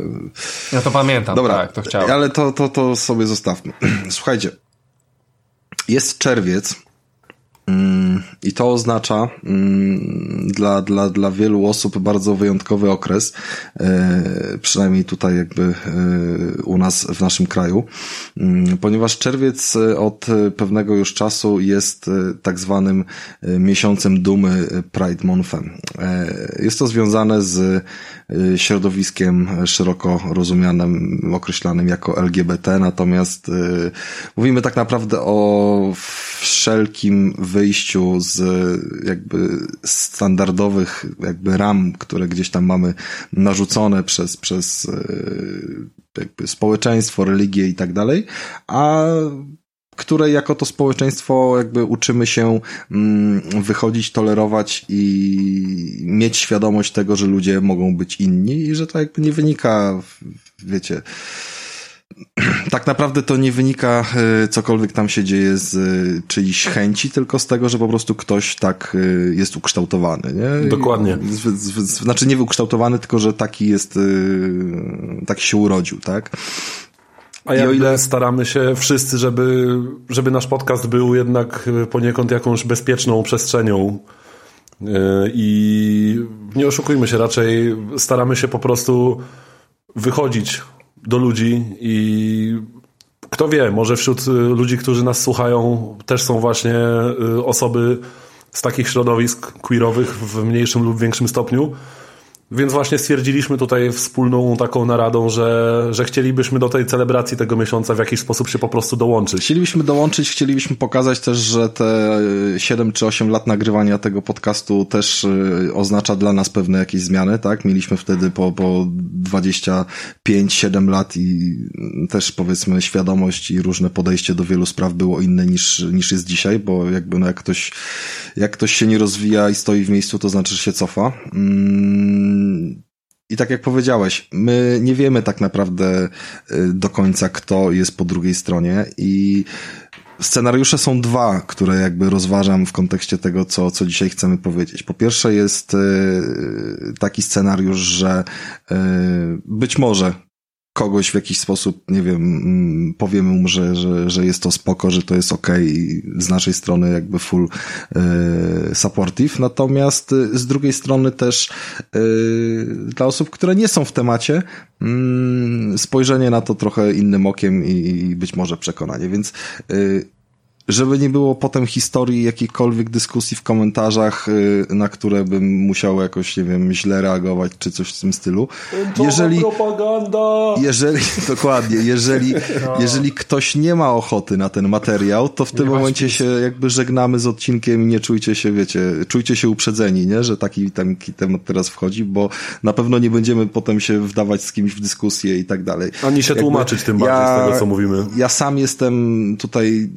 [SPEAKER 3] Ja to pamiętam, Dobra, tak, to chciałem.
[SPEAKER 1] Ale to, to, to sobie zostawmy. Słuchajcie, jest czerwiec, I to oznacza mm, dla, dla, dla wielu osób bardzo wyjątkowy okres, e, przynajmniej tutaj jakby e, u nas w naszym kraju, mm, ponieważ czerwiec e, od pewnego już czasu jest tak zwanym miesiącem dumy Pride Monthem. Jest to związane z środowiskiem szeroko rozumianym, określanym jako LGBT, natomiast mówimy tak naprawdę o wszelkim wyjściu z jakby standardowych jakby ram, które gdzieś tam mamy narzucone przez, przez e, jakby społeczeństwo, religię i tak dalej, a które jako to społeczeństwo jakby uczymy się mm, wychodzić, tolerować i mieć świadomość tego, że ludzie mogą być inni i że to jakby nie wynika, wiecie, tak naprawdę to nie wynika e, cokolwiek tam się dzieje z e, czyjś chęci, tylko z tego, że po prostu ktoś tak e, jest ukształtowany. Nie?
[SPEAKER 2] Dokładnie.
[SPEAKER 1] Znaczy nie ukształtowany, tylko że taki jest, tak się urodził, tak?
[SPEAKER 2] A ja o ile staramy się wszyscy, żeby, żeby nasz podcast był jednak poniekąd jakąś bezpieczną przestrzenią i nie oszukujmy się, raczej staramy się po prostu wychodzić do ludzi i kto wie, może wśród y, ludzi, którzy nas słuchają, też są właśnie y, osoby z takich środowisk queerowych w mniejszym lub większym stopniu. Więc właśnie stwierdziliśmy tutaj wspólną taką naradą, że, że chcielibyśmy do tej celebracji tego miesiąca w jakiś sposób się po prostu dołączyć.
[SPEAKER 1] Chcielibyśmy dołączyć, chcielibyśmy pokazać też, że te 7 czy 8 lat nagrywania tego podcastu też y, oznacza dla nas pewne jakieś zmiany, tak? Mieliśmy wtedy po, po 25-7 lat i też powiedzmy świadomość i różne podejście do wielu spraw było inne niż, niż jest dzisiaj, bo jakby no jak ktoś, jak ktoś się nie rozwija i stoi w miejscu, to znaczy, że się cofa. Mm i tak jak powiedziałeś, my nie wiemy tak naprawdę y, do końca, kto jest po drugiej stronie i Scenariusze są dwa, które jakby rozważam w kontekście tego, co, co dzisiaj chcemy powiedzieć. Po pierwsze jest y, taki scenariusz, że y, być może kogoś w jakiś sposób, nie wiem, mm, powiemy mu, że, że, że jest to spoko, że to jest ok i z naszej strony jakby full e, supportive. Natomiast e, z drugiej strony też e, dla osób, które nie są w temacie, mm, spojrzenie na to trochę innym okiem i, i być może przekonanie. Więc żeby nie było potem historii jakiejkolwiek dyskusji w komentarzach, y, na które bym musiał jakoś, nie wiem, źle reagować, czy coś w tym stylu.
[SPEAKER 2] Jeżeli, propaganda!
[SPEAKER 1] Jeżeli, dokładnie, jeżeli, no. jeżeli ktoś nie ma ochoty na ten materiał, to w tym momencie się jakby żegnamy z odcinkiem i nie czujcie się, wiecie, czujcie się uprzedzeni, nie, że taki, taki temat teraz wchodzi, bo na pewno nie będziemy potem się wdawać z kimś w dyskusję i tak dalej.
[SPEAKER 2] Ani się jakby tłumaczyć tym bardziej ja, z tego, co mówimy.
[SPEAKER 1] Ja sam jestem tutaj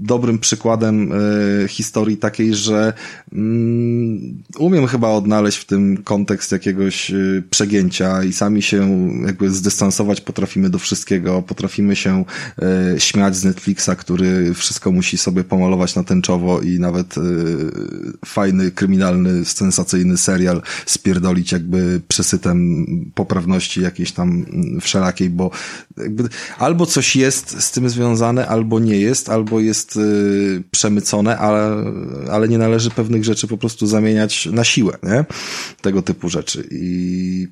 [SPEAKER 1] dobrym przykładem y, historii takiej, że mm, umiem chyba odnaleźć w tym kontekst jakiegoś y, przegięcia i sami się jakby zdystansować potrafimy do wszystkiego, potrafimy się y, śmiać z Netflixa, który wszystko musi sobie pomalować na tęczowo i nawet fajny, kryminalny, sensacyjny serial spierdolić jakby przesytem poprawności jakiejś tam mm, wszelakiej, bo jakby albo coś jest z tym związane, albo nie jest, albo jest jest y, przemycone, ale, ale nie należy pewnych rzeczy po prostu zamieniać na siłę, nie? Tego typu rzeczy. I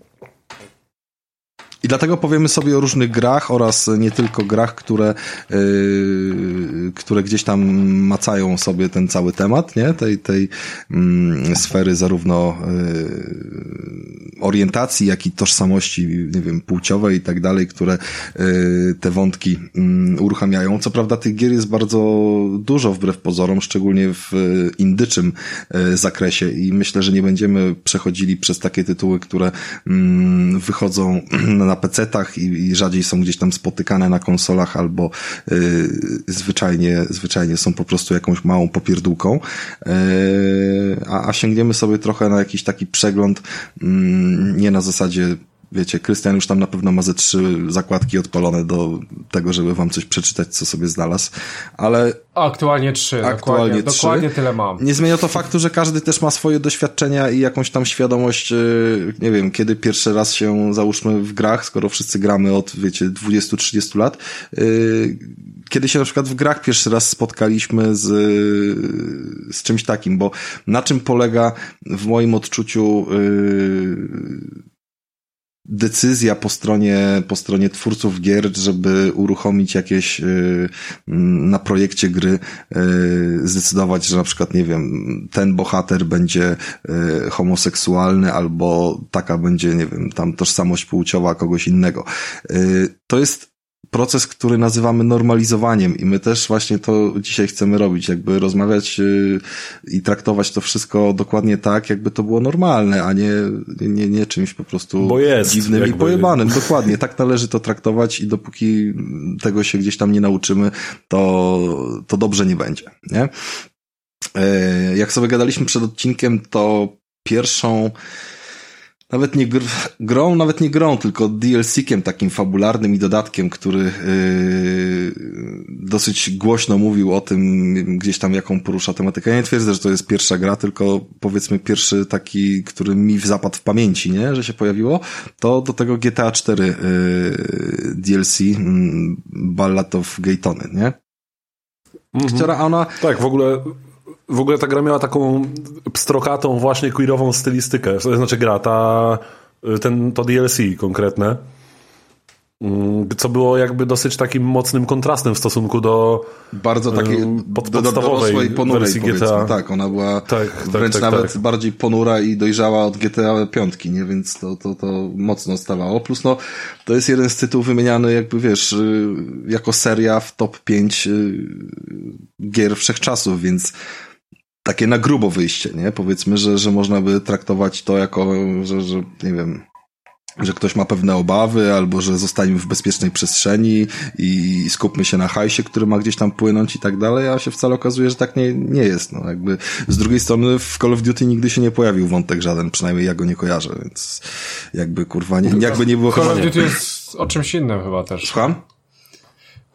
[SPEAKER 1] i dlatego powiemy sobie o różnych grach oraz nie tylko grach, które, yy, które gdzieś tam macają sobie ten cały temat, nie? Tej, tej yy, sfery zarówno yy, orientacji, jak i tożsamości, nie wiem, płciowej i tak dalej, które yy, te wątki yy, uruchamiają. Co prawda tych gier jest bardzo dużo wbrew pozorom, szczególnie w indyczym yy, zakresie i myślę, że nie będziemy przechodzili przez takie tytuły, które yy, wychodzą na PC-tach i, i, rzadziej są gdzieś tam spotykane na konsolach albo y, zwyczajnie, zwyczajnie są po prostu jakąś małą popierdółką. Y, a, a sięgniemy sobie trochę na jakiś taki przegląd, y, nie na zasadzie wiecie, Krystian już tam na pewno ma ze trzy zakładki odpalone do tego, żeby wam coś przeczytać, co sobie znalazł, ale...
[SPEAKER 3] Aktualnie trzy, aktualnie, dokładnie, trzy. dokładnie tyle mam.
[SPEAKER 1] Nie zmienia to faktu, że każdy też ma swoje doświadczenia i jakąś tam świadomość, e, nie wiem, kiedy pierwszy raz się załóżmy w grach, skoro wszyscy gramy od, wiecie, 20-30 lat, e, kiedy się na przykład w grach pierwszy raz spotkaliśmy z, z czymś takim, bo na czym polega w moim odczuciu decyzja po stronie, po stronie twórców gier, żeby uruchomić jakieś y, na projekcie gry y, zdecydować, że na przykład, nie wiem, ten bohater będzie y, homoseksualny albo taka będzie, nie wiem, tam tożsamość płciowa kogoś innego. To jest proces, który nazywamy normalizowaniem i my też właśnie to dzisiaj chcemy robić, jakby rozmawiać yy, i traktować to wszystko dokładnie tak, jakby to było normalne, a nie, nie, nie czymś po prostu
[SPEAKER 2] Bo jest,
[SPEAKER 1] dziwnym i
[SPEAKER 2] jakby.
[SPEAKER 1] pojebanym. Dokładnie, tak należy to traktować i dopóki tego się gdzieś tam nie nauczymy, to, to dobrze nie będzie, nie? E, Jak sobie gadaliśmy przed odcinkiem, to pierwszą nawet nie gr grą, nawet nie grą, tylko DLC-kiem takim fabularnym i dodatkiem, który yy, dosyć głośno mówił o tym, gdzieś tam jaką porusza tematykę. Ja nie twierdzę, że to jest pierwsza gra, tylko powiedzmy pierwszy taki, który mi zapadł w pamięci, nie, że się pojawiło, to do tego GTA 4 yy, DLC yy, Ballad of Gaytony, nie? Która ona
[SPEAKER 2] Tak, w ogóle, w ogóle ta gra miała taką pstrokatą, właśnie queerową stylistykę. To znaczy gra, ta, ten, to DLC konkretne, co było jakby dosyć takim mocnym kontrastem w stosunku do
[SPEAKER 1] bardzo takiej
[SPEAKER 2] pod-
[SPEAKER 1] do, dorosłej, ponurej.
[SPEAKER 2] GTA.
[SPEAKER 1] Tak, ona była
[SPEAKER 2] Tak, tak,
[SPEAKER 1] wręcz
[SPEAKER 2] tak,
[SPEAKER 1] nawet
[SPEAKER 2] tak.
[SPEAKER 1] bardziej ponura i dojrzała od GTA piątki, nie? Więc to, to, to mocno stawało. Plus no, to jest jeden z tytułów wymieniany jakby, wiesz, y, jako seria w top 5 y, gier wszechczasów, więc takie na grubo wyjście, nie? Powiedzmy, że, że można by traktować to jako, że, że nie wiem, że ktoś ma pewne obawy, albo że zostańmy w bezpiecznej przestrzeni i skupmy się na hajsie, który ma gdzieś tam płynąć i tak dalej, a się wcale okazuje, że tak nie, nie jest. No, jakby z drugiej strony w Call of Duty nigdy się nie pojawił wątek żaden, przynajmniej ja go nie kojarzę, więc jakby kurwa, nie, jakby nie było
[SPEAKER 3] Call
[SPEAKER 1] chyba...
[SPEAKER 3] of
[SPEAKER 1] Nie.
[SPEAKER 3] Duty jest o czymś innym chyba też.
[SPEAKER 1] Słucham?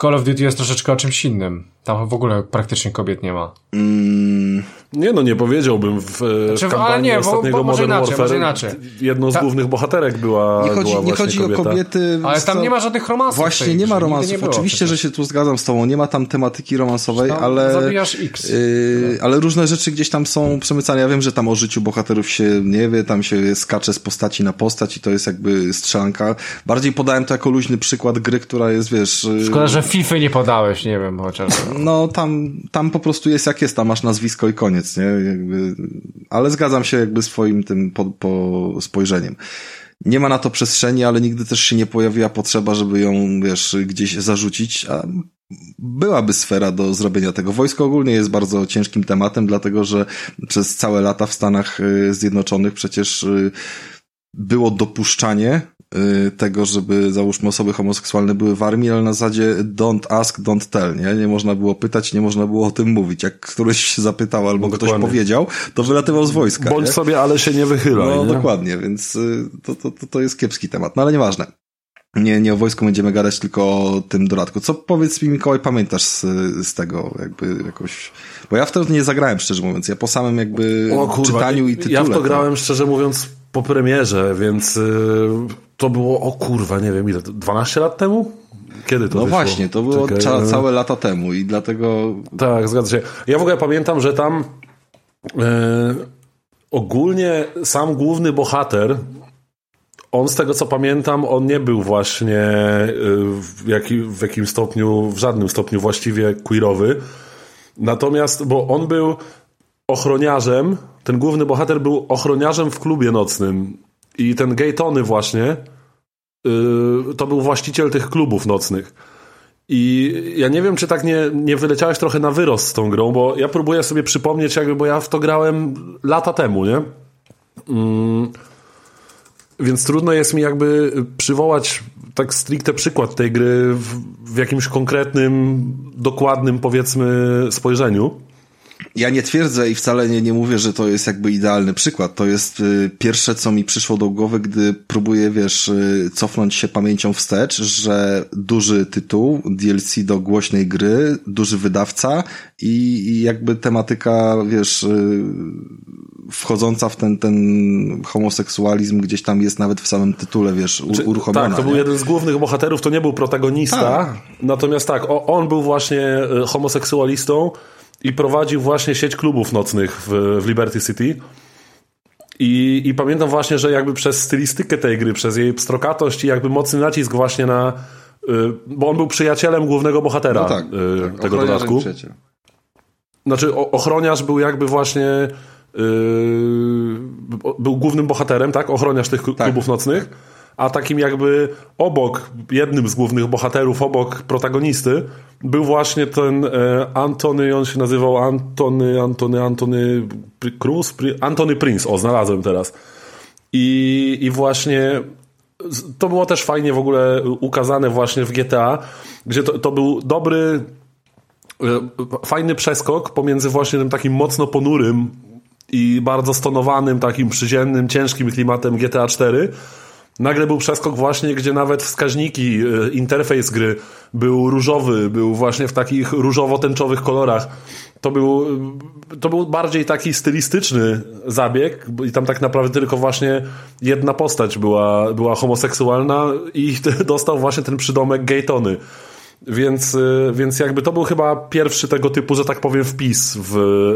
[SPEAKER 3] Call of Duty jest troszeczkę o czymś innym. Tam w ogóle praktycznie kobiet nie ma.
[SPEAKER 1] Mm,
[SPEAKER 2] Nie no, nie powiedziałbym. W,
[SPEAKER 3] Znaczy,
[SPEAKER 2] w
[SPEAKER 3] ale
[SPEAKER 2] kampanii
[SPEAKER 3] nie, bo-
[SPEAKER 2] ostatniego
[SPEAKER 3] bo może
[SPEAKER 2] Modern
[SPEAKER 3] inaczej,
[SPEAKER 2] Warfare
[SPEAKER 3] inaczej.
[SPEAKER 2] jedną z
[SPEAKER 3] Ta-
[SPEAKER 2] głównych bohaterek była
[SPEAKER 1] nie chodzi,
[SPEAKER 2] była
[SPEAKER 1] nie
[SPEAKER 2] właśnie
[SPEAKER 1] chodzi
[SPEAKER 2] kobieta.
[SPEAKER 1] o kobiety...
[SPEAKER 3] Ale tam nie ma żadnych romansów.
[SPEAKER 1] Właśnie,
[SPEAKER 3] tej
[SPEAKER 1] nie ma romansów.
[SPEAKER 3] nie
[SPEAKER 1] Oczywiście, że się tu zgadzam z tobą. Nie ma tam tematyki romansowej,
[SPEAKER 3] Tam
[SPEAKER 1] ale...
[SPEAKER 3] zabijasz X.
[SPEAKER 1] Yy, ale różne rzeczy gdzieś tam są przemycane. Ja wiem, że tam o życiu bohaterów się nie wie, tam się skacze z postaci na postać i to jest jakby strzelanka. Bardziej podałem to jako luźny przykład gry, która jest, wiesz... yy,
[SPEAKER 3] Szkoda, że FIFA nie podałeś, nie wiem, chociaż.
[SPEAKER 1] No tam, tam po prostu jest jak jest, tam masz nazwisko i koniec, nie? Jakby, ale zgadzam się jakby z twoim tym po, po spojrzeniem. Nie ma na to przestrzeni, ale nigdy też się nie pojawiła potrzeba, żeby ją, wiesz, gdzieś zarzucić, a byłaby sfera do zrobienia tego. Wojsko ogólnie jest bardzo ciężkim tematem, dlatego że przez całe lata w Stanach y, Zjednoczonych przecież y, było dopuszczanie y, tego, żeby załóżmy osoby homoseksualne były w armii, ale na zasadzie don't ask, don't tell, nie? Nie można było pytać, nie można było o tym mówić. Jak któryś się zapytał albo ktoś
[SPEAKER 2] Dokładnie.
[SPEAKER 1] powiedział, to wylatywał z wojska.
[SPEAKER 2] Bądź
[SPEAKER 1] nie?
[SPEAKER 2] sobie, ale się nie wychylaj.
[SPEAKER 1] No
[SPEAKER 2] nie?
[SPEAKER 1] dokładnie, więc y, to, to, to, to jest kiepski temat, no ale nieważne. Nie, nie o wojsku będziemy gadać, tylko o tym dodatku. Co powiedz mi, Mikołaj, pamiętasz z, z tego jakby jakoś... Bo ja w to nie zagrałem, szczerze mówiąc. Ja po samym jakby
[SPEAKER 2] O kurwa,
[SPEAKER 1] czytaniu i tytule...
[SPEAKER 2] Ja w to
[SPEAKER 1] to-
[SPEAKER 2] grałem, szczerze mówiąc, po premierze, więc y, to było, o kurwa, nie wiem ile, 12 lat temu? Kiedy to
[SPEAKER 1] No
[SPEAKER 2] wyszło?
[SPEAKER 1] właśnie, to było
[SPEAKER 2] y,
[SPEAKER 1] całe lata temu i dlatego...
[SPEAKER 2] Tak, zgadza się. Ja w ogóle pamiętam, że tam e, ogólnie sam główny bohater, on z tego co pamiętam, on nie był właśnie e, w, jaki, w jakim stopniu, w żadnym stopniu właściwie queerowy. Natomiast, bo on był ochroniarzem, ten główny bohater był ochroniarzem w klubie nocnym i ten gay Tony właśnie y, to był właściciel tych klubów nocnych. I ja nie wiem, czy tak nie, nie wyleciałeś trochę na wyrost z tą grą, bo ja próbuję sobie przypomnieć, jakby, bo ja w to grałem lata temu, nie? Mm, więc trudno jest mi jakby przywołać tak stricte przykład tej gry w, w jakimś konkretnym, dokładnym, powiedzmy, spojrzeniu.
[SPEAKER 1] Ja nie twierdzę i wcale nie, nie mówię, że to jest jakby idealny przykład. To jest y, pierwsze, co mi przyszło do głowy, gdy próbuję, wiesz, y, cofnąć się pamięcią wstecz, że duży tytuł, DLC do głośnej gry, duży wydawca i, i jakby tematyka, wiesz, y, wchodząca w ten, ten homoseksualizm gdzieś tam jest nawet w samym tytule, wiesz, u,
[SPEAKER 2] Czy-
[SPEAKER 1] uruchomiona.
[SPEAKER 2] Tak, to był
[SPEAKER 1] nie?
[SPEAKER 2] jeden z głównych bohaterów, to nie był protagonista.
[SPEAKER 1] Tak.
[SPEAKER 2] Natomiast tak, o, on był właśnie e, homoseksualistą i prowadził właśnie sieć klubów nocnych w, w Liberty City. I, I pamiętam właśnie, że jakby przez stylistykę tej gry, przez jej pstrokatość i jakby mocny nacisk właśnie na... y, Bo on był przyjacielem głównego bohatera
[SPEAKER 1] No tak,
[SPEAKER 2] y,
[SPEAKER 1] tak
[SPEAKER 2] tego dodatku.
[SPEAKER 1] przyjaciel.
[SPEAKER 2] Znaczy ochroniarz był jakby właśnie yy, był głównym bohaterem, tak? Ochroniarz tych
[SPEAKER 1] Tak.
[SPEAKER 2] klubów nocnych. A takim jakby obok, jednym z głównych bohaterów, obok protagonisty, był właśnie ten e, Antony, on się nazywał Antony, Antony, Antony Cruz, Antony Prince, o znalazłem teraz. I, i właśnie to było też fajnie w ogóle ukazane właśnie w GTA, gdzie to, to był dobry, e, fajny przeskok pomiędzy właśnie tym takim mocno ponurym i bardzo stonowanym, takim przyziemnym, ciężkim klimatem GTA 4. Nagle był przeskok właśnie, gdzie nawet wskaźniki, e, interfejs gry był różowy, był właśnie w takich różowo-tęczowych kolorach. To był, to był bardziej taki stylistyczny zabieg i tam tak naprawdę tylko właśnie jedna postać była, była homoseksualna i dostał właśnie ten przydomek gaytony. Więc, e, więc jakby to był chyba pierwszy tego typu, że tak powiem, wpis w,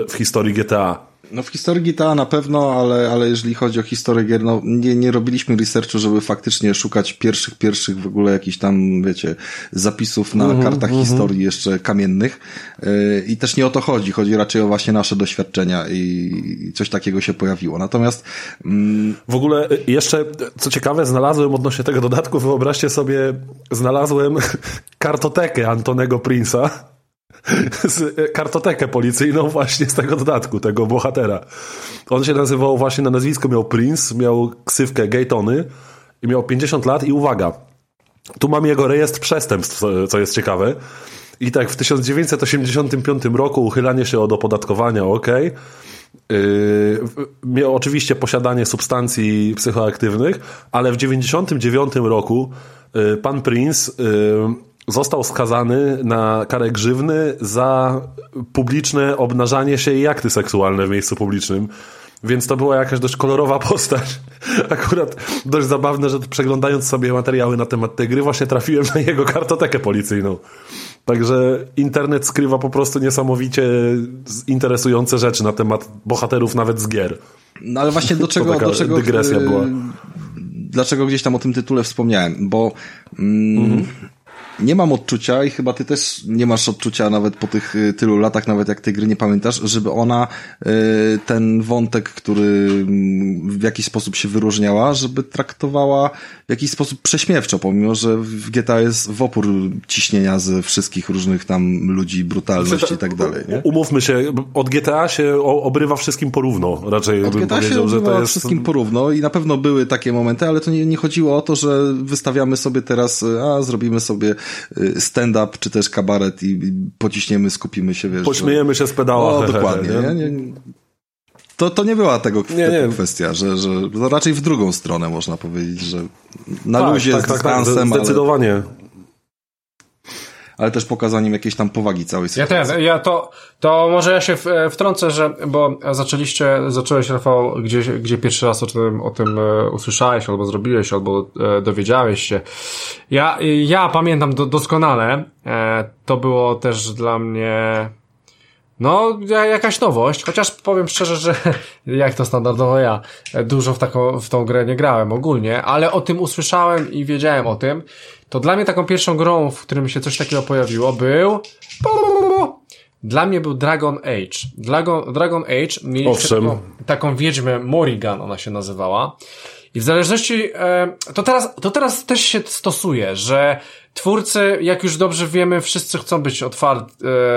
[SPEAKER 2] w historii GTA.
[SPEAKER 1] No w historii GTA na pewno, ale, ale jeżeli chodzi o historię gier, no nie, nie robiliśmy researchu, żeby faktycznie szukać pierwszych, pierwszych w ogóle jakichś tam, wiecie, zapisów na mm -hmm, kartach mm -hmm. historii jeszcze kamiennych. Yy, I też nie o to chodzi. Chodzi raczej o właśnie nasze doświadczenia i coś takiego się pojawiło. Natomiast...
[SPEAKER 2] Mm... W ogóle y, jeszcze, co ciekawe, znalazłem odnośnie tego dodatku, wyobraźcie sobie, znalazłem kartotekę Antonego Prince'a kartotekę policyjną właśnie z tego dodatku, tego bohatera. On się nazywał właśnie na nazwisko, miał Prince, miał ksywkę Gaytony i miał 50 lat i uwaga, tu mam jego rejestr przestępstw, co jest ciekawe. I tak w 1985 roku uchylanie się od opodatkowania, ok. Yy, miał oczywiście posiadanie substancji psychoaktywnych, ale w 1999 roku yy, pan Prince yy, został skazany na karę grzywny za publiczne obnażanie się i akty seksualne w miejscu publicznym. Więc to była jakaś dość kolorowa postać. Akurat dość zabawne, że przeglądając sobie materiały na temat tej gry, właśnie trafiłem na jego kartotekę policyjną. Także internet skrywa po prostu niesamowicie interesujące rzeczy na temat bohaterów nawet z gier.
[SPEAKER 1] No ale właśnie do czego, do czego
[SPEAKER 2] dygresja była.
[SPEAKER 1] Dlaczego gdzieś tam o tym tytule wspomniałem? Bo mm, mhm nie mam odczucia i chyba ty też nie masz odczucia nawet po tych y, tylu latach, nawet jak tej gry nie pamiętasz, żeby ona y, ten wątek, który mm, w jakiś sposób się wyróżniała, żeby traktowała w jakiś sposób prześmiewczo, pomimo, że w GTA jest w opór ciśnienia ze wszystkich różnych tam ludzi, brutalność i tak dalej, nie?
[SPEAKER 2] Umówmy się, od GTA się obrywa wszystkim porówno, raczej
[SPEAKER 1] od
[SPEAKER 2] bym
[SPEAKER 1] GTA powiedział, się że to jest... wszystkim porówno i na pewno były takie momenty, ale to nie, nie chodziło o to, że wystawiamy sobie teraz, a zrobimy sobie Y, stand-up, czy też kabaret i pociśniemy, skupimy się, wiesz.
[SPEAKER 2] Pośmiejemy się z pedała.
[SPEAKER 1] O, dokładnie. Nie? Nie, to, to nie była tego nie, nie. kwestia, że, że raczej w drugą stronę można powiedzieć, że na tak, luzie tak, z tak, tak dystansem,
[SPEAKER 2] tak, zdecydowanie. Ale
[SPEAKER 1] ale też pokazaniem jakiejś tam powagi całej
[SPEAKER 3] sytuacji. Ja ten, ja to, to może ja się wtrącę, że, bo zaczęliście, zacząłeś Rafał, gdzie, gdzie pierwszy raz o tym, o tym e, usłyszałeś, albo zrobiłeś, albo e, dowiedziałeś się. Ja, ja pamiętam do, doskonale, e, to było też dla mnie, no, jakaś nowość, chociaż powiem szczerze, że jak to standardowo ja, dużo w, taką, w tą grę nie grałem ogólnie, ale o tym usłyszałem i wiedziałem o tym to dla mnie taką pierwszą grą, w którym się coś takiego pojawiło, był... Dla mnie był Dragon Age. Dragon, Dragon Age mieliśmy taką, taką wiedźmę Morrigan, ona się nazywała. I w zależności, e, to teraz, to teraz też się stosuje, że twórcy, jak już dobrze wiemy, wszyscy chcą być otwar,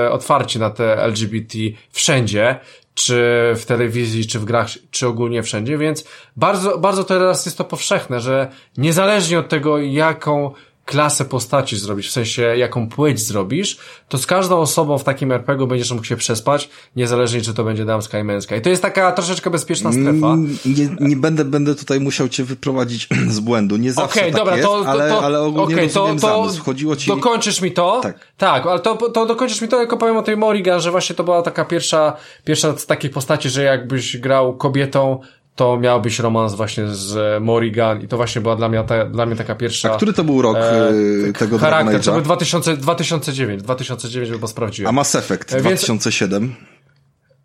[SPEAKER 3] e, otwarci na te LGBT wszędzie, czy w telewizji, czy w grach, czy ogólnie wszędzie, więc bardzo, bardzo teraz jest to powszechne, że niezależnie od tego, jaką klasę postaci zrobić, w sensie jaką płeć zrobisz, to z każdą osobą w takim RPG będziesz mógł się przespać, niezależnie czy to będzie damska i męska. I to jest taka troszeczkę bezpieczna strefa.
[SPEAKER 1] Mm, nie, nie będę, będę tutaj musiał cię wyprowadzić z błędu. Nie zawsze okay, tak dobra, jest, to, to, ale, to, ale ogólnie okay, to, to. Chodziło ci...
[SPEAKER 3] Dokończysz mi to? Tak. Tak, ale to, to dokończysz mi to, tylko powiem o tej Morrigan, że właśnie to była taka pierwsza, pierwsza z takich postaci, że jakbyś grał kobietą, to miał być romans właśnie z Morrigan i to właśnie była dla mnie, ta, dla mnie taka pierwsza...
[SPEAKER 1] A który to był rok e, e tego
[SPEAKER 3] Charakter, to był 2000, 2009, 2009 chyba sprawdziłem.
[SPEAKER 1] A Mass Effect, e, Więc...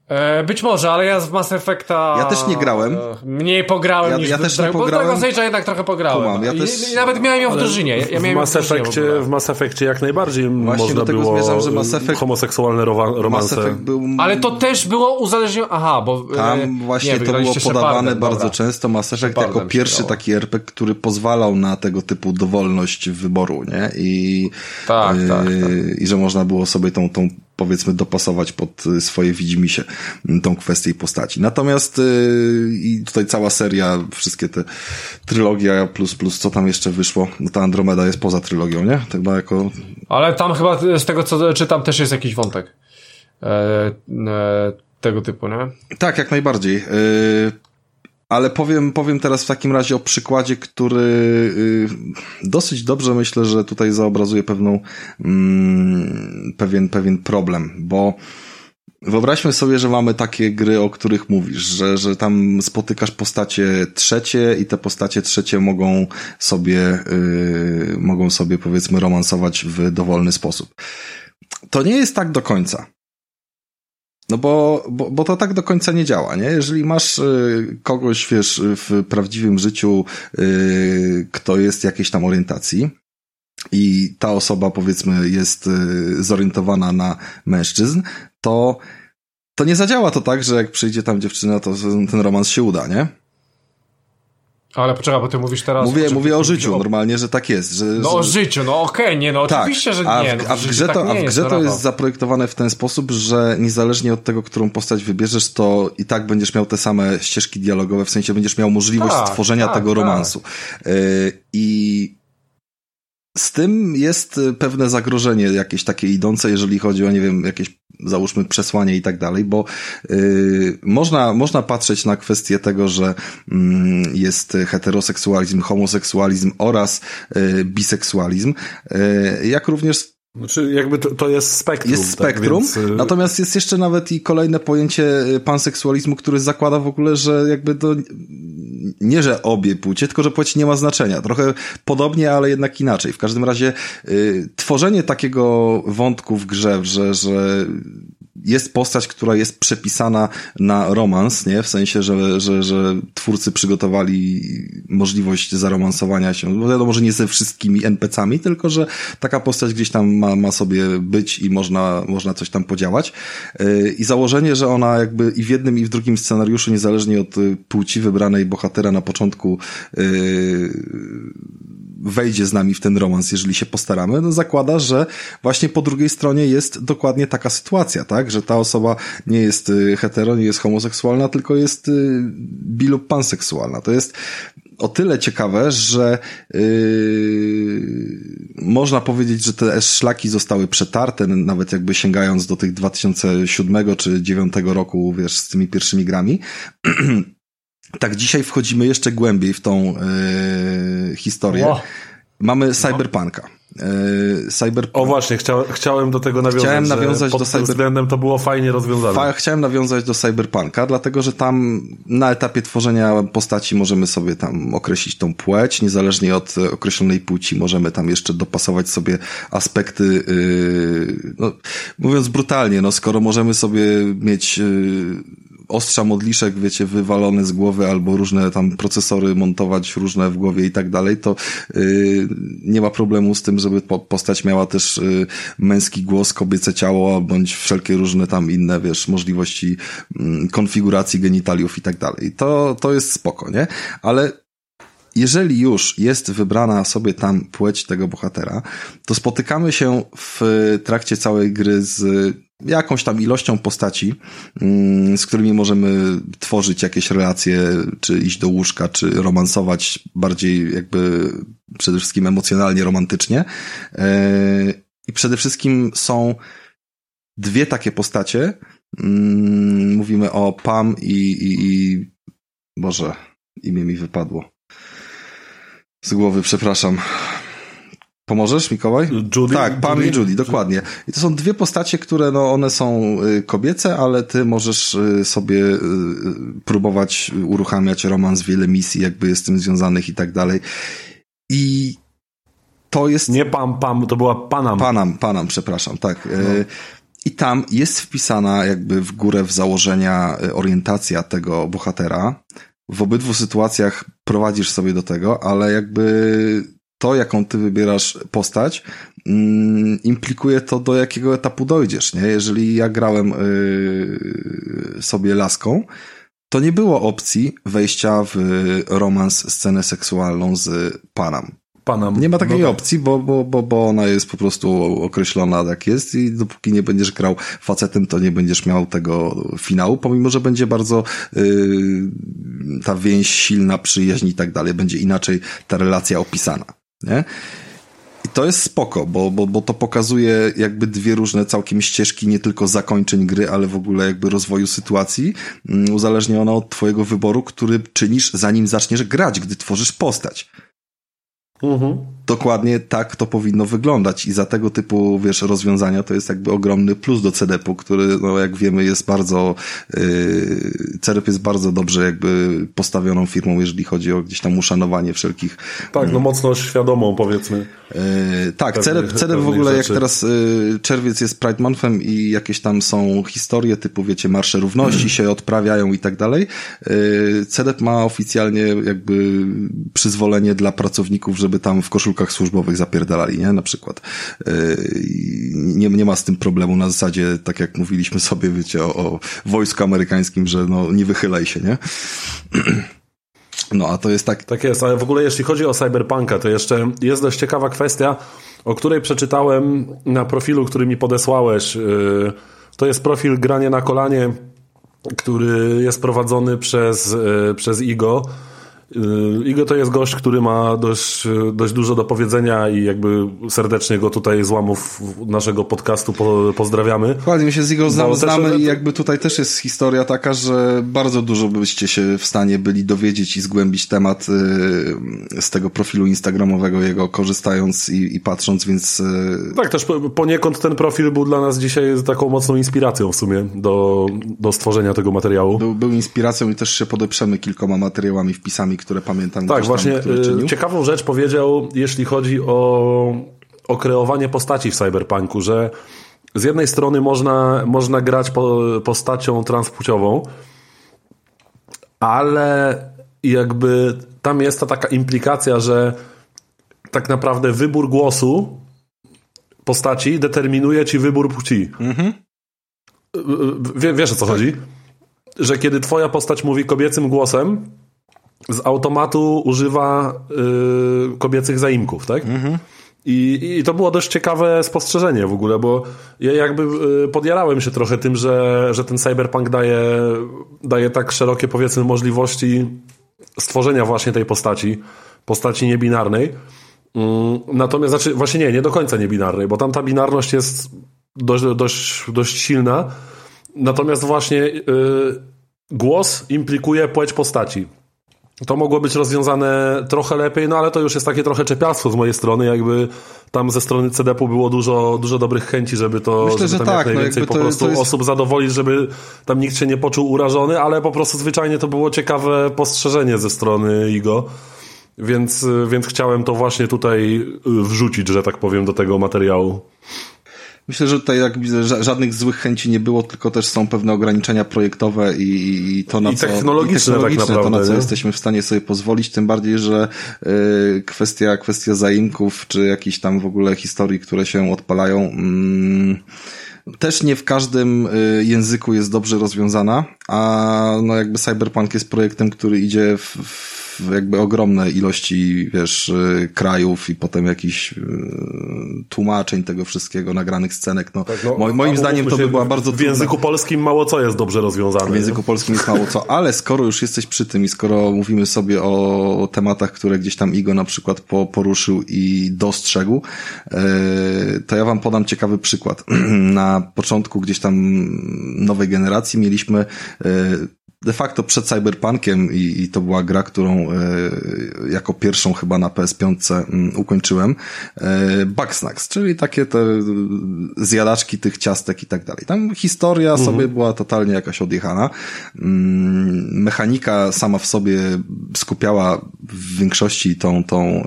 [SPEAKER 1] 2007?
[SPEAKER 3] E, być może, ale ja z Mass Effecta...
[SPEAKER 1] Ja też nie grałem.
[SPEAKER 3] e, Mniej pograłem
[SPEAKER 1] Ja-
[SPEAKER 3] niż...
[SPEAKER 1] ja też nie
[SPEAKER 3] bo w
[SPEAKER 1] pograłem.
[SPEAKER 3] Dragon Age'a jednak trochę pograłem.
[SPEAKER 1] Kumam, ja
[SPEAKER 3] I,
[SPEAKER 1] też-
[SPEAKER 3] I nawet miałem ją w drużynie. Ja, ja
[SPEAKER 2] w Mass
[SPEAKER 3] w w
[SPEAKER 2] Effectie,
[SPEAKER 3] ogóle.
[SPEAKER 2] w Mass Effectie jak najbardziej można
[SPEAKER 1] do tego
[SPEAKER 2] było
[SPEAKER 1] zmierzam, że Mass Effect-
[SPEAKER 2] homoseksualne
[SPEAKER 1] Mass
[SPEAKER 2] romanse.
[SPEAKER 1] Effect był...
[SPEAKER 3] Ale to też było uzależnione... Aha, bo... e,
[SPEAKER 1] Tam właśnie
[SPEAKER 3] nie,
[SPEAKER 1] to było podawane bardzo
[SPEAKER 3] dobra.
[SPEAKER 1] często. Mass Effect jako
[SPEAKER 3] Shepardem się
[SPEAKER 1] pierwszy taki RPG, który pozwalał na tego typu dowolność wyboru, nie? I,
[SPEAKER 3] Tak,
[SPEAKER 1] yy,
[SPEAKER 3] tak,
[SPEAKER 1] I że można było sobie tą, tą powiedzmy dopasować pod y, swoje widzimisię tą kwestię i postaci. Natomiast yy, i tutaj cała seria, wszystkie te trylogia plus plus co tam jeszcze wyszło, no ta Andromeda jest poza trylogią, nie? Chyba jako
[SPEAKER 3] Ale tam chyba z tego co czytam też jest jakiś wątek. E, e, tego typu, nie?
[SPEAKER 1] Tak, jak najbardziej. Yy, ale powiem, powiem teraz w takim razie o przykładzie, który yy, dosyć dobrze myślę, że tutaj zaobrazuje pewną, mm, pewien, pewien problem, bo Wyobraźmy sobie, że mamy takie gry, o których mówisz, że, że tam spotykasz postacie trzecie i te postacie trzecie mogą sobie, yy, mogą sobie powiedzmy romansować w dowolny sposób. To nie jest tak do końca. No bo, bo, bo to tak do końca nie działa, nie? Jeżeli masz y, kogoś, wiesz, w prawdziwym życiu, y, kto jest jakiejś tam orientacji i ta osoba, powiedzmy, jest y, zorientowana na mężczyzn, to, to nie zadziała to tak, że jak przyjdzie tam dziewczyna, to ten romans się uda, nie?
[SPEAKER 3] Ale poczekaj, bo ty mówisz teraz...
[SPEAKER 1] Mówię, mówię o życiu,
[SPEAKER 3] mówisz
[SPEAKER 1] normalnie, że tak jest. Że,
[SPEAKER 3] No
[SPEAKER 1] że...
[SPEAKER 3] o życiu, no okej, nie, no
[SPEAKER 1] Tak,
[SPEAKER 3] oczywiście, że
[SPEAKER 1] a
[SPEAKER 3] nie.
[SPEAKER 1] w,
[SPEAKER 3] no,
[SPEAKER 1] a w grze,
[SPEAKER 3] tak
[SPEAKER 1] to,
[SPEAKER 3] nie
[SPEAKER 1] a w grze
[SPEAKER 3] no,
[SPEAKER 1] to jest
[SPEAKER 3] Rafał.
[SPEAKER 1] zaprojektowane w ten sposób, że niezależnie od tego, którą postać wybierzesz, to i tak będziesz miał te same ścieżki dialogowe, w sensie będziesz miał możliwość
[SPEAKER 3] Tak,
[SPEAKER 1] stworzenia
[SPEAKER 3] tak,
[SPEAKER 1] tego
[SPEAKER 3] tak.
[SPEAKER 1] romansu. Yy, I z tym jest y, pewne zagrożenie jakieś takie idące, jeżeli chodzi o, nie wiem, jakieś załóżmy przesłanie i tak dalej, bo yy, można, można patrzeć na kwestię tego, że mm, jest heteroseksualizm, homoseksualizm oraz yy, biseksualizm, yy, jak również
[SPEAKER 2] Znaczy jakby to, to jest spektrum.
[SPEAKER 1] jest spektrum,
[SPEAKER 2] Tak, więc, y,
[SPEAKER 1] natomiast jest jeszcze nawet i kolejne pojęcie y, panseksualizmu, które zakłada w ogóle, że jakby to nie, że obie płcie, tylko że płeć nie ma znaczenia. Trochę podobnie, ale jednak inaczej. W każdym razie y, tworzenie takiego wątku w grze, że, że jest postać, która jest przepisana na romans, nie? W sensie, że, że, że twórcy przygotowali możliwość zaromansowania się. No wiadomo, że nie ze wszystkimi NPC-ami, tylko że taka postać gdzieś tam ma, ma sobie być i można, można coś tam podziałać. Yy, I założenie, że ona jakby i w jednym i w drugim scenariuszu, niezależnie od y, płci wybranej bohatera na początku, yy, wejdzie z nami w ten romans, jeżeli się postaramy, no zakłada, że właśnie po drugiej stronie jest dokładnie taka sytuacja, tak? Że ta osoba nie jest y, hetero, nie jest homoseksualna, tylko jest y, bi lub panseksualna. To jest o tyle ciekawe, że yy, można powiedzieć, że te szlaki zostały przetarte, nawet jakby sięgając do tych 2007 czy 2009 roku, wiesz, z tymi pierwszymi grami. tak, dzisiaj wchodzimy jeszcze głębiej w tą yy, historię.
[SPEAKER 3] Ło.
[SPEAKER 1] Mamy cyberpunka. Yy, cyberpunk.
[SPEAKER 2] O właśnie, chcia, chciałem do tego nawiązać.
[SPEAKER 1] Chciałem nawiązać
[SPEAKER 2] pod
[SPEAKER 1] do
[SPEAKER 2] tym
[SPEAKER 1] cyber-
[SPEAKER 2] względem to było fajnie rozwiązane.
[SPEAKER 1] Fa- chciałem nawiązać do Cyberpunka, dlatego że tam na etapie tworzenia postaci możemy sobie tam określić tą płeć, niezależnie od e, określonej płci możemy tam jeszcze dopasować sobie aspekty, yy, no, mówiąc brutalnie, no skoro możemy sobie mieć yy, ostrza modliszek, wiecie, wywalone z głowy albo różne tam procesory montować różne w głowie i tak dalej, to yy, nie ma problemu z tym, żeby po, postać miała też yy, męski głos, kobiece ciało, bądź wszelkie różne tam inne, wiesz, możliwości mm, konfiguracji genitaliów i tak dalej. To, to jest spoko, nie? Ale jeżeli już jest wybrana sobie tam płeć tego bohatera, to spotykamy się w trakcie całej gry z jakąś tam ilością postaci, mm, z którymi możemy tworzyć jakieś relacje, czy iść do łóżka, czy romansować bardziej jakby przede wszystkim emocjonalnie, romantycznie. E, I przede wszystkim są dwie takie postacie. Mm, Mówimy o Pam i, i, i Boże, imię mi wypadło. Z głowy, przepraszam. Pomożesz, Mikołaj?
[SPEAKER 2] Judy?
[SPEAKER 1] Tak, Pam
[SPEAKER 2] Judy?
[SPEAKER 1] i Judy, dokładnie. I to są dwie postacie, które, no, one są y, kobiece, ale ty możesz y, sobie y, próbować uruchamiać romans, wiele misji, jakby jest z tym związanych i tak dalej. I to jest...
[SPEAKER 2] Nie Pam Pam, to była Panam.
[SPEAKER 1] Panam, Panam, przepraszam, tak. E, I tam jest wpisana jakby w górę w założenia y, orientacja tego bohatera. W obydwu sytuacjach prowadzisz sobie do tego, ale jakby to, jaką ty wybierasz postać, mm, implikuje to, do jakiego etapu dojdziesz, nie? Jeżeli ja grałem yy, sobie laską, to nie było opcji wejścia w romans, scenę seksualną z panem.
[SPEAKER 2] Panam.
[SPEAKER 1] Nie ma takiej
[SPEAKER 2] no tak.
[SPEAKER 1] opcji, bo, bo, bo, bo ona jest po prostu określona jak jest i dopóki nie będziesz grał facetem, to nie będziesz miał tego finału, pomimo, że będzie bardzo yy, ta więź silna, przyjaźń i tak dalej, będzie inaczej ta relacja opisana, nie? I to jest spoko, bo, bo, bo to pokazuje jakby dwie różne całkiem ścieżki, nie tylko zakończeń gry, ale w ogóle jakby rozwoju sytuacji, mm, uzależniona od twojego wyboru, który czynisz zanim zaczniesz grać, gdy tworzysz postać.
[SPEAKER 2] Mhm.
[SPEAKER 1] Dokładnie tak to powinno wyglądać i za tego typu, wiesz, rozwiązania to jest jakby ogromny plus do CDP-u, który, no jak wiemy, jest bardzo, yy, CDP jest bardzo dobrze jakby postawioną firmą, jeżeli chodzi o gdzieś tam uszanowanie wszelkich.
[SPEAKER 2] Tak, no mocno świadomą powiedzmy.
[SPEAKER 1] Yy, tak, CDP, CDP w ogóle jak
[SPEAKER 2] rzeczy.
[SPEAKER 1] teraz yy, czerwiec jest Pride Monthem i jakieś tam są historie typu, wiecie, marsze równości się odprawiają i tak dalej. Yy, CDP ma oficjalnie jakby przyzwolenie dla pracowników, żeby tam w koszulkach służbowych zapierdalali, nie? Na przykład. I nie, nie ma z tym problemu na zasadzie, tak jak mówiliśmy sobie, wiecie, o, o wojsku amerykańskim, że no nie wychylaj się, nie? No, a to jest tak,
[SPEAKER 2] Tak jest, ale w ogóle jeśli chodzi o Cyberpunka, to jeszcze jest dość ciekawa kwestia, o której przeczytałem na profilu, który mi podesłałeś. Yy, To jest profil Granie na kolanie, który jest prowadzony przez, yy, przez Igo. Yy, Igo to jest gość, który ma dość, dość dużo do powiedzenia i jakby serdecznie go tutaj z łamów naszego podcastu po, pozdrawiamy.
[SPEAKER 1] Dokładnie, my się z Igor
[SPEAKER 2] Bo
[SPEAKER 1] znamy,
[SPEAKER 2] też-
[SPEAKER 1] i jakby tutaj też jest historia taka, że bardzo dużo byście się w stanie byli dowiedzieć i zgłębić temat y, z tego profilu instagramowego jego, korzystając i, i patrząc, więc y,
[SPEAKER 2] Tak, też po- poniekąd ten profil był dla nas dzisiaj taką mocną inspiracją w sumie do, do stworzenia tego materiału.
[SPEAKER 1] był, był inspiracją i też się podeprzemy kilkoma materiałami, wpisami, które pamiętam
[SPEAKER 2] Tak, właśnie
[SPEAKER 1] tam,
[SPEAKER 2] y, ciekawą rzecz powiedział, jeśli chodzi o, o kreowanie postaci w Cyberpunku, że z jednej strony można, można grać po, postacią transpłciową, ale jakby tam jest ta taka implikacja, że tak naprawdę wybór głosu postaci determinuje ci wybór płci. Wie, wiesz o co chodzi? Że kiedy twoja postać mówi kobiecym głosem, z automatu używa y, kobiecych zaimków, tak? I, I to było dość ciekawe spostrzeżenie w ogóle, bo ja jakby y, podjarałem się trochę tym, że, że ten cyberpunk daje, daje tak szerokie powiedzmy możliwości stworzenia właśnie tej postaci, postaci niebinarnej. Mm, Natomiast, znaczy, właśnie nie, nie do końca niebinarnej, bo tam ta binarność jest dość, dość, dość silna. Natomiast właśnie y, głos implikuje płeć postaci. To mogło być rozwiązane trochę lepiej, no ale to już jest takie trochę czepialstwo z mojej strony, jakby tam ze strony CDP-u było dużo, dużo dobrych chęci, żeby to
[SPEAKER 1] Myślę,
[SPEAKER 2] żeby
[SPEAKER 1] że
[SPEAKER 2] tam
[SPEAKER 1] tak,
[SPEAKER 2] jak
[SPEAKER 1] no
[SPEAKER 2] najwięcej
[SPEAKER 1] jakby
[SPEAKER 2] po
[SPEAKER 1] to-
[SPEAKER 2] prostu
[SPEAKER 1] to jest-
[SPEAKER 2] osób zadowolić, żeby tam nikt się nie poczuł urażony, ale po prostu zwyczajnie to było ciekawe postrzeżenie ze strony Igo. Więc, więc chciałem to właśnie tutaj wrzucić, że tak powiem, do tego materiału.
[SPEAKER 1] Myślę, że tutaj jak widzę, ża- żadnych złych chęci nie było, tylko też są pewne ograniczenia projektowe i, i to na
[SPEAKER 2] I
[SPEAKER 1] co...
[SPEAKER 2] technologiczne tak
[SPEAKER 1] to na
[SPEAKER 2] naprawdę,
[SPEAKER 1] co
[SPEAKER 2] nie?
[SPEAKER 1] jesteśmy w stanie sobie pozwolić, tym bardziej, że y, kwestia, kwestia zaimków, czy jakichś tam w ogóle historii, które się odpalają, mm, też nie w każdym y, języku jest dobrze rozwiązana, a no jakby Cyberpunk jest projektem, który idzie w, w jakby ogromne ilości, wiesz, y, krajów i potem jakichś y, tłumaczeń tego wszystkiego, nagranych scenek. No, mo- moim
[SPEAKER 2] a
[SPEAKER 1] zdaniem to by była bardzo
[SPEAKER 2] W
[SPEAKER 1] trudna-
[SPEAKER 2] języku polskim mało co jest dobrze rozwiązane.
[SPEAKER 1] w języku polskim jest mało co, ale skoro już jesteś przy tym i skoro mówimy sobie o tematach, które gdzieś tam Igo na przykład po, poruszył i dostrzegł, e, to ja wam podam ciekawy przykład. Na początku gdzieś tam nowej generacji mieliśmy de facto przed Cyberpunkiem i, i to była gra, którą e, jako pierwszą chyba na PS5 mm, ukończyłem, e, Bugsnax, czyli takie te zjadaczki tych ciastek i tak dalej. Tam historia sobie była totalnie jakaś odjechana. Mm, Mechanika sama w sobie skupiała w większości tą, tą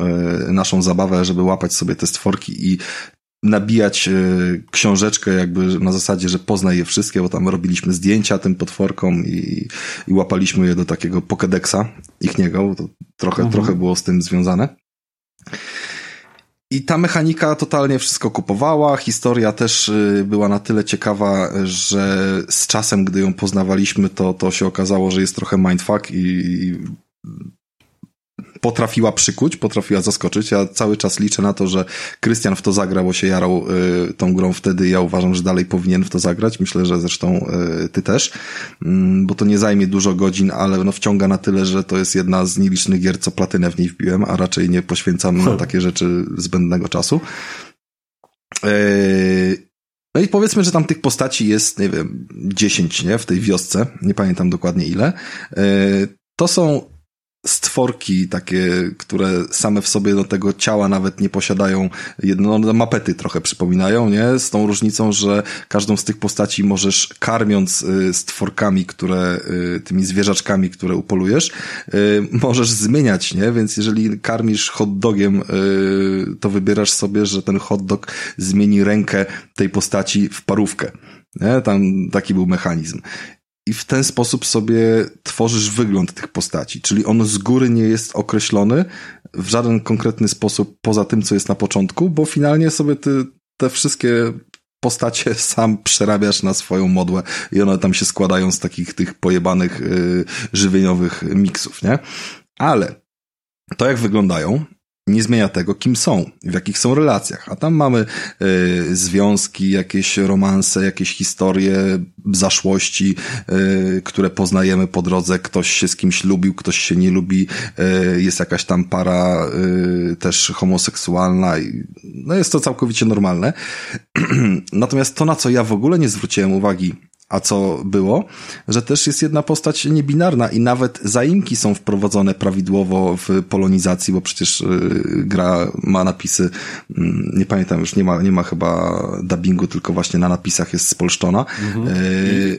[SPEAKER 1] e, naszą zabawę, żeby łapać sobie te stworki i nabijać y, książeczkę jakby na zasadzie, że poznaj je wszystkie, bo tam robiliśmy zdjęcia tym potworkom i, i łapaliśmy je do takiego pokedeksa ich niego, to trochę, mhm. trochę było z tym związane. I ta mechanika totalnie wszystko kupowała. Historia też y, była na tyle ciekawa, że z czasem, gdy ją poznawaliśmy, to, to się okazało, że jest trochę mindfuck i potrafiła przykuć, potrafiła zaskoczyć. Ja cały czas liczę na to, że Krystian w to zagra, bo się jarał y, tą grą wtedy. Ja uważam, że dalej powinien w to zagrać. Myślę, że zresztą y, ty też, y, bo to nie zajmie dużo godzin, ale no wciąga na tyle, że to jest jedna z nielicznych gier, co platynę w niej wbiłem, a raczej nie poświęcam na hmm. takie rzeczy zbędnego czasu. Y, no i powiedzmy, że tam tych postaci jest, nie wiem, 10, nie? W tej wiosce. Nie pamiętam dokładnie ile. Y, to są stworki takie, które same w sobie do tego ciała nawet nie posiadają, jedno, no, mapety trochę przypominają, nie? Z tą różnicą, że każdą z tych postaci możesz karmiąc y, stworkami, które, y, tymi zwierzaczkami, które upolujesz, y, możesz zmieniać, nie? Więc jeżeli karmisz hot dogiem, to wybierasz sobie, że ten hot dog zmieni rękę tej postaci w parówkę. Nie? Tam taki był mechanizm i w ten sposób sobie tworzysz wygląd tych postaci, czyli on z góry nie jest określony w żaden konkretny sposób poza tym, co jest na początku, bo finalnie sobie ty te wszystkie postacie sam przerabiasz na swoją modłę i one tam się składają z takich tych pojebanych yy, żywieniowych miksów, nie? Ale to jak wyglądają, nie zmienia tego, kim są, w jakich są relacjach. A tam mamy y, związki, jakieś romanse, jakieś historie zaszłości, y, które poznajemy po drodze. Ktoś się z kimś lubił, ktoś się nie lubi. Y, jest jakaś tam para też homoseksualna. No jest to całkowicie normalne. Natomiast to, na co ja w ogóle nie zwróciłem uwagi a co było, że też jest jedna postać niebinarna i nawet zaimki są wprowadzone prawidłowo w polonizacji, bo przecież y, gra ma napisy, mm, nie pamiętam już, nie ma, nie ma chyba dubbingu, tylko właśnie na napisach jest spolszczona. Mhm.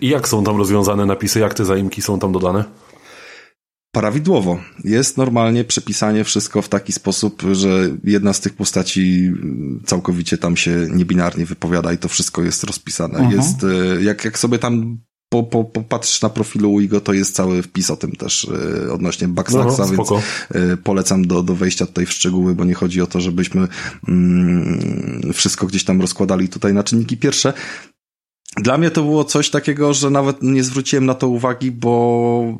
[SPEAKER 2] I, I jak są tam rozwiązane napisy, jak te zaimki są tam dodane?
[SPEAKER 1] Prawidłowo. Jest normalnie przepisanie wszystko w taki sposób, że jedna z tych postaci całkowicie tam się niebinarnie wypowiada i to wszystko jest rozpisane. Mhm. Jest, e, jak, jak sobie tam po, po, popatrzysz na profilu Igo, to jest cały wpis o tym też yy, odnośnie Backsnacksa, no, więc yy, polecam do, do wejścia tutaj w szczegóły, bo nie chodzi o to, żebyśmy yy, wszystko gdzieś tam rozkładali tutaj na czynniki pierwsze, dla mnie to było coś takiego, że nawet nie zwróciłem na to uwagi, bo,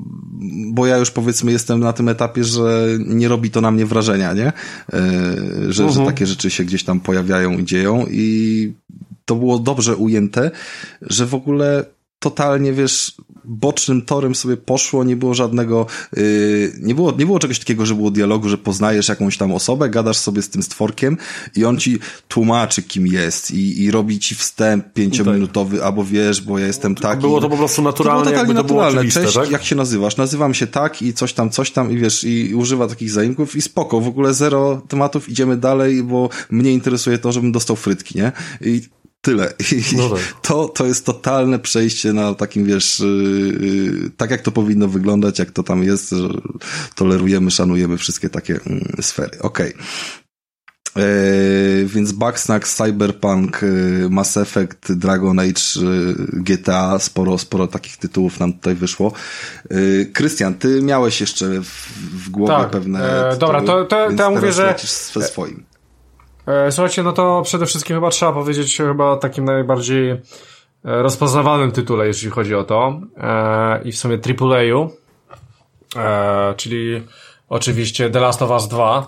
[SPEAKER 1] bo ja już powiedzmy jestem na tym etapie, że nie robi to na mnie wrażenia, nie? Yy, że, uh -huh. że mhm. takie rzeczy się gdzieś tam pojawiają i dzieją i to było dobrze ujęte, że w ogóle totalnie, wiesz, bocznym torem sobie poszło, nie było żadnego, yy, nie, było, nie było czegoś takiego, że było dialogu, że poznajesz jakąś tam osobę, gadasz sobie z tym stworkiem i on ci tłumaczy, kim jest i, i robi ci wstęp pięciominutowy, tak. albo wiesz, bo ja jestem taki.
[SPEAKER 2] Było to po prostu naturalne, to było jakby to naturalne. Było Cześć, tak?
[SPEAKER 1] jak się nazywasz? Nazywam się tak i coś tam, coś tam i wiesz, i używa takich zaimków i spoko, w ogóle zero tematów, idziemy dalej, bo mnie interesuje to, żebym dostał frytki, nie? I Tyle. I no tak. to, to jest totalne przejście na takim, wiesz, yy, tak jak to powinno wyglądać, jak to tam jest, że tolerujemy, szanujemy wszystkie takie yy, sfery. Okej. Okay. Yy, więc Bugsnack, Cyberpunk, yy, Mass Effect, Dragon Age, yy, GTA, sporo, sporo takich tytułów nam tutaj wyszło. Krystian, ty miałeś jeszcze w, w głowie tak, pewne. E,
[SPEAKER 3] dobra, to, to, to ja mówię, że.
[SPEAKER 1] ze swoim.
[SPEAKER 3] E, słuchajcie, no to przede wszystkim chyba trzeba powiedzieć chyba takim najbardziej e, rozpoznawanym tytule, jeśli chodzi o to. E, I w sumie AAA-u, czyli oczywiście The Last of Us 2.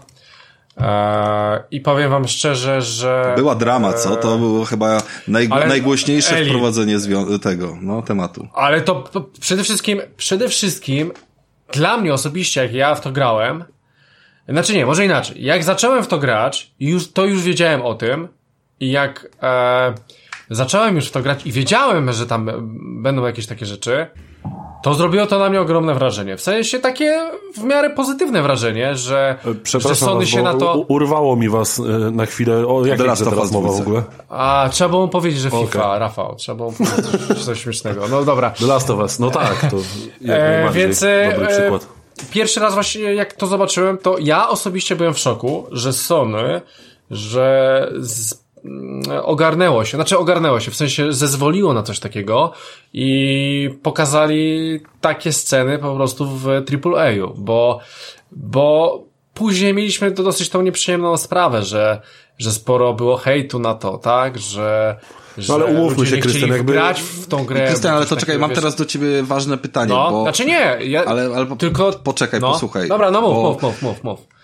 [SPEAKER 3] I powiem wam szczerze, że...
[SPEAKER 1] Była drama, co? To było chyba naj... najgłośniejsze Eli... wprowadzenie tego, no, tematu.
[SPEAKER 3] Ale to przede wszystkim, przede wszystkim dla mnie osobiście, jak ja w to grałem, znaczy nie, może inaczej. Jak zacząłem w to grać, już, to już wiedziałem o tym i jak e, zacząłem już w to grać i wiedziałem, że tam będą jakieś takie rzeczy, to zrobiło to na mnie ogromne wrażenie. W sensie takie w miarę pozytywne wrażenie, że,
[SPEAKER 2] że Sony was, się na to... Urwało mi was e, na chwilę. O jakiej teraz mowa w ogóle?
[SPEAKER 3] A, trzeba było powiedzieć, że FIFA, okay. Rafał. Trzeba było powiedzieć coś śmiesznego. No dobra.
[SPEAKER 2] The Last of Us, no tak. To e,
[SPEAKER 3] więc, e, dobry przykład pierwszy raz właśnie jak to zobaczyłem, to ja osobiście byłem w szoku, że Sony, że z, mm, ogarnęło się, znaczy ogarnęło się, w sensie zezwoliło na coś takiego i pokazali takie sceny po prostu w AAA-u, bo, bo później mieliśmy to dosyć tą nieprzyjemną sprawę, że, że sporo było hejtu na to, tak, że
[SPEAKER 2] no ale umówmy się, Krystian, jakby...
[SPEAKER 3] grać w tą grę.
[SPEAKER 1] Krystian, ale to czekaj, mam wiesz... teraz do ciebie ważne pytanie,
[SPEAKER 3] no,
[SPEAKER 1] bo...
[SPEAKER 3] Znaczy nie, ja...
[SPEAKER 1] ale, ale tylko... Poczekaj,
[SPEAKER 3] no.
[SPEAKER 1] posłuchaj.
[SPEAKER 3] Dobra, no mów, bo... mów, mów, mów, mów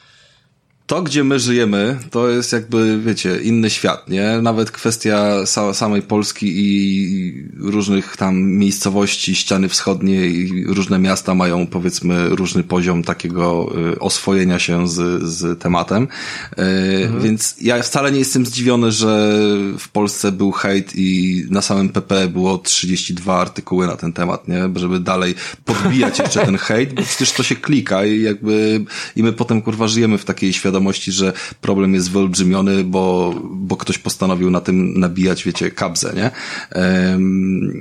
[SPEAKER 1] to, gdzie my żyjemy, to jest jakby, wiecie, inny świat, nie? Nawet kwestia samej Polski i różnych tam miejscowości, ściany wschodnie i różne miasta mają, powiedzmy, różny poziom takiego y, oswojenia się z, z tematem. Y, mhm. Więc ja wcale nie jestem zdziwiony, że w Polsce był hejt i na samym PP było 32 artykuły na ten temat, nie? Żeby dalej podbijać jeszcze ten hejt, bo przecież to się klika i jakby, i my potem, kurwa, żyjemy w takiej świadomości, świadomości, że problem jest wyolbrzymiony, bo, bo ktoś postanowił na tym nabijać, wiecie, kabzę, nie?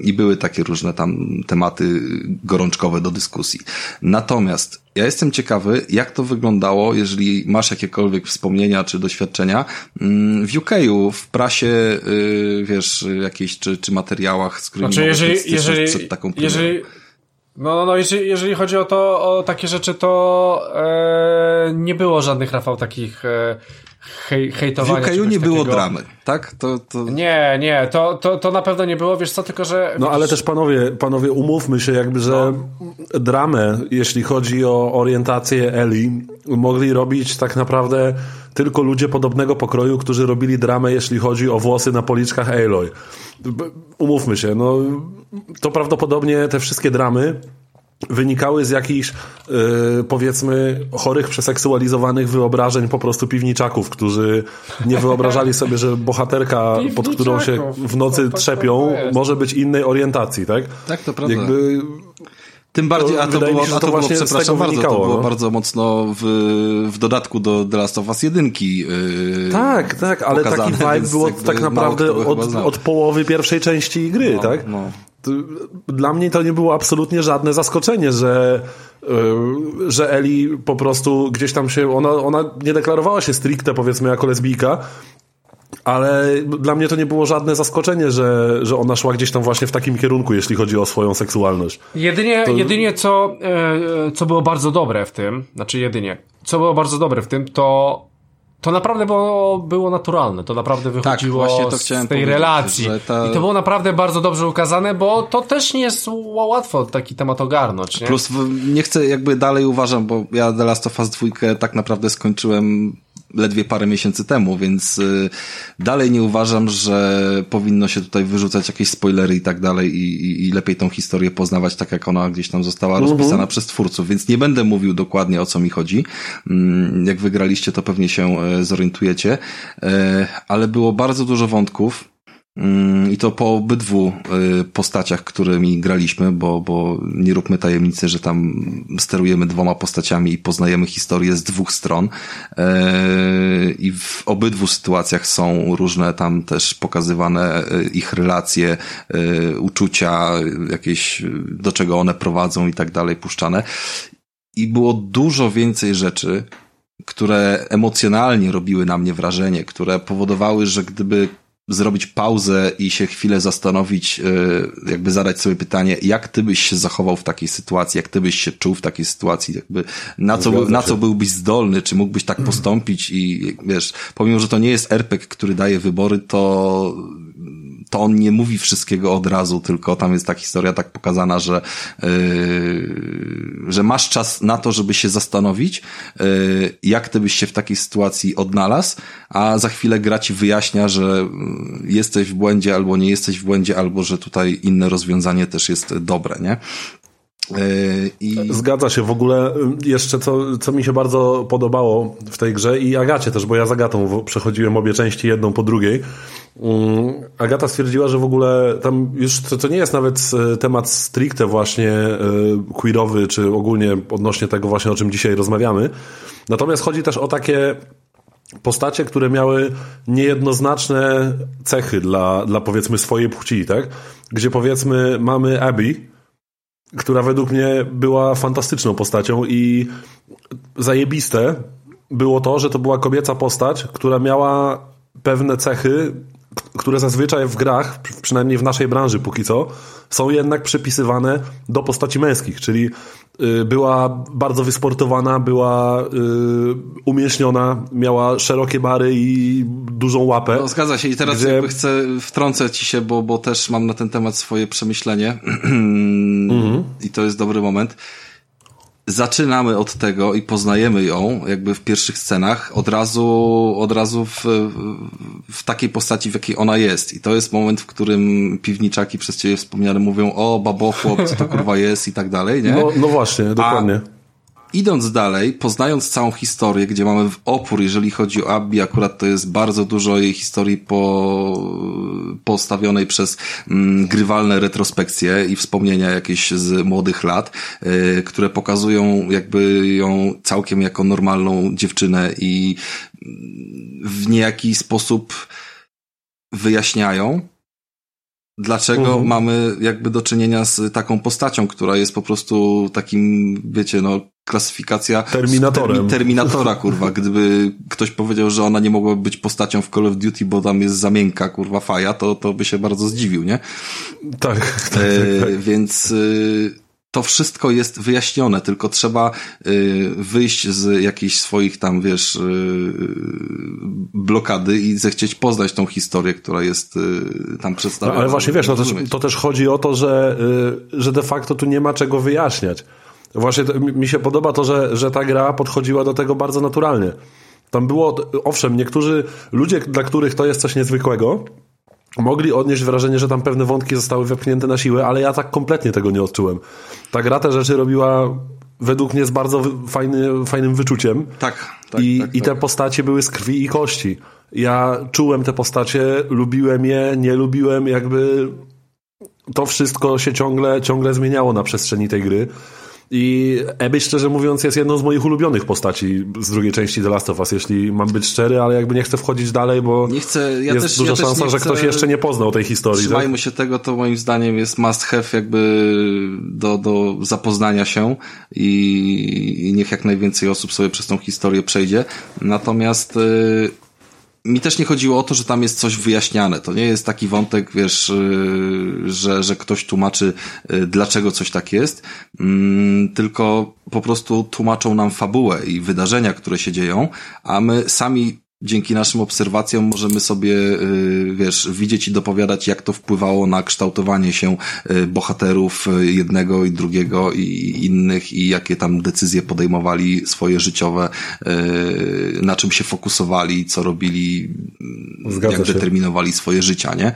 [SPEAKER 1] I były takie różne tam tematy gorączkowe do dyskusji. Natomiast ja jestem ciekawy, jak to wyglądało, jeżeli masz jakiekolwiek wspomnienia czy doświadczenia mm, w UK'u, w prasie, y, wiesz, jakiejś, czy, czy materiałach, z którymi
[SPEAKER 3] znaczy, jeżeli, jeżeli, przed taką premierą. jeżeli no, no, no jeżeli, jeżeli chodzi o to, o takie rzeczy, to e, nie było żadnych, Rafał, takich e, hej, hejtowania.
[SPEAKER 1] W UKU nie było dramy, tak? To, to...
[SPEAKER 3] Nie, nie, to, to, to na pewno nie było, wiesz co, tylko że...
[SPEAKER 2] No ale też panowie, panowie, umówmy się jakby, że no. dramę, jeśli chodzi o orientację Eli, mogli robić tak naprawdę tylko ludzie podobnego pokroju, którzy robili dramę, jeśli chodzi o włosy na policzkach Aloy. Umówmy się, no to prawdopodobnie te wszystkie dramy wynikały z jakichś yy, powiedzmy chorych, przeseksualizowanych wyobrażeń po prostu piwniczaków, którzy nie wyobrażali sobie, że bohaterka, pod którą się w nocy trzepią, może być innej orientacji, tak?
[SPEAKER 1] Tak, to prawda. Jakby tym bardziej, a to było, się, a to, to było przepraszam bardzo, wynikało, to było no? bardzo mocno w, w dodatku do The Last of Us 1. Yy,
[SPEAKER 2] tak, tak, ale taki vibe było tak naprawdę od, od połowy pierwszej części gry, no, tak? No. Dla mnie to nie było absolutnie żadne zaskoczenie, że, yy, że Eli po prostu gdzieś tam się, ona, ona nie deklarowała się stricte powiedzmy jako lesbijka, ale dla mnie to nie było żadne zaskoczenie, że, że ona szła gdzieś tam właśnie w takim kierunku, jeśli chodzi o swoją seksualność.
[SPEAKER 3] Jedynie, to... jedynie co, e, co było bardzo dobre w tym, znaczy jedynie, co było bardzo dobre w tym, to to naprawdę było, było naturalne, to naprawdę tak, wychodziło tak, z tej relacji. Ta... I to było naprawdę bardzo dobrze ukazane, bo to też nie jest łatwo taki temat ogarnąć. Nie?
[SPEAKER 1] Plus nie chcę, jakby dalej uważam, bo ja The Last of Us 2 tak naprawdę skończyłem ledwie parę miesięcy temu, więc y, dalej nie uważam, że powinno się tutaj wyrzucać jakieś spoilery i tak dalej i, i, i lepiej tą historię poznawać tak, jak ona gdzieś tam została mhm. rozpisana przez twórców, więc nie będę mówił dokładnie o co mi chodzi. Mm, jak wygraliście, to pewnie się e, zorientujecie, e, ale było bardzo dużo wątków, I to po obydwu y, postaciach, którymi graliśmy, bo, bo nie róbmy tajemnicy, że tam sterujemy dwoma postaciami i poznajemy historię z dwóch stron. E, I w obydwu sytuacjach są różne tam też pokazywane y, ich relacje, y, uczucia, jakieś, do czego one prowadzą i tak dalej, puszczane. I było dużo więcej rzeczy, które emocjonalnie robiły na mnie wrażenie, które powodowały, że gdyby zrobić pauzę i się chwilę zastanowić, e, jakby zadać sobie pytanie, jak ty byś się zachował w takiej sytuacji, jak ty byś się czuł w takiej sytuacji, jakby na co, na co byłbyś zdolny, czy mógłbyś tak postąpić i wiesz, pomimo, że to nie jest RPG, który daje wybory, to to on nie mówi wszystkiego od razu, tylko tam jest ta historia tak pokazana, że, yy, że masz czas na to, żeby się zastanowić, yy, jak ty byś się w takiej sytuacji odnalazł, a za chwilę gra ci wyjaśnia, że yy, jesteś w błędzie albo nie jesteś w błędzie, albo że tutaj inne rozwiązanie też jest dobre, nie?
[SPEAKER 2] Yy, I... Zgadza się. W ogóle yy, jeszcze co, co mi się bardzo podobało w tej grze i Agacie też, bo ja z Agatą przechodziłem obie części jedną po drugiej. Yy, Agata stwierdziła, że w ogóle tam już to, to nie jest nawet temat stricte właśnie queerowy, czy ogólnie odnośnie tego właśnie, o czym dzisiaj rozmawiamy. Natomiast chodzi też o takie postacie, które miały niejednoznaczne cechy dla, dla powiedzmy swojej płci, tak? Gdzie powiedzmy mamy Abby, która według mnie była fantastyczną postacią i zajebiste było to, że to była kobieca postać, która miała pewne cechy, które zazwyczaj w grach, przynajmniej w naszej branży póki co, są jednak przypisywane do postaci męskich, czyli była bardzo wysportowana, była y, umięśniona, miała szerokie bary i dużą łapę.
[SPEAKER 1] No, zgadza się i teraz gdzie... jakby chcę wtrącę ci się, bo, bo też mam na ten temat swoje przemyślenie mhm. i to jest dobry moment zaczynamy od tego i poznajemy ją jakby w pierwszych scenach od razu, od razu w, w takiej postaci, w jakiej ona jest. I to jest moment, w którym piwniczaki przez ciebie wspomniane mówią o babochłop, co to kurwa jest i tak dalej, nie?
[SPEAKER 2] No, no właśnie, dokładnie.
[SPEAKER 1] A idąc dalej, poznając całą historię, gdzie mamy opór, jeżeli chodzi o Abby, akurat to jest bardzo dużo jej historii po, postawionej przez mm, grywalne retrospekcje i wspomnienia jakieś z młodych lat, y, które pokazują jakby ją całkiem jako normalną dziewczynę i w niejaki sposób wyjaśniają, dlaczego mhm. mamy jakby do czynienia z taką postacią, która jest po prostu takim, wiecie, no, klasyfikacja
[SPEAKER 2] Terminatorem. Termi
[SPEAKER 1] Terminatora, kurwa. Gdyby ktoś powiedział, że ona nie mogła być postacią w Call of Duty, bo tam jest zamienka, kurwa, faja, to, to by się bardzo zdziwił, nie?
[SPEAKER 2] Tak. tak,
[SPEAKER 1] e,
[SPEAKER 2] tak, tak.
[SPEAKER 1] Więc e, to wszystko jest wyjaśnione, tylko trzeba y, wyjść z jakichś swoich tam, wiesz, y, blokady i zechcieć poznać tą historię, która jest y, tam przedstawiona.
[SPEAKER 2] No, ale właśnie, wiesz, no to, to też chodzi o to, że, że de facto tu nie ma czego wyjaśniać. Właśnie to, mi się podoba to, że, że ta gra podchodziła do tego bardzo naturalnie. Tam było, owszem, niektórzy ludzie, dla których to jest coś niezwykłego, mogli odnieść wrażenie, że tam pewne wątki zostały wepchnięte na siłę, ale ja tak kompletnie tego nie odczułem. Ta gra te rzeczy robiła według mnie z bardzo fajny, fajnym wyczuciem.
[SPEAKER 1] Tak, tak,
[SPEAKER 2] I,
[SPEAKER 1] tak,
[SPEAKER 2] I te
[SPEAKER 1] tak.
[SPEAKER 2] postacie były z krwi i kości. Ja czułem te postacie, lubiłem je, nie lubiłem, jakby to wszystko się ciągle, ciągle zmieniało na przestrzeni tej gry. I Abby, szczerze mówiąc, jest jedną z moich ulubionych postaci z drugiej części The Last of Us, jeśli mam być szczery, ale jakby nie chcę wchodzić dalej, bo
[SPEAKER 1] nie chcę, ja
[SPEAKER 2] jest
[SPEAKER 1] też,
[SPEAKER 2] duża
[SPEAKER 1] ja
[SPEAKER 2] szansa,
[SPEAKER 1] że
[SPEAKER 2] ktoś jeszcze nie poznał tej historii.
[SPEAKER 1] Tak? Trzymajmy tak? się tego, to moim zdaniem jest must have jakby do, do zapoznania się i, i niech jak najwięcej osób sobie przez tą historię przejdzie. Natomiast yy, mi też nie chodziło o to, że tam jest coś wyjaśniane. To nie jest taki wątek, wiesz, y, że, że ktoś tłumaczy, y, dlaczego coś tak jest, mm, tylko po prostu tłumaczą nam fabułę i wydarzenia, które się dzieją, a my sami dzięki naszym obserwacjom możemy sobie, y, wiesz, widzieć i dopowiadać, jak to wpływało na kształtowanie się y, bohaterów y, jednego i drugiego i innych i jakie tam decyzje podejmowali swoje życiowe, na czym się fokusowali, co robili, Zgadza jak się. determinowali swoje życia, nie?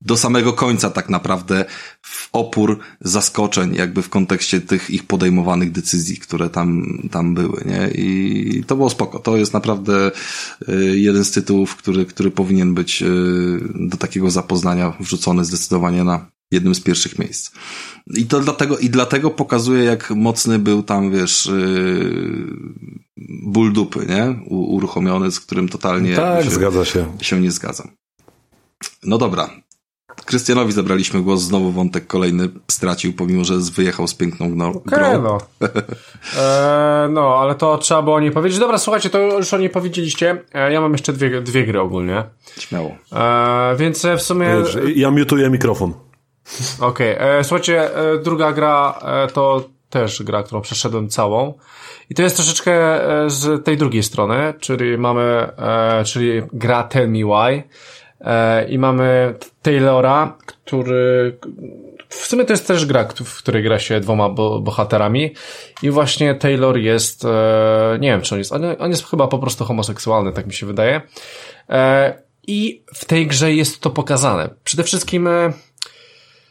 [SPEAKER 1] Do samego końca tak naprawdę w opór zaskoczeń jakby w kontekście tych ich podejmowanych decyzji, które tam, tam były, nie? I to było spoko. To jest naprawdę y, jeden z tytułów, który, który powinien być y, do takiego zapoznania wrzucony zdecydowanie na jednym z pierwszych miejsc. I to dlatego, i dlatego pokazuje, jak mocny był tam, wiesz, yy, ból dupy, nie? U, uruchomiony, z którym totalnie
[SPEAKER 2] tak, się, zgadza się.
[SPEAKER 1] się nie zgadzam. No dobra, Krystianowi zabraliśmy głos, znowu wątek kolejny stracił, pomimo że wyjechał z piękną grą.
[SPEAKER 3] Okay, no. E, no, ale to trzeba było o niej powiedzieć. Dobra, słuchajcie, to już o niej powiedzieliście. E, ja mam jeszcze dwie, dwie gry ogólnie.
[SPEAKER 1] Śmiało.
[SPEAKER 3] E, więc w sumie...
[SPEAKER 2] Ja mutuję mikrofon.
[SPEAKER 3] Okej, okay. słuchajcie, e, druga gra e, to też gra, którą przeszedłem całą. I to jest troszeczkę e, z tej drugiej strony, czyli mamy, czyli gra Tell Me Why. E, I mamy Taylora, który w sumie to jest też gra, w której gra się dwoma bohaterami i właśnie Taylor jest, e, nie wiem czy on jest, on jest chyba po prostu homoseksualny, tak mi się wydaje. E, I w tej grze jest to pokazane. Przede wszystkim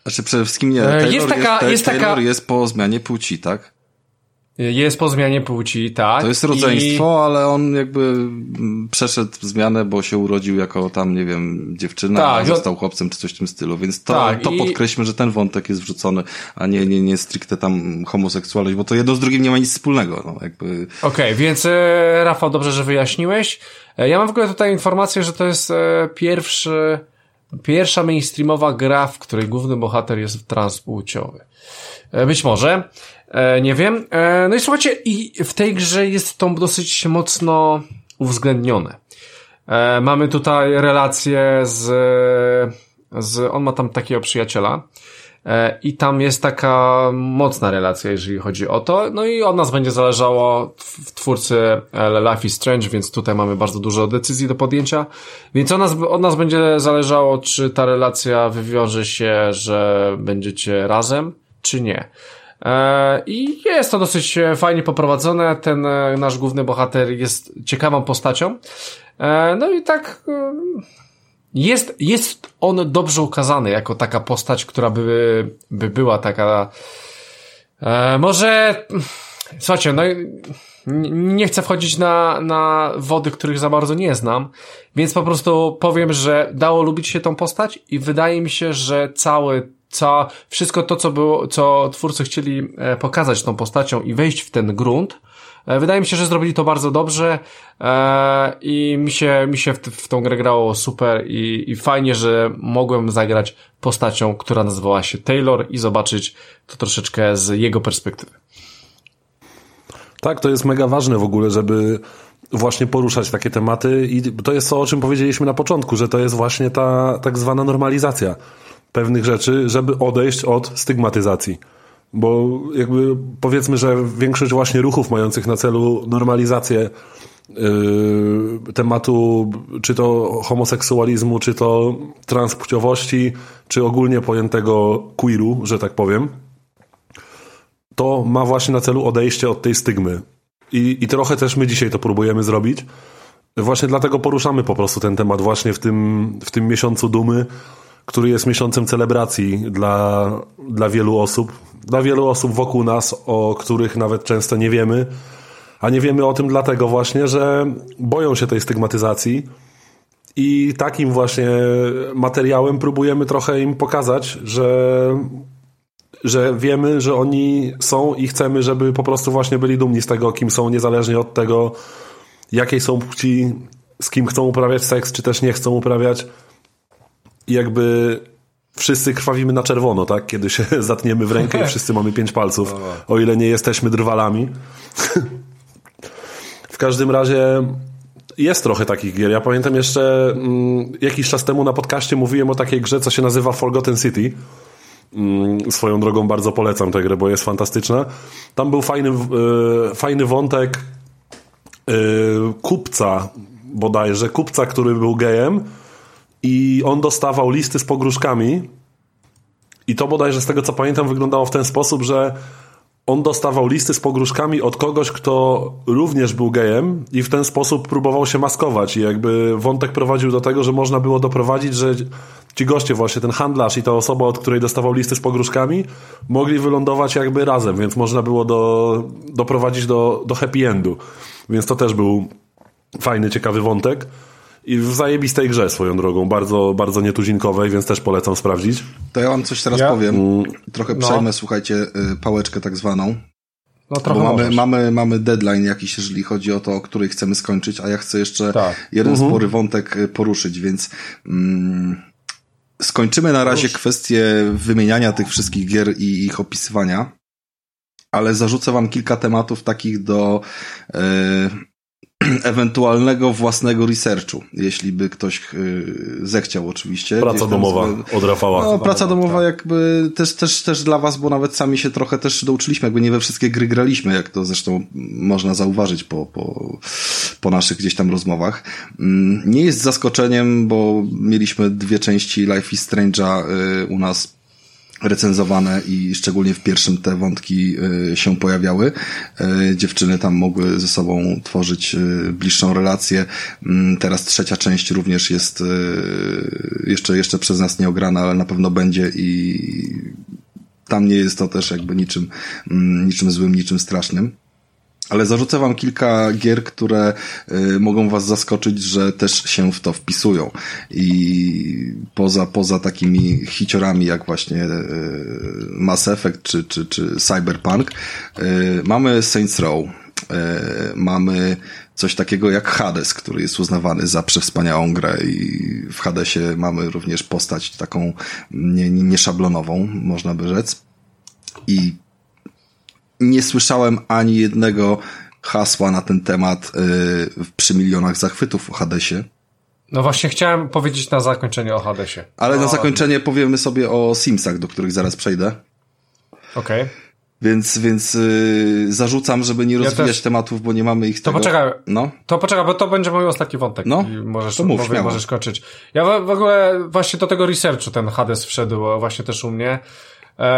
[SPEAKER 1] znaczy przede wszystkim nie, Taylor jest, taka, jest, jest Taylor taka... jest po zmianie płci, tak?
[SPEAKER 3] Jest po zmianie płci, tak.
[SPEAKER 1] To jest rodzeństwo, I... ale on jakby przeszedł zmianę, bo się urodził jako tam, nie wiem, dziewczyna, tak, a został chłopcem czy coś w tym stylu, więc to, tak, to i... podkreślmy, że ten wątek jest wrzucony, a nie, nie, nie stricte tam homoseksualność, bo to jedno z drugim nie ma nic wspólnego, no jakby.
[SPEAKER 3] Okej, okay, więc e, Rafał, dobrze, że wyjaśniłeś. E, ja mam w ogóle tutaj informację, że to jest e, pierwszy, pierwsza mainstreamowa gra, w której główny bohater jest transpłciowy. Być może. E, nie wiem. E, no i słuchajcie, i w tej grze jest to dosyć mocno uwzględnione. E, mamy tutaj relację z, z, on ma tam takiego przyjaciela, e, i tam jest taka mocna relacja, jeżeli chodzi o to. No i od nas będzie zależało w twórcy e, Life is Strange, więc tutaj mamy bardzo dużo decyzji do podjęcia. Więc od nas, od nas będzie zależało, czy ta relacja wywiąże się, że będziecie razem, czy nie. E, I jest to dosyć fajnie poprowadzone. Ten e, nasz główny bohater jest ciekawą postacią. E, no i tak jest, jest on dobrze ukazany jako taka postać, która by, by była taka może słuchajcie, no nie chcę wchodzić na, na wody, których za bardzo nie znam, więc po prostu powiem, że dało lubić się tą postać i wydaje mi się, że cały co, wszystko to, co było, co twórcy chcieli e, pokazać tą postacią i wejść w ten grunt, e, Wydaje mi się, że zrobili to bardzo dobrze e, i mi się, mi się w, w tą grę grało super i, i fajnie, że mogłem zagrać postacią, która nazywała się Taylor i zobaczyć to troszeczkę z jego perspektywy.
[SPEAKER 2] Tak, to jest mega ważne w ogóle, żeby właśnie poruszać takie tematy i to jest to, o czym powiedzieliśmy na początku, że to jest właśnie ta tak zwana normalizacja pewnych rzeczy, żeby odejść od stygmatyzacji. Bo jakby powiedzmy, że większość właśnie ruchów mających na celu normalizację yy, tematu czy to homoseksualizmu, czy to transpłciowości, czy ogólnie pojętego queeru, że tak powiem, to ma właśnie na celu odejście od tej stygmy. I, I trochę też my dzisiaj to próbujemy zrobić. Właśnie dlatego poruszamy po prostu ten temat właśnie w tym, w tym miesiącu dumy, który jest miesiącem celebracji dla, dla wielu osób. Dla wielu osób wokół nas, o których nawet często nie wiemy. A nie wiemy o tym dlatego właśnie, że boją się tej stygmatyzacji. I takim właśnie materiałem próbujemy trochę im pokazać, że, że wiemy, że oni są i chcemy, żeby po prostu właśnie byli dumni z tego, kim są, niezależnie od tego, jakiej są płci, z kim chcą uprawiać seks, czy też nie chcą uprawiać jakby wszyscy krwawimy na czerwono, tak? Kiedy się zatniemy w rękę i wszyscy mamy pięć palców, o ile nie jesteśmy drwalami. w każdym razie jest trochę takich gier. Ja pamiętam jeszcze mm, jakiś czas temu na podcaście mówiłem o takiej grze, co się nazywa Forgotten City. Mm, swoją drogą bardzo polecam tę grę, bo jest fantastyczna. Tam był fajny, y, fajny wątek y, kupca bodajże, kupca, który był gejem i on dostawał listy z pogróżkami i to bodajże z tego co pamiętam wyglądało w ten sposób, że on dostawał listy z pogróżkami od kogoś, kto również był gejem i w ten sposób próbował się maskować i jakby wątek prowadził do tego, że można było doprowadzić, że ci goście właśnie, ten handlarz i ta osoba, od której dostawał listy z pogróżkami mogli wylądować jakby razem, więc można było do, doprowadzić do, do happy endu. Więc to też był fajny, ciekawy wątek. I w zajebistej grze swoją drogą, bardzo, bardzo nietuzinkowej, więc też polecam sprawdzić.
[SPEAKER 1] To ja wam coś teraz ja? powiem. Mm. Trochę no. przejmę, słuchajcie, y, pałeczkę tak zwaną. No trochę Bo mamy, mamy, mamy deadline jakiś, jeżeli chodzi o to, o której chcemy skończyć, a ja chcę jeszcze tak. jeden uh mhm. -huh. spory wątek y, poruszyć, więc mm, skończymy na razie kwestię wymieniania tych wszystkich gier i ich opisywania, ale zarzucę wam kilka tematów takich do yy, ewentualnego własnego researchu, jeśli by ktoś yy, zechciał oczywiście.
[SPEAKER 2] Praca domowa z... od Rafała.
[SPEAKER 1] No, praca domowa tak. jakby też, też, też dla was, bo nawet sami się trochę też douczyliśmy, jakby nie we wszystkie gry graliśmy, jak to zresztą można zauważyć po, po, po naszych gdzieś tam rozmowach. Mm, nie jest zaskoczeniem, bo mieliśmy dwie części Life is Strange'a yy, u nas recenzowane i szczególnie w pierwszym te wątki e, się pojawiały. E, dziewczyny tam mogły ze sobą tworzyć e, bliższą relację. Mm, teraz trzecia część również jest jeszcze, jeszcze przez nas nie ograna, ale na pewno będzie i tam nie jest to też jakby niczym, mm, niczym złym, niczym strasznym. Ale zarzucę wam kilka gier, które y, mogą was zaskoczyć, że też się w to wpisują. I poza, poza takimi hiciorami jak właśnie y, Mass Effect czy, czy, czy Cyberpunk, y, mamy Saints Row, y, mamy coś takiego jak Hades, który jest uznawany za przewspaniałą grę i w Hadesie mamy również postać taką nieszablonową, nie, nie można by rzec. I nie słyszałem ani jednego hasła na ten temat yy, przy milionach zachwytów o Hadesie.
[SPEAKER 3] No właśnie chciałem powiedzieć na zakończenie o Hadesie.
[SPEAKER 1] Ale
[SPEAKER 3] no,
[SPEAKER 1] na zakończenie powiemy sobie o Simsach, do których zaraz przejdę.
[SPEAKER 3] Okej. Okay.
[SPEAKER 1] Więc, więc yy, zarzucam, żeby nie rozwijać
[SPEAKER 3] też...
[SPEAKER 1] tematów, bo nie mamy ich
[SPEAKER 3] To
[SPEAKER 1] tego...
[SPEAKER 3] poczekaj,
[SPEAKER 1] no.
[SPEAKER 3] to poczekaj, bo to będzie mój ostatni wątek.
[SPEAKER 1] No,
[SPEAKER 3] I możesz,
[SPEAKER 1] to mów,
[SPEAKER 3] mówię, możesz kończyć. Ja w, w, ogóle właśnie do tego researchu ten Hades wszedł właśnie też u mnie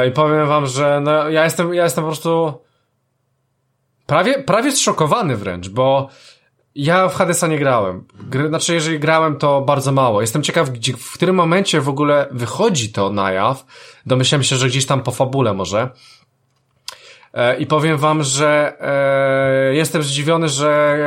[SPEAKER 3] i powiem wam, że no, ja jestem, ja jestem po prostu prawie, prawie zszokowany wręcz, bo ja w Hadesa nie grałem. Gry, znaczy, jeżeli grałem, to bardzo mało. Jestem ciekaw, gdzie, w którym momencie w ogóle wychodzi to na jaw. Domyślam się, że gdzieś tam po fabule może. E, I powiem wam, że e, jestem zdziwiony, że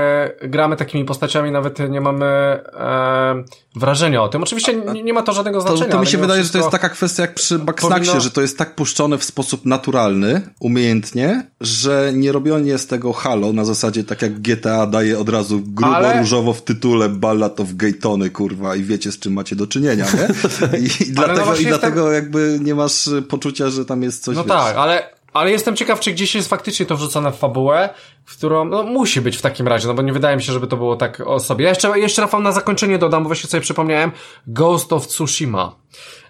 [SPEAKER 3] e, gramy takimi postaciami, nawet nie mamy e, wrażenia o tym. Oczywiście nie, nie ma to żadnego znaczenia.
[SPEAKER 1] To, to mi się wydaje, że to jest taka kwestia jak przy Backsnacksie, powinno... że to jest tak puszczone w sposób naturalny, umiejętnie, że nie robienie z tego halo na zasadzie tak jak GTA daje od razu grubo Ale... różowo w tytule Ballad of Gaytony, kurwa, i wiecie z czym macie do czynienia, nie? I, i dlatego, no i dlatego jakby nie masz poczucia, że tam jest coś,
[SPEAKER 3] No
[SPEAKER 1] wiesz...
[SPEAKER 3] tak, ale ale jestem ciekaw, czy gdzieś jest faktycznie to wrzucone w fabułę, którą, no musi być w takim razie, no bo nie wydaje mi się, żeby to było tak o sobie. Ja jeszcze, jeszcze Rafał na zakończenie dodam, bo właśnie sobie przypomniałem, Ghost of Tsushima.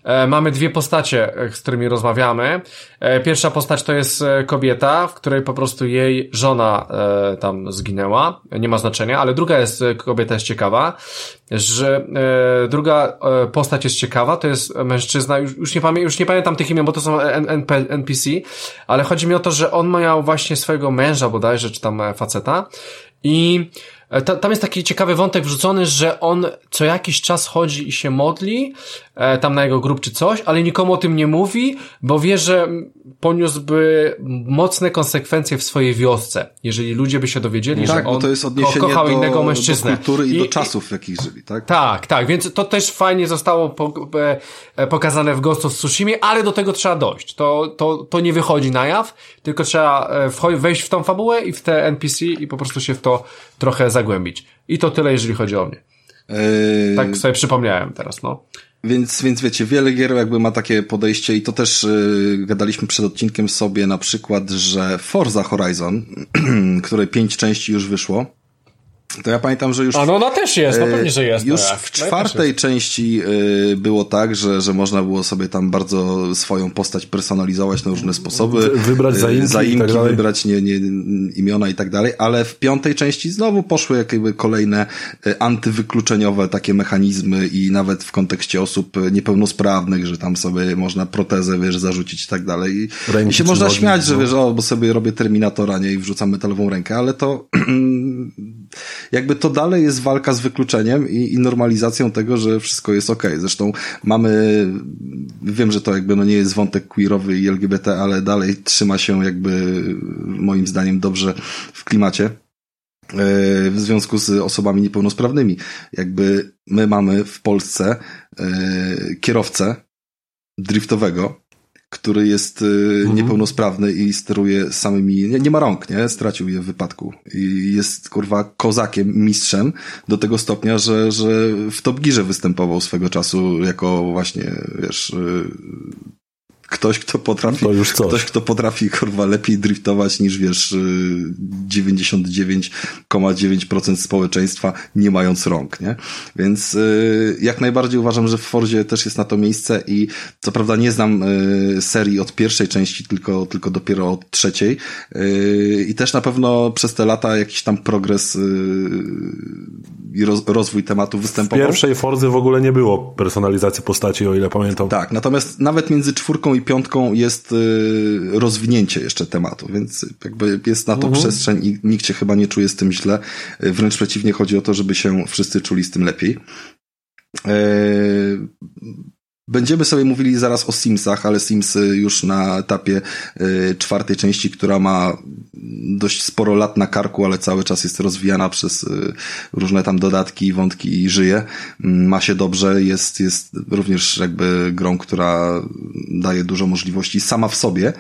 [SPEAKER 3] E, mamy dwie postacie, e, z którymi rozmawiamy. E, pierwsza postać to jest kobieta, w której po prostu jej żona tam zginęła, nie ma znaczenia, ale druga jest, kobieta jest ciekawa, że druga postać jest ciekawa, to jest mężczyzna, już, już, nie, pamię, już nie pamiętam tych imion, bo to są NPC, ale chodzi mi o to, że on miał właśnie swojego męża bodajże, czy tam faceta. I E, ta, tam jest taki ciekawy wątek wrzucony, że on co jakiś czas chodzi i się modli, e, tam na jego grób czy coś, ale nikomu o tym nie mówi, bo wie, że poniósłby mocne konsekwencje w swojej wiosce, jeżeli ludzie by się dowiedzieli,
[SPEAKER 1] tak,
[SPEAKER 3] że on
[SPEAKER 1] bo to jest odniesienie
[SPEAKER 3] kochał
[SPEAKER 1] do,
[SPEAKER 3] innego mężczyznę.
[SPEAKER 1] do kultury i, i do czasów, w jakich żyli, tak?
[SPEAKER 3] Tak, tak, więc to też fajnie zostało po, e, pokazane w Ghost of Tsushima, ale do tego trzeba dojść. To, to, to nie wychodzi na jaw, tylko trzeba wejść w tą fabułę i w te NPC i po prostu się w to trochę zagłębić. I to tyle, jeżeli chodzi o mnie. Yy... Tak sobie przypomniałem teraz, no.
[SPEAKER 1] Więc, więc wiecie, wiele gier jakby ma takie podejście i to też yy, gadaliśmy przed odcinkiem sobie na przykład, że Forza Horizon, której pięć części już wyszło, to ja pamiętam, że już...
[SPEAKER 3] A no ona też jest, no pewnie, że jest.
[SPEAKER 1] Już
[SPEAKER 3] no
[SPEAKER 1] w czwartej części y, było tak, że, że można było sobie tam bardzo swoją postać personalizować na różne sposoby.
[SPEAKER 2] Wybrać zaimki,
[SPEAKER 1] zaimki
[SPEAKER 2] i tak dalej.
[SPEAKER 1] wybrać nie, nie, imiona i tak dalej, ale w piątej części znowu poszły jakby kolejne y, antywykluczeniowe takie mechanizmy i nawet w kontekście osób niepełnosprawnych, że tam sobie można protezę, wiesz, zarzucić i tak dalej. I, i się można śmiać, że no. wiesz, o, bo sobie robię Terminatora, nie, i wrzucam metalową rękę, ale to jakby to dalej jest walka z wykluczeniem i, i normalizacją tego, że wszystko jest ok. Zresztą mamy, wiem, że to jakby no nie jest wątek queerowy i LGBT, ale dalej trzyma się jakby moim zdaniem dobrze w klimacie e, w związku z osobami niepełnosprawnymi. Jakby my mamy w Polsce e, kierowcę driftowego, który jest y, mhm. niepełnosprawny i steruje samymi, nie, nie, ma rąk, nie? Stracił je w wypadku. I jest, kurwa, kozakiem, mistrzem do tego stopnia, że, że w Top Gearze występował swego czasu jako właśnie, wiesz, y, ktoś, kto potrafi, ktoś, kto potrafi, kurwa, lepiej driftować niż, wiesz, 99,9% społeczeństwa, nie mając rąk, nie? Więc y, jak najbardziej uważam, że w Forzie też jest na to miejsce i co prawda nie znam y, serii od pierwszej części, tylko, tylko dopiero od trzeciej y, i też na pewno przez te lata jakiś tam progres i roz, rozwój tematu występował.
[SPEAKER 2] W pierwszej Forzy w ogóle nie było personalizacji postaci, o ile pamiętam.
[SPEAKER 1] Tak, natomiast nawet między czwórką i piątką jest y, rozwinięcie jeszcze tematu, więc jakby jest na to mhm. przestrzeń i nikt się chyba nie czuje z tym źle. Y, wręcz przeciwnie, chodzi o to, żeby się wszyscy czuli z tym lepiej. Będziemy sobie mówili zaraz o Simsach, ale Sims już na etapie y, czwartej części, która ma dość sporo lat na karku, ale cały czas jest rozwijana przez y, różne tam dodatki, wątki i żyje. Mm, ma się dobrze, jest, jest również jakby grą, która daje dużo możliwości sama w sobie.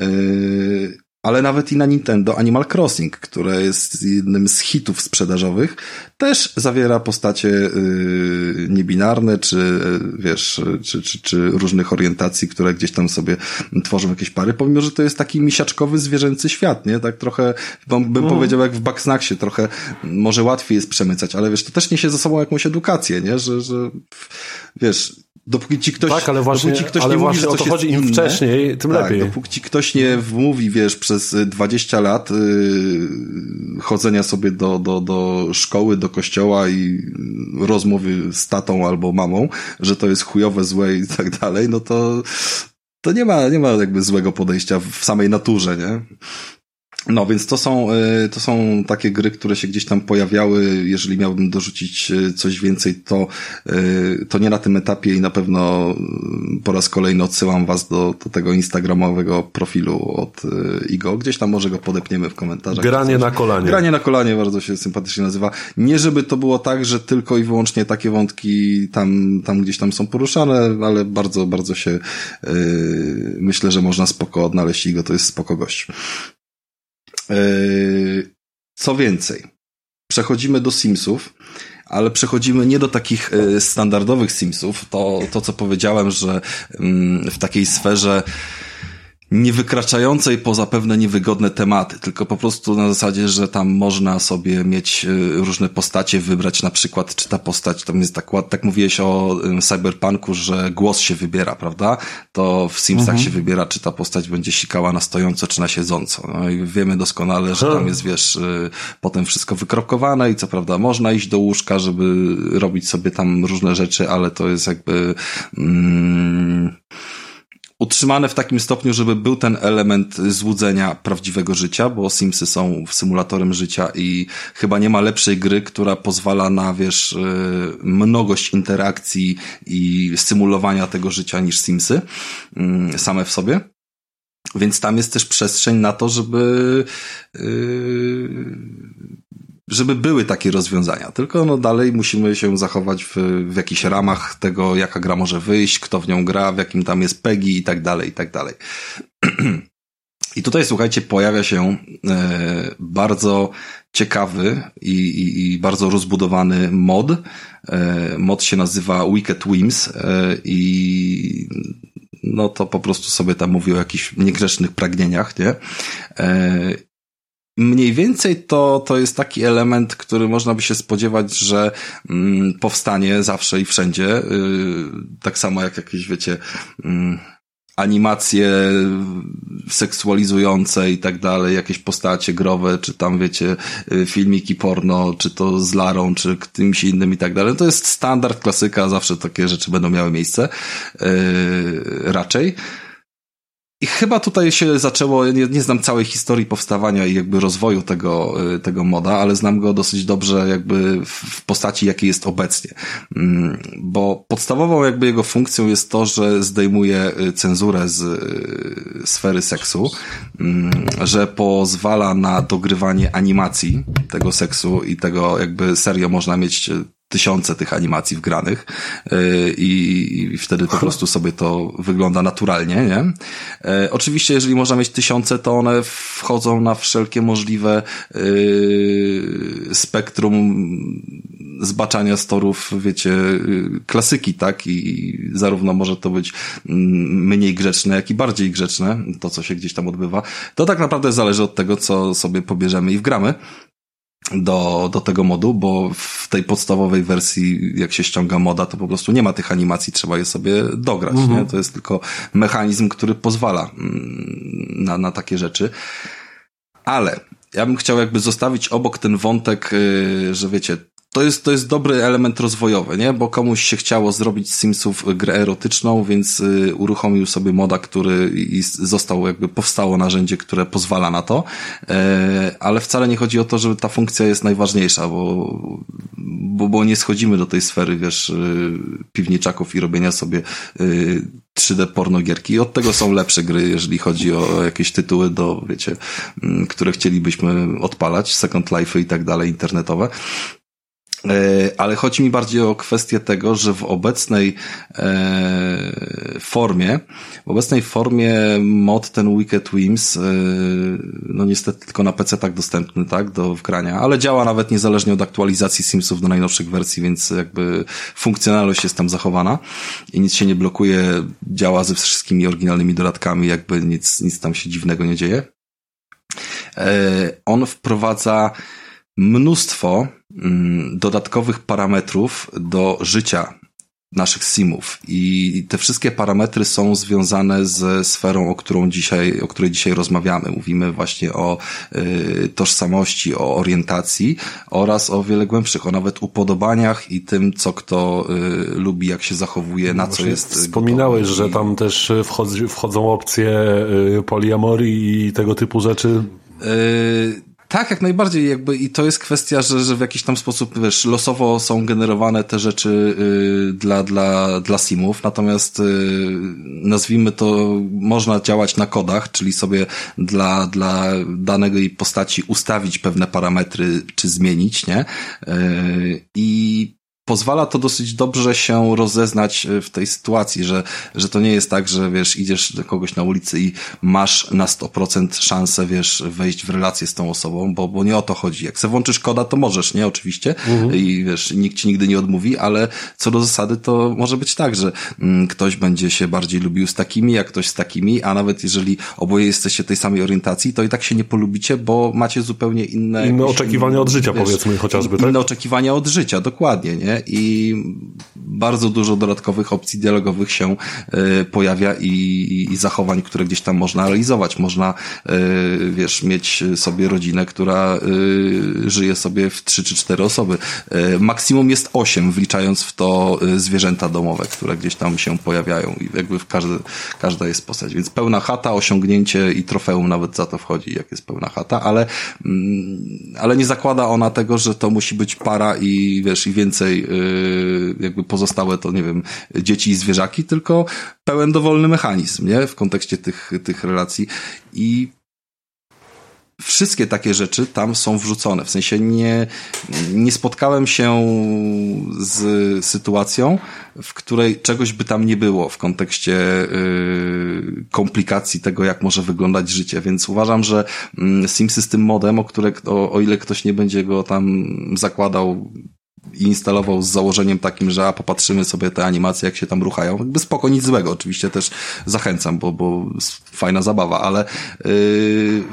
[SPEAKER 1] Y, ale nawet i na Nintendo Animal Crossing, które jest jednym z hitów sprzedażowych, też zawiera postacie yy, niebinarne, czy yy, wiesz, czy, czy, czy różnych orientacji, które gdzieś tam sobie tworzą jakieś pary, pomimo, że to jest taki misiaczkowy, zwierzęcy świat, nie? Tak trochę, bym, bym mhm. powiedział, jak w Backsnacksie, trochę może łatwiej jest przemycać, ale wiesz, to też niesie za sobą jakąś edukację, nie? Że, że wiesz, dopóki ci ktoś,
[SPEAKER 2] tak, ale właśnie,
[SPEAKER 1] dopóki ktoś
[SPEAKER 2] ale
[SPEAKER 1] nie mówi, że
[SPEAKER 2] o to chodzi im
[SPEAKER 1] inne,
[SPEAKER 2] wcześniej, tym
[SPEAKER 1] tak,
[SPEAKER 2] lepiej.
[SPEAKER 1] Dopóki ci ktoś nie wmówi, wiesz, przez 20 lat yy, chodzenia sobie do, do, do szkoły, do kościoła i rozmowy z tatą albo mamą, że to jest chujowe, złe i tak dalej, no to to nie ma, nie ma jakby złego podejścia w samej naturze, nie? No, więc to są, y, to są takie gry, które się gdzieś tam pojawiały. Jeżeli miałbym dorzucić y, coś więcej, to, y, to nie na tym etapie i na pewno po raz kolejny odsyłam was do, do tego instagramowego profilu od Igo. Gdzieś tam może go podepniemy w komentarzach.
[SPEAKER 2] Granie na kolanie.
[SPEAKER 1] Granie na kolanie bardzo się sympatycznie nazywa. Nie żeby to było tak, że tylko i wyłącznie takie wątki tam, tam gdzieś tam są poruszane, ale bardzo, bardzo się yy, myślę, że można spoko odnaleźć Igo. To jest spoko gość. Yy, co więcej, przechodzimy do Simsów, ale przechodzimy nie do takich yy, standardowych Simsów. To, to co powiedziałem, że mm, w takiej sferze nie wykraczającej poza pewne niewygodne tematy, tylko po prostu na zasadzie, że tam można sobie mieć y, różne postacie, wybrać na przykład, czy ta postać, tam jest tak, tak mówiłeś o cyberpunku, że głos się wybiera, prawda? To w Simsach mhm. się wybiera, czy ta postać będzie sikała na stojąco, czy na siedząco. No i wiemy doskonale, że tam jest, wiesz, y, potem wszystko wykropkowane i co prawda można iść do łóżka, żeby robić sobie tam różne rzeczy, ale to jest jakby, mm, utrzymane w takim stopniu, żeby był ten element złudzenia prawdziwego życia, bo Simsy są symulatorem życia i chyba nie ma lepszej gry, która pozwala na, wiesz, y, mnogość interakcji i symulowania tego życia niż Simsy mm, same w sobie. Więc tam jest też przestrzeń na to, żeby yy, żeby były takie rozwiązania. Tylko no dalej musimy się zachować w, w jakichś ramach tego, jaka gra może wyjść, kto w nią gra, w jakim tam jest PEGI i tak dalej, i tak dalej. I tutaj, słuchajcie, pojawia się e, bardzo ciekawy i, i, i, bardzo rozbudowany mod. E, mod się nazywa Wicked Wims e, i no to po prostu sobie tam mówi o jakichś niegrzecznych pragnieniach, nie? Mniej więcej to, to jest taki element, który można by się spodziewać, że mm, powstanie zawsze i wszędzie. Yy, tak samo jak jakieś, wiecie, yy, animacje seksualizujące i tak dalej, jakieś postacie growe, czy tam wiecie, y, filmiki porno, czy to z Larą, czy kimś innym i tak dalej. To jest standard, klasyka, zawsze takie rzeczy będą miały miejsce. Yy, raczej. I chyba tutaj się zaczęło, nie, nie znam całej historii powstawania i jakby rozwoju tego, y, tego moda, ale znam go dosyć dobrze jakby w postaci, jakiej jest obecnie. Mm, bo podstawową jakby jego funkcją jest to, że zdejmuje y, cenzurę z y, sfery seksu, mm, że pozwala na dogrywanie animacji tego seksu i tego jakby serio można mieć tysiące tych animacji wgranych y, i, i wtedy po prostu sobie to wygląda naturalnie, nie? Y, oczywiście, jeżeli można mieć tysiące, to one wchodzą na wszelkie możliwe y, spektrum zbaczania storów, wiecie, klasyki, tak? I zarówno może to być mm, mniej grzeczne, jak i bardziej grzeczne, to co się gdzieś tam odbywa. To tak naprawdę zależy od tego, co sobie pobierzemy i wgramy do, do tego modu, bo w tej podstawowej wersji, jak się ściąga moda, to po prostu nie ma tych animacji, trzeba je sobie dograć, mhm. nie? To jest tylko mechanizm, który pozwala mm, na, na takie rzeczy. Ale ja bym chciał jakby zostawić obok ten wątek, y, że wiecie, to jest, to jest dobry element rozwojowy, nie? Bo komuś się chciało zrobić z Simsów grę erotyczną, więc y, uruchomił sobie moda, który i został jakby powstało narzędzie, które pozwala na to. E, ale wcale nie chodzi o to, że ta funkcja jest najważniejsza, bo, bo, bo nie schodzimy do tej sfery, wiesz, y, piwniczaków i robienia sobie y, 3D pornogierki. I od tego są lepsze gry, jeżeli chodzi o jakieś tytuły do, wiecie, które chcielibyśmy odpalać, Second Life y i tak dalej, internetowe. E, ale chodzi mi bardziej o kwestię tego, że w obecnej e, formie, w obecnej formie mod ten Wicked Wims, e, no niestety tylko na PC tak dostępny, tak, do wgrania, ale działa nawet niezależnie od aktualizacji Simsów do najnowszych wersji, więc jakby funkcjonalność jest tam zachowana i nic się nie blokuje, działa ze wszystkimi oryginalnymi dodatkami, jakby nic, nic tam się dziwnego nie dzieje. On wprowadza mnóstwo dodatkowych parametrów do życia naszych simów i te wszystkie parametry są związane ze sferą, o którą dzisiaj, o której dzisiaj rozmawiamy. Mówimy właśnie o y, tożsamości, o orientacji oraz o wiele głębszych, o nawet upodobaniach i tym, co kto y, lubi, jak się zachowuje, na co jest.
[SPEAKER 2] Wspominałeś, że tam też wchodzą, wchodzą opcje y, poliamorii i tego typu rzeczy.
[SPEAKER 1] Y tak, jak najbardziej jakby i to jest kwestia, że, że w jakiś tam sposób, wiesz, losowo są generowane te rzeczy y, dla, dla, dla simów, natomiast y, nazwijmy to, można działać na kodach, czyli sobie dla, dla danej postaci ustawić pewne parametry, czy zmienić, nie? Y, I pozwala to dosyć dobrze się rozeznać e, w tej sytuacji, że, że to nie jest tak, że wiesz, idziesz do kogoś na ulicy i masz na 100% szansę, wiesz, wejść w relację z tą osobą, bo, bo nie o to chodzi. Jak se włączysz koda, to możesz, nie? Oczywiście. Mhm. I wiesz, nikt ci nigdy nie odmówi, ale co do zasady, to może być tak, że mm, ktoś będzie się bardziej lubił z takimi, jak ktoś z takimi, a nawet jeżeli oboje jesteście tej samej orientacji, to i tak się nie polubicie, bo macie zupełnie inne...
[SPEAKER 2] Inne oczekiwania od życia, wiesz, powiedzmy, chociażby, tak?
[SPEAKER 1] Inne oczekiwania od życia, dokładnie, nie? I bardzo dużo dodatkowych opcji dialogowych się e, pojawia i, i zachowań, które gdzieś tam można realizować. Można, e, wiesz, mieć sobie rodzinę, która e, żyje sobie w trzy czy cztery osoby. Maksimum jest osiem, wliczając w to zwierzęta domowe, które gdzieś tam się pojawiają i jakby w każdy, każda jest postać. Więc pełna chata, osiągnięcie i trofeum nawet za to wchodzi, jak jest pełna chata, ale, mm, ale nie zakłada ona tego, że to musi być para i wiesz, i więcej jakby pozostałe to, nie wiem, dzieci i zwierzaki, tylko pełen dowolny mechanizm, nie? W kontekście tych, tych relacji i wszystkie takie rzeczy tam są wrzucone. W sensie nie, nie spotkałem się z sytuacją, w której czegoś by tam nie było w kontekście yy, komplikacji tego, jak może wyglądać życie. Więc uważam, że yy, Simsy z tym modem, o, które, o, o ile ktoś nie będzie go tam zakładał instalował z założeniem takim, że a popatrzymy sobie te animacje, jak się tam ruchają. Jakby spoko, nic złego. Oczywiście też zachęcam, bo, bo fajna zabawa, ale yy,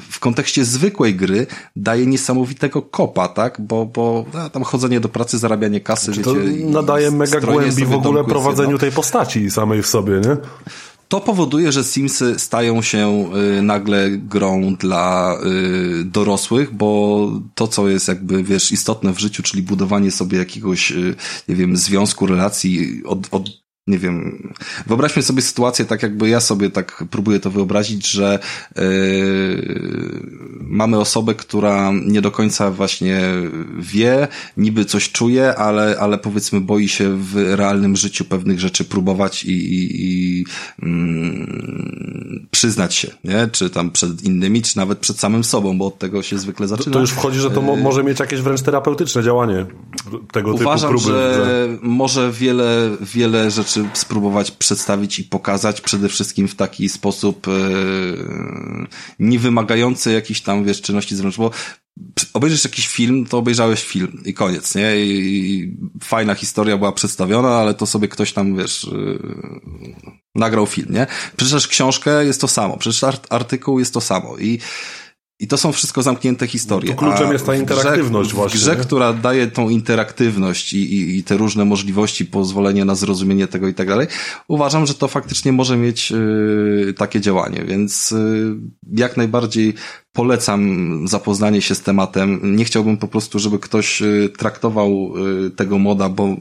[SPEAKER 1] w kontekście zwykłej gry daje niesamowitego kopa, tak? Bo, bo a, tam chodzenie do pracy, zarabianie kasy,
[SPEAKER 2] wiecie, to nadaje mega głębi w ogóle prowadzeniu tej postaci samej w sobie, nie?
[SPEAKER 1] To powoduje, że Simsy stają się y, nagle grą dla y, dorosłych, bo to, co jest jakby, wiesz, istotne w życiu, czyli budowanie sobie jakiegoś, y, nie wiem, związku, relacji, od, od nie wiem, wyobraźmy sobie sytuację tak jakby ja sobie tak próbuję to wyobrazić, że yy, mamy osobę, która nie do końca właśnie wie, niby coś czuje, ale, ale powiedzmy boi się w realnym życiu pewnych rzeczy próbować i, i, i yy, przyznać się, nie? Czy tam przed innymi, czy nawet przed samym sobą, bo od tego się zwykle zaczyna. To,
[SPEAKER 2] już wchodzi, że to mo może mieć jakieś wręcz terapeutyczne działanie tego
[SPEAKER 1] Uważam,
[SPEAKER 2] typu próby.
[SPEAKER 1] Uważam, że może wiele, wiele rzeczy rzeczy spróbować przedstawić i pokazać przede wszystkim w taki sposób e, nie wymagający jakichś tam, wiesz, czynności zewnętrznych, bo obejrzysz jakiś film, to obejrzałeś film i koniec, nie? I fajna historia była przedstawiona, ale to sobie ktoś tam, wiesz, yy, nagrał film, nie? Przeczytasz książkę, jest to samo. Przeczytasz artykuł, jest to samo. I i to są wszystko zamknięte historie.
[SPEAKER 2] No kluczem jest ta interaktywność
[SPEAKER 1] grze,
[SPEAKER 2] właśnie.
[SPEAKER 1] Grze, która daje tą interaktywność i, i, i, te różne możliwości, pozwolenie na zrozumienie tego i tak dalej, uważam, że to faktycznie może mieć y, takie działanie, więc y, jak najbardziej polecam zapoznanie się z tematem. Nie chciałbym po prostu, żeby ktoś y, traktował y, tego moda, bo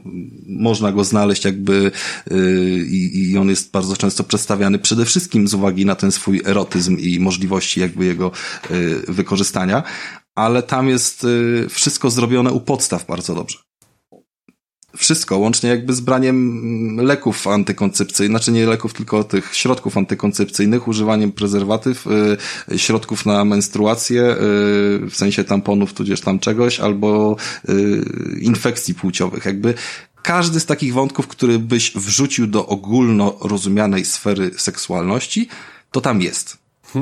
[SPEAKER 1] można go znaleźć jakby y, i, i on jest bardzo często przedstawiany przede wszystkim z uwagi na ten swój erotyzm i możliwości jakby jego wykorzystania, ale tam jest wszystko zrobione u podstaw bardzo dobrze. Wszystko, łącznie jakby z braniem leków antykoncepcyjnych, znaczy nie leków, tylko tych środków antykoncepcyjnych, używaniem prezerwatyw, y, środków na menstruację, y, w sensie tamponów, tudzież tam czegoś, albo y, infekcji płciowych. Jakby każdy z takich wątków, który byś wrzucił do ogólno rozumianej sfery seksualności, to tam jest.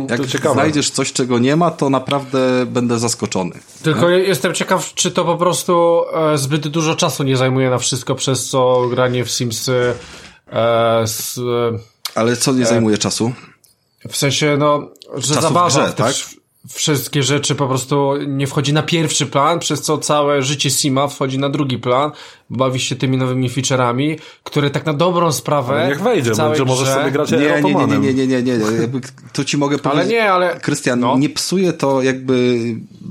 [SPEAKER 1] Jak znajdziesz coś, czego nie ma, to naprawdę będę zaskoczony.
[SPEAKER 3] Tylko jestem ciekaw, czy to po prostu e, zbyt dużo czasu nie zajmuje na wszystko, przez co granie w Sims e, s, e,
[SPEAKER 1] Ale co nie zajmuje czasu?
[SPEAKER 3] w sensie, no, że
[SPEAKER 1] grze,
[SPEAKER 3] te
[SPEAKER 1] tak?
[SPEAKER 3] Wsz- wszystkie rzeczy po prostu nie wchodzi na pierwszy plan, przez co całe życie Sima wchodzi na drugi plan, bawi się tymi nowymi featureami, które tak na dobrą sprawę
[SPEAKER 2] Ale niech wejdzie, będzie możesz sobie grać
[SPEAKER 1] Nie, nie, nie, nie, nie, nie, nie, nie. To ci mogę powiedzieć.
[SPEAKER 3] nie, ale-
[SPEAKER 1] Krystian,
[SPEAKER 3] no.
[SPEAKER 1] nie psuje to jakby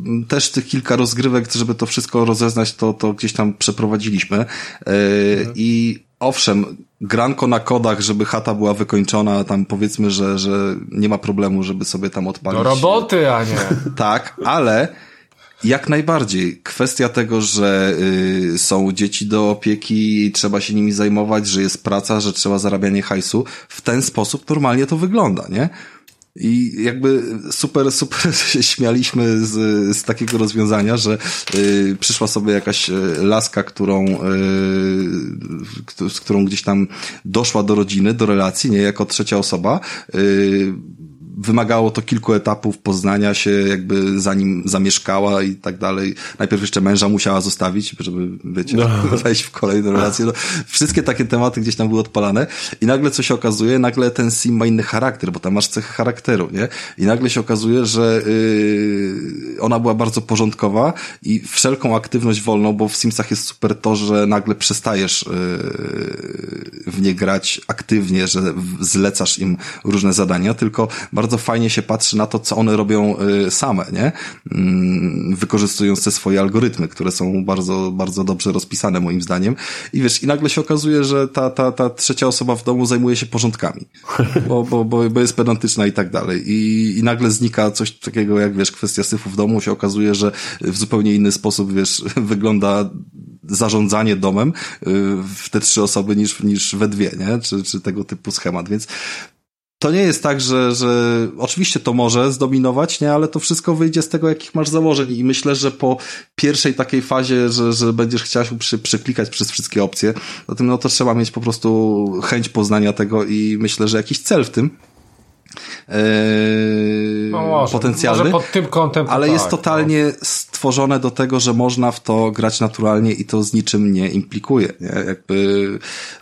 [SPEAKER 1] m, też tych kilka rozgrywek, żeby to wszystko rozeznać, to, to gdzieś tam przeprowadziliśmy. E,
[SPEAKER 3] Mhm.
[SPEAKER 1] I owszem, granko na kodach, żeby chata była wykończona, tam powiedzmy, że, że nie ma problemu, żeby sobie tam odpalić.
[SPEAKER 3] Do roboty, a nie.
[SPEAKER 1] Tak, ale jak najbardziej. Kwestia tego, że y, są dzieci do opieki i trzeba się nimi zajmować, że jest praca, że trzeba zarabianie hajsu. W ten sposób normalnie to wygląda, nie? I jakby super, super się śmialiśmy z, z takiego rozwiązania, że y, przyszła sobie jakaś y, laska, którą, y, z którą gdzieś tam doszła do rodziny, do relacji, nie jako trzecia osoba. Y, wymagało to kilku etapów poznania się, jakby zanim zamieszkała i tak dalej. Najpierw jeszcze męża musiała zostawić, żeby, wiecie, wejść w kolejną relację. No, wszystkie takie tematy gdzieś tam były odpalane i nagle co się okazuje, nagle ten sim ma inny charakter, bo tam masz cechy charakteru, nie? I nagle się okazuje, że yy, ona była bardzo porządkowa i wszelką aktywność wolną, bo w Simsach jest super to, że nagle przestajesz yy, w nie grać aktywnie, że zlecasz im różne zadania, tylko bardzo fajnie się patrzy na to, co one robią y, same, nie? Mm, Wykorzystując te swoje algorytmy, które są bardzo, bardzo dobrze rozpisane moim zdaniem. I wiesz, i nagle się okazuje, że ta, ta, ta trzecia osoba w domu zajmuje się porządkami, bo, bo, bo, bo jest pedantyczna i tak dalej. I, I nagle znika coś takiego, jak wiesz, kwestia syfu w domu, się okazuje, że w zupełnie inny sposób, wiesz, wygląda zarządzanie domem y, w te trzy osoby niż, niż we dwie, nie? Czy, czy tego typu schemat, więc to nie jest tak, że, że oczywiście to może zdominować, nie, ale to wszystko wyjdzie z tego, jakich masz założeń i myślę, że po pierwszej takiej fazie, że, że będziesz chciał przy, przeklikać przez wszystkie opcje, tym, no to trzeba mieć po prostu chęć poznania tego i myślę, że jakiś cel w tym. Eee,
[SPEAKER 3] No może,
[SPEAKER 1] potencjalny.
[SPEAKER 3] może pod tym kątem
[SPEAKER 1] Ale
[SPEAKER 3] tak,
[SPEAKER 1] jest totalnie stworzone do tego, że można w to grać naturalnie i to z niczym nie implikuje. Nie? Jakby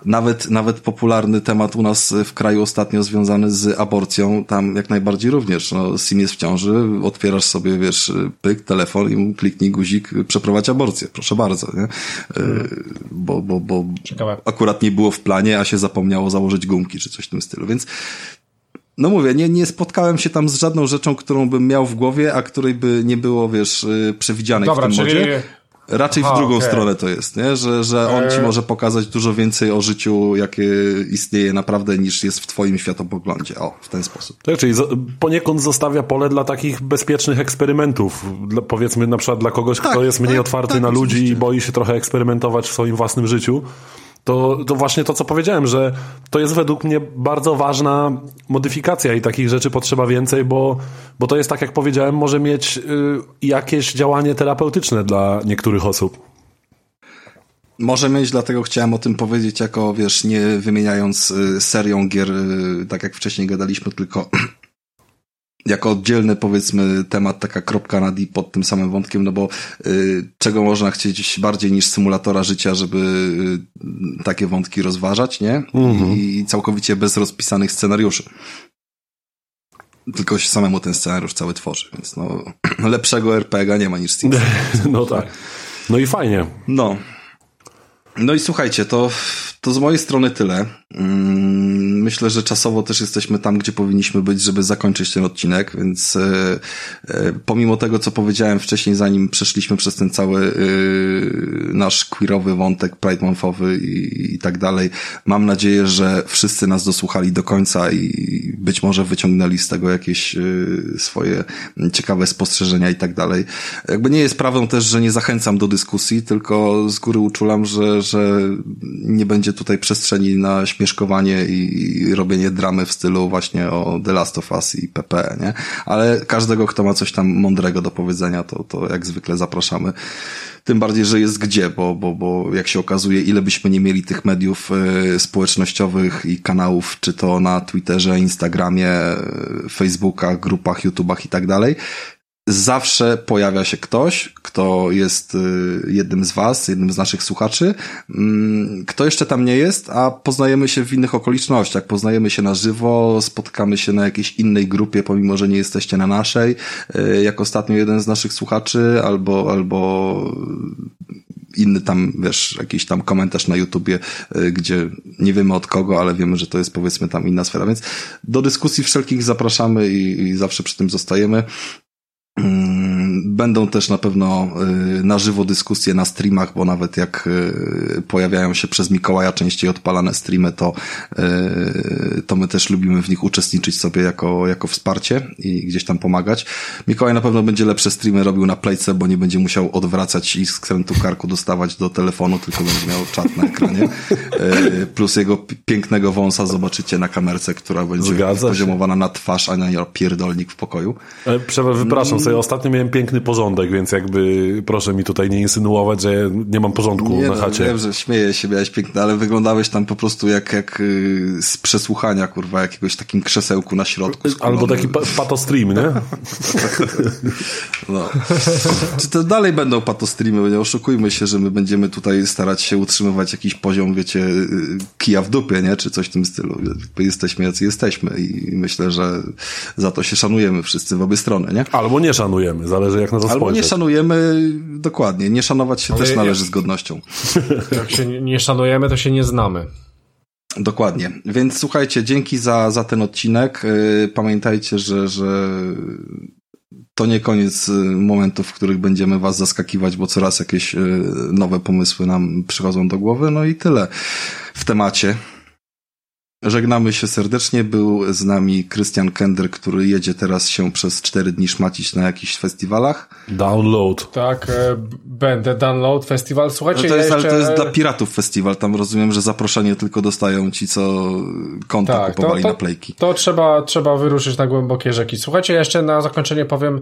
[SPEAKER 1] nawet, nawet popularny temat u nas w kraju ostatnio związany z aborcją, tam jak najbardziej również. No, Sim jest w ciąży, otwierasz sobie, wiesz, pyk, telefon i kliknij guzik, przeprowadź aborcję. Proszę bardzo, nie? Yy, Bo, bo, bo
[SPEAKER 3] Ciekawe.
[SPEAKER 1] akurat nie było w planie, a się zapomniało założyć gumki czy coś w tym stylu. Więc no mówię, nie, nie spotkałem się tam z żadną rzeczą, którą bym miał w głowie, a której by nie było, wiesz, y, przewidzianej
[SPEAKER 3] Dobra,
[SPEAKER 1] w tym
[SPEAKER 3] czyli...
[SPEAKER 1] modzie. Raczej
[SPEAKER 3] Aha,
[SPEAKER 1] w drugą
[SPEAKER 3] okej.
[SPEAKER 1] stronę to jest, nie? Że, że on ci
[SPEAKER 3] E.
[SPEAKER 1] może pokazać dużo więcej o życiu, jakie istnieje naprawdę, niż jest w twoim światopoglądzie. O, w ten sposób.
[SPEAKER 2] Tak, czyli poniekąd zostawia pole dla takich bezpiecznych eksperymentów. Dla, powiedzmy na przykład dla kogoś,
[SPEAKER 1] Tak,
[SPEAKER 2] kto jest mniej
[SPEAKER 1] tak,
[SPEAKER 2] otwarty
[SPEAKER 1] tak,
[SPEAKER 2] na ludzi
[SPEAKER 1] oczywiście.
[SPEAKER 2] i boi się trochę eksperymentować w swoim własnym życiu. To, to właśnie to, co powiedziałem, że to jest według mnie bardzo ważna modyfikacja i takich rzeczy potrzeba więcej, bo, bo to jest, tak jak powiedziałem, może mieć y, jakieś działanie terapeutyczne dla niektórych osób.
[SPEAKER 1] Może mieć, dlatego chciałem o tym powiedzieć, jako wiesz, nie wymieniając y, serią gier, y, tak jak wcześniej gadaliśmy, tylko jako oddzielny, powiedzmy, temat, taka kropka na D pod tym samym wątkiem, no bo y, czego można chcieć bardziej niż symulatora życia, żeby y, takie wątki rozważać, nie? I całkowicie bez rozpisanych scenariuszy. Tylko się samemu ten scenariusz cały tworzy, więc no, lepszego RPG nie ma niż Sims.
[SPEAKER 2] No tak. No i fajnie.
[SPEAKER 1] No. No i słuchajcie, to, to z mojej strony tyle. Mm, Myślę, że czasowo też jesteśmy tam, gdzie powinniśmy być, żeby zakończyć ten odcinek, więc e, e, pomimo tego, co powiedziałem wcześniej, zanim przeszliśmy przez ten cały e, nasz queerowy wątek, Pride Monthowy i, i tak dalej, mam nadzieję, że wszyscy nas dosłuchali do końca i być może wyciągnęli z tego jakieś swoje ciekawe spostrzeżenia i tak dalej. Jakby nie jest prawdą też, że nie zachęcam do dyskusji, tylko z góry uczulam, że, że nie będzie tutaj przestrzeni na śmieszkowanie i, robienie dramy w stylu właśnie o The Last of Us i PP, nie? Ale każdego, kto ma coś tam mądrego do powiedzenia, to, to jak zwykle zapraszamy. Tym bardziej, że jest gdzie, bo, bo, bo jak się okazuje, ile byśmy nie mieli tych mediów y, społecznościowych i kanałów, czy to na Twitterze, Instagramie, y, Facebookach, grupach, YouTubach i tak dalej, zawsze pojawia się ktoś, kto jest y, jednym z was, jednym z naszych słuchaczy, mm, kto jeszcze tam nie jest, a poznajemy się w innych okolicznościach, poznajemy się na żywo, spotkamy się na jakiejś innej grupie, pomimo, że nie jesteście na naszej, y, jak ostatnio jeden z naszych słuchaczy, albo, albo inny tam, wiesz, jakiś tam komentarz na YouTubie, y, gdzie nie wiemy od kogo, ale wiemy, że to jest powiedzmy tam inna sfera, więc do dyskusji wszelkich zapraszamy i, i zawsze przy tym zostajemy. Mm, będą też na pewno y, na żywo dyskusje na streamach, bo nawet jak y, pojawiają się przez Mikołaja częściej odpalane streamy, to, y, to my też lubimy w nich uczestniczyć sobie jako, jako wsparcie i gdzieś tam pomagać. Mikołaj na pewno będzie lepsze streamy robił na playce, bo nie będzie musiał odwracać i skrętu karku dostawać do telefonu, tylko będzie miał czat na ekranie. Plus jego pięknego wąsa zobaczycie na kamerce, która będzie poziomowana na twarz, a nie pierdolnik w pokoju.
[SPEAKER 2] E, przepraszam, sobie ostatnio miałem piękny porządek, więc jakby proszę mi tutaj nie insynuować, że nie mam porządku nie, na no, chacie.
[SPEAKER 1] Wiem, że śmieję się, miałeś piękny, ale wyglądałeś tam po prostu jak, jak y, z przesłuchania, kurwa, jakiegoś takim krzesełku na środku.
[SPEAKER 2] Albo taki patostream, nie?
[SPEAKER 1] no. Czy to dalej będą patostreamy, nie oszukujmy się, że my będziemy tutaj starać się utrzymywać jakiś poziom, wiecie, y, kija w dupie, nie? Czy coś w tym stylu. Jesteśmy jacy jesteśmy i myślę, że za to się szanujemy wszyscy w obie strony, nie?
[SPEAKER 2] Albo nie szanujemy, zależy jak na to
[SPEAKER 1] Albo
[SPEAKER 2] spojrzeć.
[SPEAKER 1] nie szanujemy, dokładnie, nie szanować się Ale też należy z godnością.
[SPEAKER 3] Jak się nie szanujemy, to się nie znamy.
[SPEAKER 1] Dokładnie. Więc słuchajcie, dzięki za, za ten odcinek. Y, pamiętajcie, że, że to nie koniec y, momentów, w których będziemy was zaskakiwać, bo coraz jakieś y, nowe pomysły nam przychodzą do głowy. No i tyle w temacie. Żegnamy się serdecznie. Był z nami Krystian Kender, który jedzie teraz się przez cztery dni szmacić na jakichś festiwalach.
[SPEAKER 2] Download.
[SPEAKER 3] Tak, e, będę download festiwal. Słuchajcie,
[SPEAKER 1] no to jest,
[SPEAKER 3] ja jeszcze...
[SPEAKER 1] ale to jest dla piratów festiwal. Tam rozumiem, że zaproszenie tylko dostają ci, co konta tak, kupowali
[SPEAKER 3] to,
[SPEAKER 1] to, na plejki.
[SPEAKER 3] To trzeba, trzeba wyruszyć na głębokie rzeki. Słuchajcie, jeszcze na zakończenie powiem,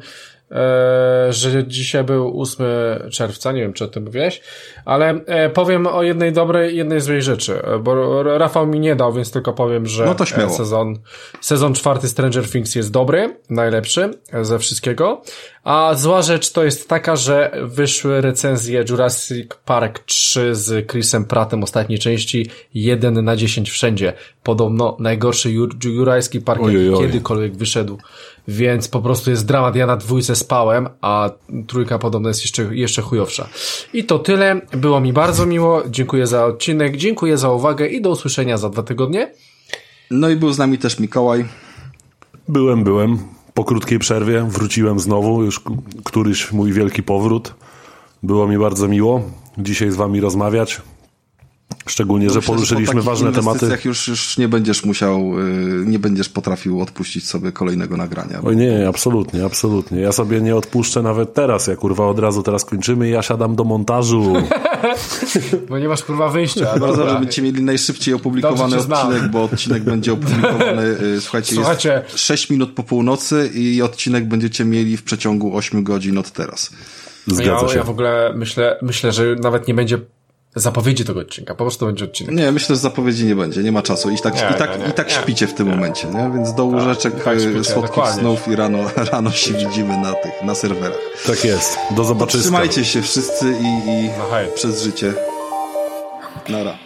[SPEAKER 3] że dzisiaj był 8 czerwca. Nie wiem, czy o tym mówiłeś, ale e, powiem o jednej dobrej, jednej złej rzeczy, bo Rafał mi nie dał, więc tylko powiem, że
[SPEAKER 1] no to śmiało.
[SPEAKER 3] sezon, sezon czwarty Stranger Things jest dobry, najlepszy ze wszystkiego, a zła rzecz to jest taka, że wyszły recenzje Jurassic Park 3 z Chrisem Prattem ostatniej części 1 na 10 wszędzie. Podobno najgorszy jurajski park jaki kiedykolwiek wyszedł. Więc po prostu jest dramat. Ja na dwójce spałem, a trójka podobno jest jeszcze, jeszcze chujowsza. I to tyle. Było mi bardzo miło. Dziękuję za odcinek. Dziękuję za uwagę i do usłyszenia za dwa tygodnie.
[SPEAKER 1] No i był z nami też Mikołaj.
[SPEAKER 2] Byłem, byłem. Po krótkiej przerwie wróciłem znowu, już któryś mój wielki powrót. Było mi bardzo miło dzisiaj z wami rozmawiać. Szczególnie, że poruszyliśmy że ważne tematy.
[SPEAKER 1] już, już nie będziesz musiał, y, nie będziesz potrafił odpuścić sobie kolejnego nagrania.
[SPEAKER 2] Oj nie, absolutnie, absolutnie. Ja sobie nie odpuszczę nawet teraz. Ja kurwa od razu teraz kończymy i ja siadam do montażu.
[SPEAKER 3] bo nie masz kurwa wyjścia.
[SPEAKER 1] Bardzo, żebyście mieli najszybciej opublikowany odcinek, bo odcinek będzie opublikowany, y, słuchajcie, słuchajcie, jest 6 minut po północy i odcinek będziecie mieli w przeciągu 8 godzin od teraz.
[SPEAKER 2] Zgadza
[SPEAKER 3] ja,
[SPEAKER 2] się.
[SPEAKER 3] Ja w ogóle myślę, myślę, że nawet nie będzie zapowiedzi tego odcinka, po prostu będzie odcinek.
[SPEAKER 1] Nie, myślę, że zapowiedzi nie będzie, nie ma czasu. I tak, nie, i tak, nie, nie, i tak śpicie w tym momencie, nie? Więc do tak, łóżeczek tak, tak słodkich snów i rano, rano się widzimy na tych, na serwerach.
[SPEAKER 2] Tak jest. Do zobaczenia.
[SPEAKER 1] Trzymajcie się wszyscy i, i no przez życie. Nara.